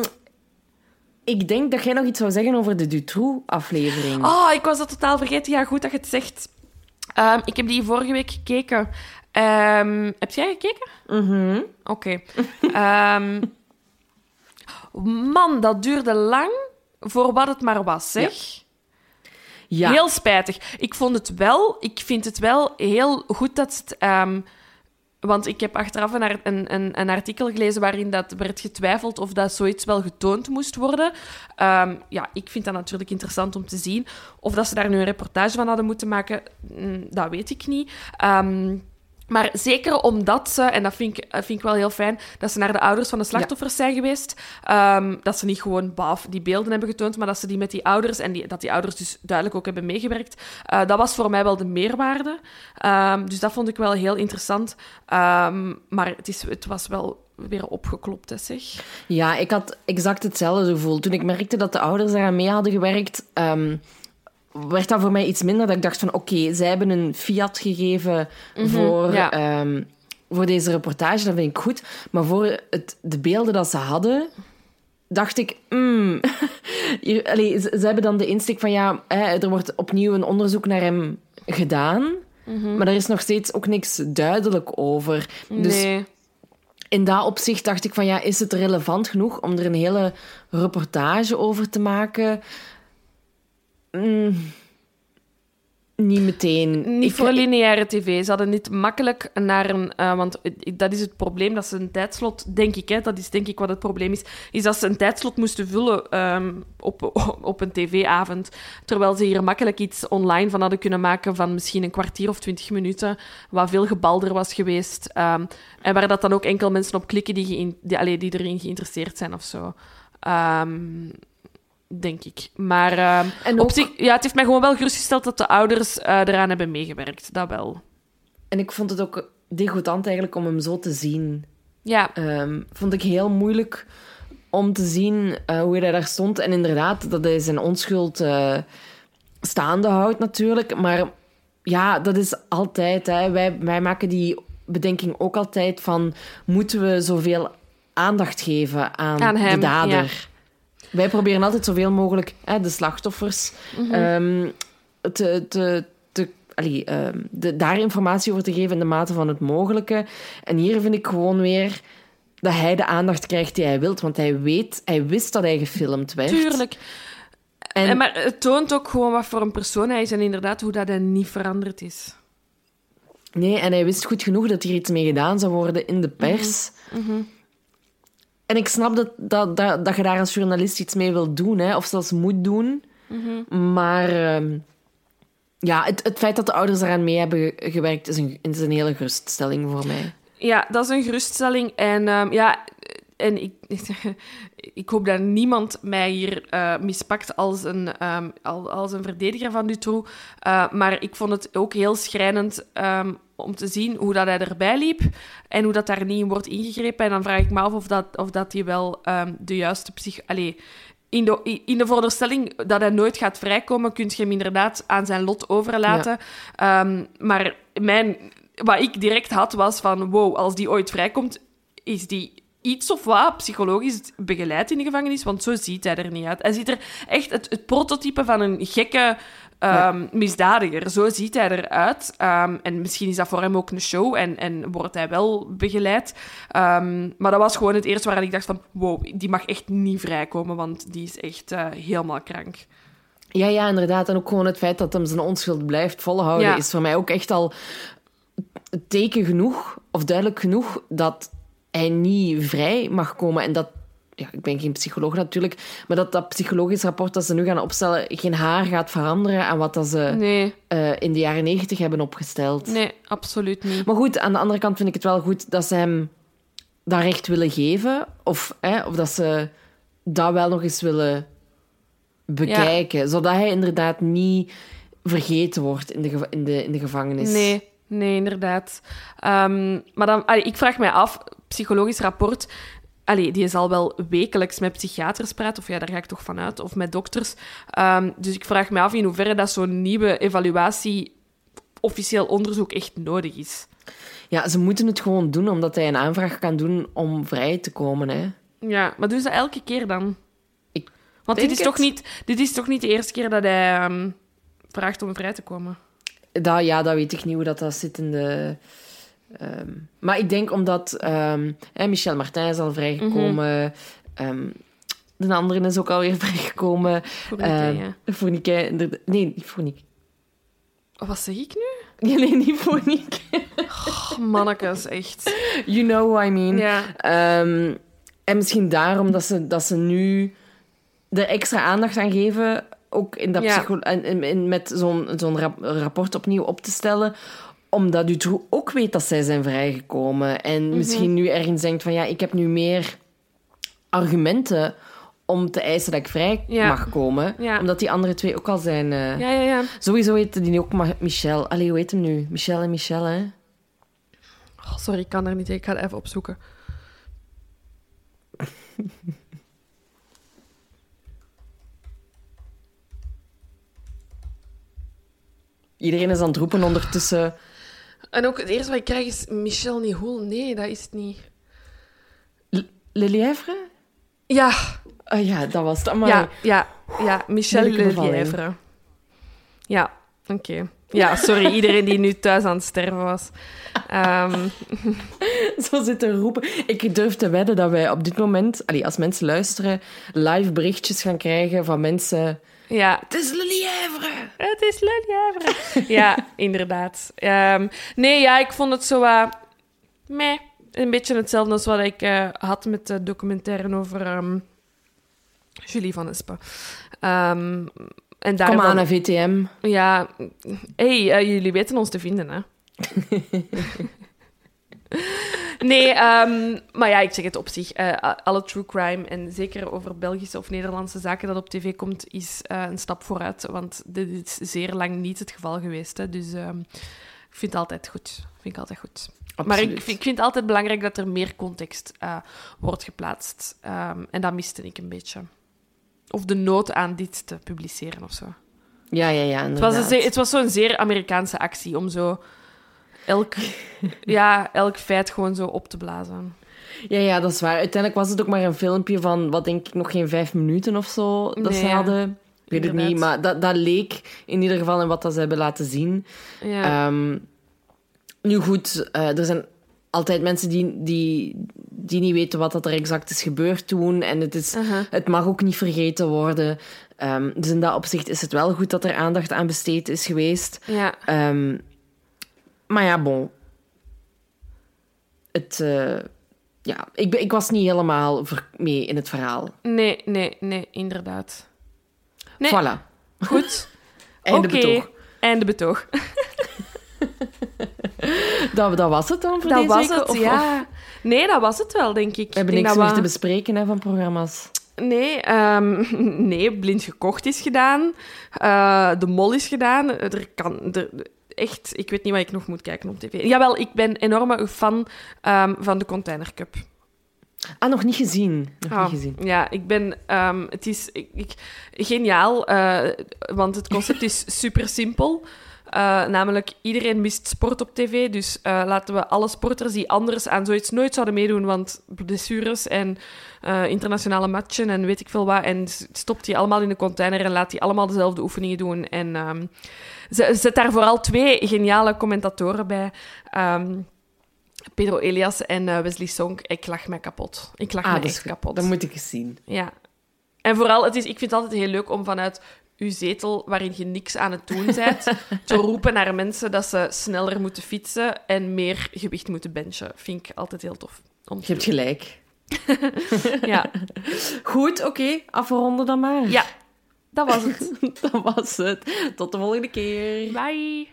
ik denk dat jij nog iets zou zeggen over de Dutroux-aflevering. Oh, ik was dat totaal vergeten. Ja, goed dat je het zegt. Ehm, ik heb die vorige week gekeken. Ehm, heb jij gekeken? Mhm. Oké. Man, dat duurde lang voor wat het maar was, zeg. Ja. Heel spijtig. Ik vond het wel... Ik vind het wel heel goed dat het... ehm, want ik heb achteraf een, een, een, een artikel gelezen waarin dat werd getwijfeld of dat zoiets wel getoond moest worden. Ehm, ja, ik vind dat natuurlijk interessant om te zien. Of dat ze daar nu een reportage van hadden moeten maken, mm, dat weet ik niet. Ehm, maar zeker omdat ze, en dat vind ik, dat vind ik wel heel fijn, dat ze naar de ouders van de slachtoffers zijn geweest. Ehm, dat ze niet gewoon baf die beelden hebben getoond, maar dat ze die met die ouders, en die, dat die ouders dus duidelijk ook hebben meegewerkt. Eh, dat was voor mij wel de meerwaarde. Ehm, dus dat vond ik wel heel interessant. Ehm, maar het, is, het was wel weer opgeklopt, hè, zeg. Ja, ik had exact hetzelfde gevoel. Toen ik merkte dat de ouders daaraan mee hadden gewerkt, werd dat voor mij iets minder. Dat ik dacht van, oké, zij hebben een fiat gegeven voor, ja. ehm, voor deze reportage. Dat vind ik goed. Maar voor het, de beelden dat ze hadden, dacht ik... mm, hier, allee, ze, ze hebben dan de insteek van, ja, hè, er wordt opnieuw een onderzoek naar hem gedaan. Maar er is nog steeds ook niks duidelijk over. Dus nee. in dat opzicht dacht ik van ja, is het relevant genoeg om er een hele reportage over te maken? Mm, niet meteen. Niet Ik- voor lineaire tv. Ze hadden niet makkelijk naar een... eh, want dat is het probleem, dat ze een tijdslot... Denk ik, hè, dat is denk ik wat het probleem is. Is dat ze een tijdslot moesten vullen ehm, op, op een tv-avond. Terwijl ze hier makkelijk iets online van hadden kunnen maken van misschien een kwartier of twintig minuten. Wat veel gebalder was geweest. ehm, en waar dat dan ook enkel mensen op klikken die, die, allee, die erin geïnteresseerd zijn of zo. Ehm, denk ik. Maar ehm, op zich, ja, het heeft mij gewoon wel gerustgesteld dat de ouders eh, eraan hebben meegewerkt. Dat wel. En ik vond het ook degoutant eigenlijk om hem zo te zien. Ja, Ehm, vond ik heel moeilijk om te zien eh, hoe hij daar stond. En inderdaad, dat hij zijn onschuld eh, staande houdt natuurlijk. Maar ja, dat is altijd... Hè. Wij, wij maken die bedenking ook altijd van... Moeten we zoveel aandacht geven aan, Aan hem, de dader? ja. Wij proberen altijd zoveel mogelijk hè, de slachtoffers Mhm. ehm, te... te, te allee, ehm, de, daar informatie over te geven in de mate van het mogelijke. En hier vind ik gewoon weer dat hij de aandacht krijgt die hij wilt. Want hij weet, hij wist dat hij gefilmd werd. tuurlijk. En, En, maar het toont ook gewoon wat voor een persoon hij is en inderdaad hoe dat hij niet veranderd is. Nee, en hij wist goed genoeg dat hier iets mee gedaan zou worden in de pers. Mhm. En ik snap dat, dat, dat, dat je daar als journalist iets mee wilt doen, hè, of zelfs moet doen. Mhm. Maar ehm, ja, het, het feit dat de ouders eraan mee hebben ge- gewerkt is een, is een hele geruststelling voor mij. Ja, dat is een geruststelling. En ehm, ja, en ik, ik hoop dat niemand mij hier eh, mispakt als een, al- als een verdediger van Dutroux. Eh, maar ik vond het ook heel schrijnend om te zien hoe dat hij erbij liep en hoe dat daar niet in wordt ingegrepen. En dan vraag ik me af of dat, of dat hij wel ehm, de juiste psych... Allee, in de, in de veronderstelling dat hij nooit gaat vrijkomen, kun je hem inderdaad aan zijn lot overlaten. Ehm, maar mijn, wat ik direct had, was van... Wow, als die ooit vrijkomt, is die iets of wat psychologisch begeleid in de gevangenis? Want zo ziet hij er niet uit. Hij ziet er echt het, het prototype van een gekke ehm, misdadiger. Zo ziet hij eruit. Ehm, en misschien is dat voor hem ook een show en, en wordt hij wel begeleid. Ehm, maar dat was gewoon het eerste waar ik dacht van... Wow, die mag echt niet vrijkomen, want die is echt eh, helemaal krank. Ja, ja, inderdaad. En ook gewoon het feit dat hem zijn onschuld blijft volhouden, Ja. is voor mij ook echt al teken genoeg, of duidelijk genoeg, dat hij niet vrij mag komen. En dat ja, ik ben geen psycholoog natuurlijk, maar dat dat psychologisch rapport dat ze nu gaan opstellen geen haar gaat veranderen aan wat dat ze Nee, eh, in de jaren negentig hebben opgesteld. nee, absoluut niet. Maar goed, aan de andere kant vind ik het wel goed dat ze hem dat recht willen geven. Of, hè, of dat ze dat wel nog eens willen bekijken. Zodat hij inderdaad niet vergeten wordt in de, in de, in de gevangenis. Nee, nee, inderdaad. Ehm, maar dan, allee, ik vraag mij af, psychologisch rapport... Allee, die zal wel wekelijks met psychiaters praten, of ja, daar ga ik toch van uit, of met dokters. Ehm, dus ik vraag me af in hoeverre dat zo'n nieuwe evaluatie, officieel onderzoek, echt nodig is. Ja, ze moeten het gewoon doen, omdat hij een aanvraag kan doen om vrij te komen. Hè. Ja, maar doen ze elke keer dan? Ik Want dit is, toch niet, dit is toch niet de eerste keer dat hij ehm, vraagt om vrij te komen? Dat, ja, dat weet ik niet hoe dat, dat zit in de... ehm, maar ik denk omdat... ehm, hè, Michel Martin is al vrijgekomen. ehm, de andere is ook alweer vrijgekomen. Keer, ja. Inderdaad- Nee, niet Fourniquet. Wat zeg ik nu? Nee, nee, niet Fourniquet. Oh, mannekes, echt. You know what I mean. Ja, en misschien daarom dat ze, dat ze nu er extra aandacht aan geven, ook in dat Ja. en, en- en met zo'n zo'n rap- rapport opnieuw op te stellen, omdat Dutroux ook weet dat zij zijn vrijgekomen. En Mhm. misschien nu ergens denkt van, ja, ik heb nu meer argumenten om te eisen dat ik vrij Ja. mag komen. Ja. Omdat die andere twee ook al zijn... eh, ja, ja. ja. Sowieso heette die ook maar Michel. Allee, hoe heet hem nu? Michel en Michel, hè? Oh, sorry, ik kan er niet. Ik ga het even opzoeken. Iedereen is aan het roepen ondertussen... En ook het eerste wat ik krijg is Michel Nihoul. Nee, dat is het niet. Le Lièvre? Ja, Ah ja, dat was het. Amai. ja, ja, ja. Michel. Lelièvre. Ja, oké. Ja, sorry, iedereen die nu thuis aan het sterven was. Ehm, Zo zitten roepen. Ik durf te wedden dat wij op dit moment, allee, als mensen luisteren, live berichtjes gaan krijgen van mensen. Ja, Het is Le Lièvre! Het is Lelièvre. ja, inderdaad. Ehm, nee, ja, ik vond het zo meh. Een beetje hetzelfde als wat ik eh, had met de documentaire over ehm, Julie van Espen. Ehm, en daar Kom aan, hè, VTM. Ja, hey, eh, jullie weten ons te vinden, hè? nee, ehm, maar ja, ik zeg het op zich. eh, alle true crime en zeker over Belgische of Nederlandse zaken dat op tv komt, is eh, een stap vooruit. Want dit is zeer lang niet het geval geweest. Hè? Dus ehm, ik vind het altijd goed. Vind ik altijd goed. Maar ik, vind- ik vind het altijd belangrijk dat er meer context eh, wordt geplaatst. Ehm, en dat miste ik een beetje. Of de nood aan dit te publiceren of zo. Ja, ja, ja, Het was, een het was zo'n zeer Amerikaanse actie om zo elk, ja, elk feit gewoon zo op te blazen. Ja, ja, dat is waar. Uiteindelijk was het ook maar een filmpje van, wat denk ik, nog geen vijf minuten of zo dat Nee, ze hadden. Ik weet het niet, maar dat, dat leek in ieder geval in wat dat ze hebben laten zien. Ja, Ehm, nu goed, eh, er zijn altijd mensen die, die, die niet weten wat dat er exact is gebeurd toen. En het, is, Uh-huh. het mag ook niet vergeten worden. Ehm, dus in dat opzicht is het wel goed dat er aandacht aan besteed is geweest. ja. Ehm, maar ja, bon. Het, eh, ja, ik, ik was niet helemaal mee in het verhaal. Nee, nee, nee, inderdaad. Nee, Voilà. goed. Einde Oké, betoog. Einde betoog. Dat, dat was het dan voor Dat deze was week? het, Of- ja. of- Nee, dat was het wel, denk ik. we hebben Ik niks meer te bespreken hè, van programma's. Nee, ehm, nee, blind gekocht is gedaan. Eh, de mol is gedaan. Er kan... Er, echt, ik weet niet wat ik nog moet kijken op tv. Jawel, ik ben enorme fan ehm, van de Container Cup. Ah, nog niet gezien. Nog Ah, niet gezien. Ja, ik ben... ehm, het is ik, ik- geniaal, eh, want het concept is super simpel. Eh, namelijk, iedereen mist sport op tv. Dus eh, laten we alle sporters die anders aan zoiets nooit zouden meedoen, want blessures en eh, internationale matchen en weet ik veel wat. En stopt die allemaal in de container en laat die allemaal dezelfde oefeningen doen. En ze- zet daar vooral twee geniale commentatoren bij. Ehm, Pedro Elias en Wesley Song. Ik lach mij kapot. Ik lach Ah, me echt kapot. Dat moet ik eens zien. Ja. En vooral, het is, ik vind het altijd heel leuk om vanuit uw zetel, waarin je niks aan het doen bent, te roepen naar mensen dat ze sneller moeten fietsen en meer gewicht moeten benchen. Vind ik altijd heel tof. Om Je hebt doen. gelijk. ja. Goed, oké. Afronden dan maar. ja, dat was het. dat was het. Tot de volgende keer. Bye.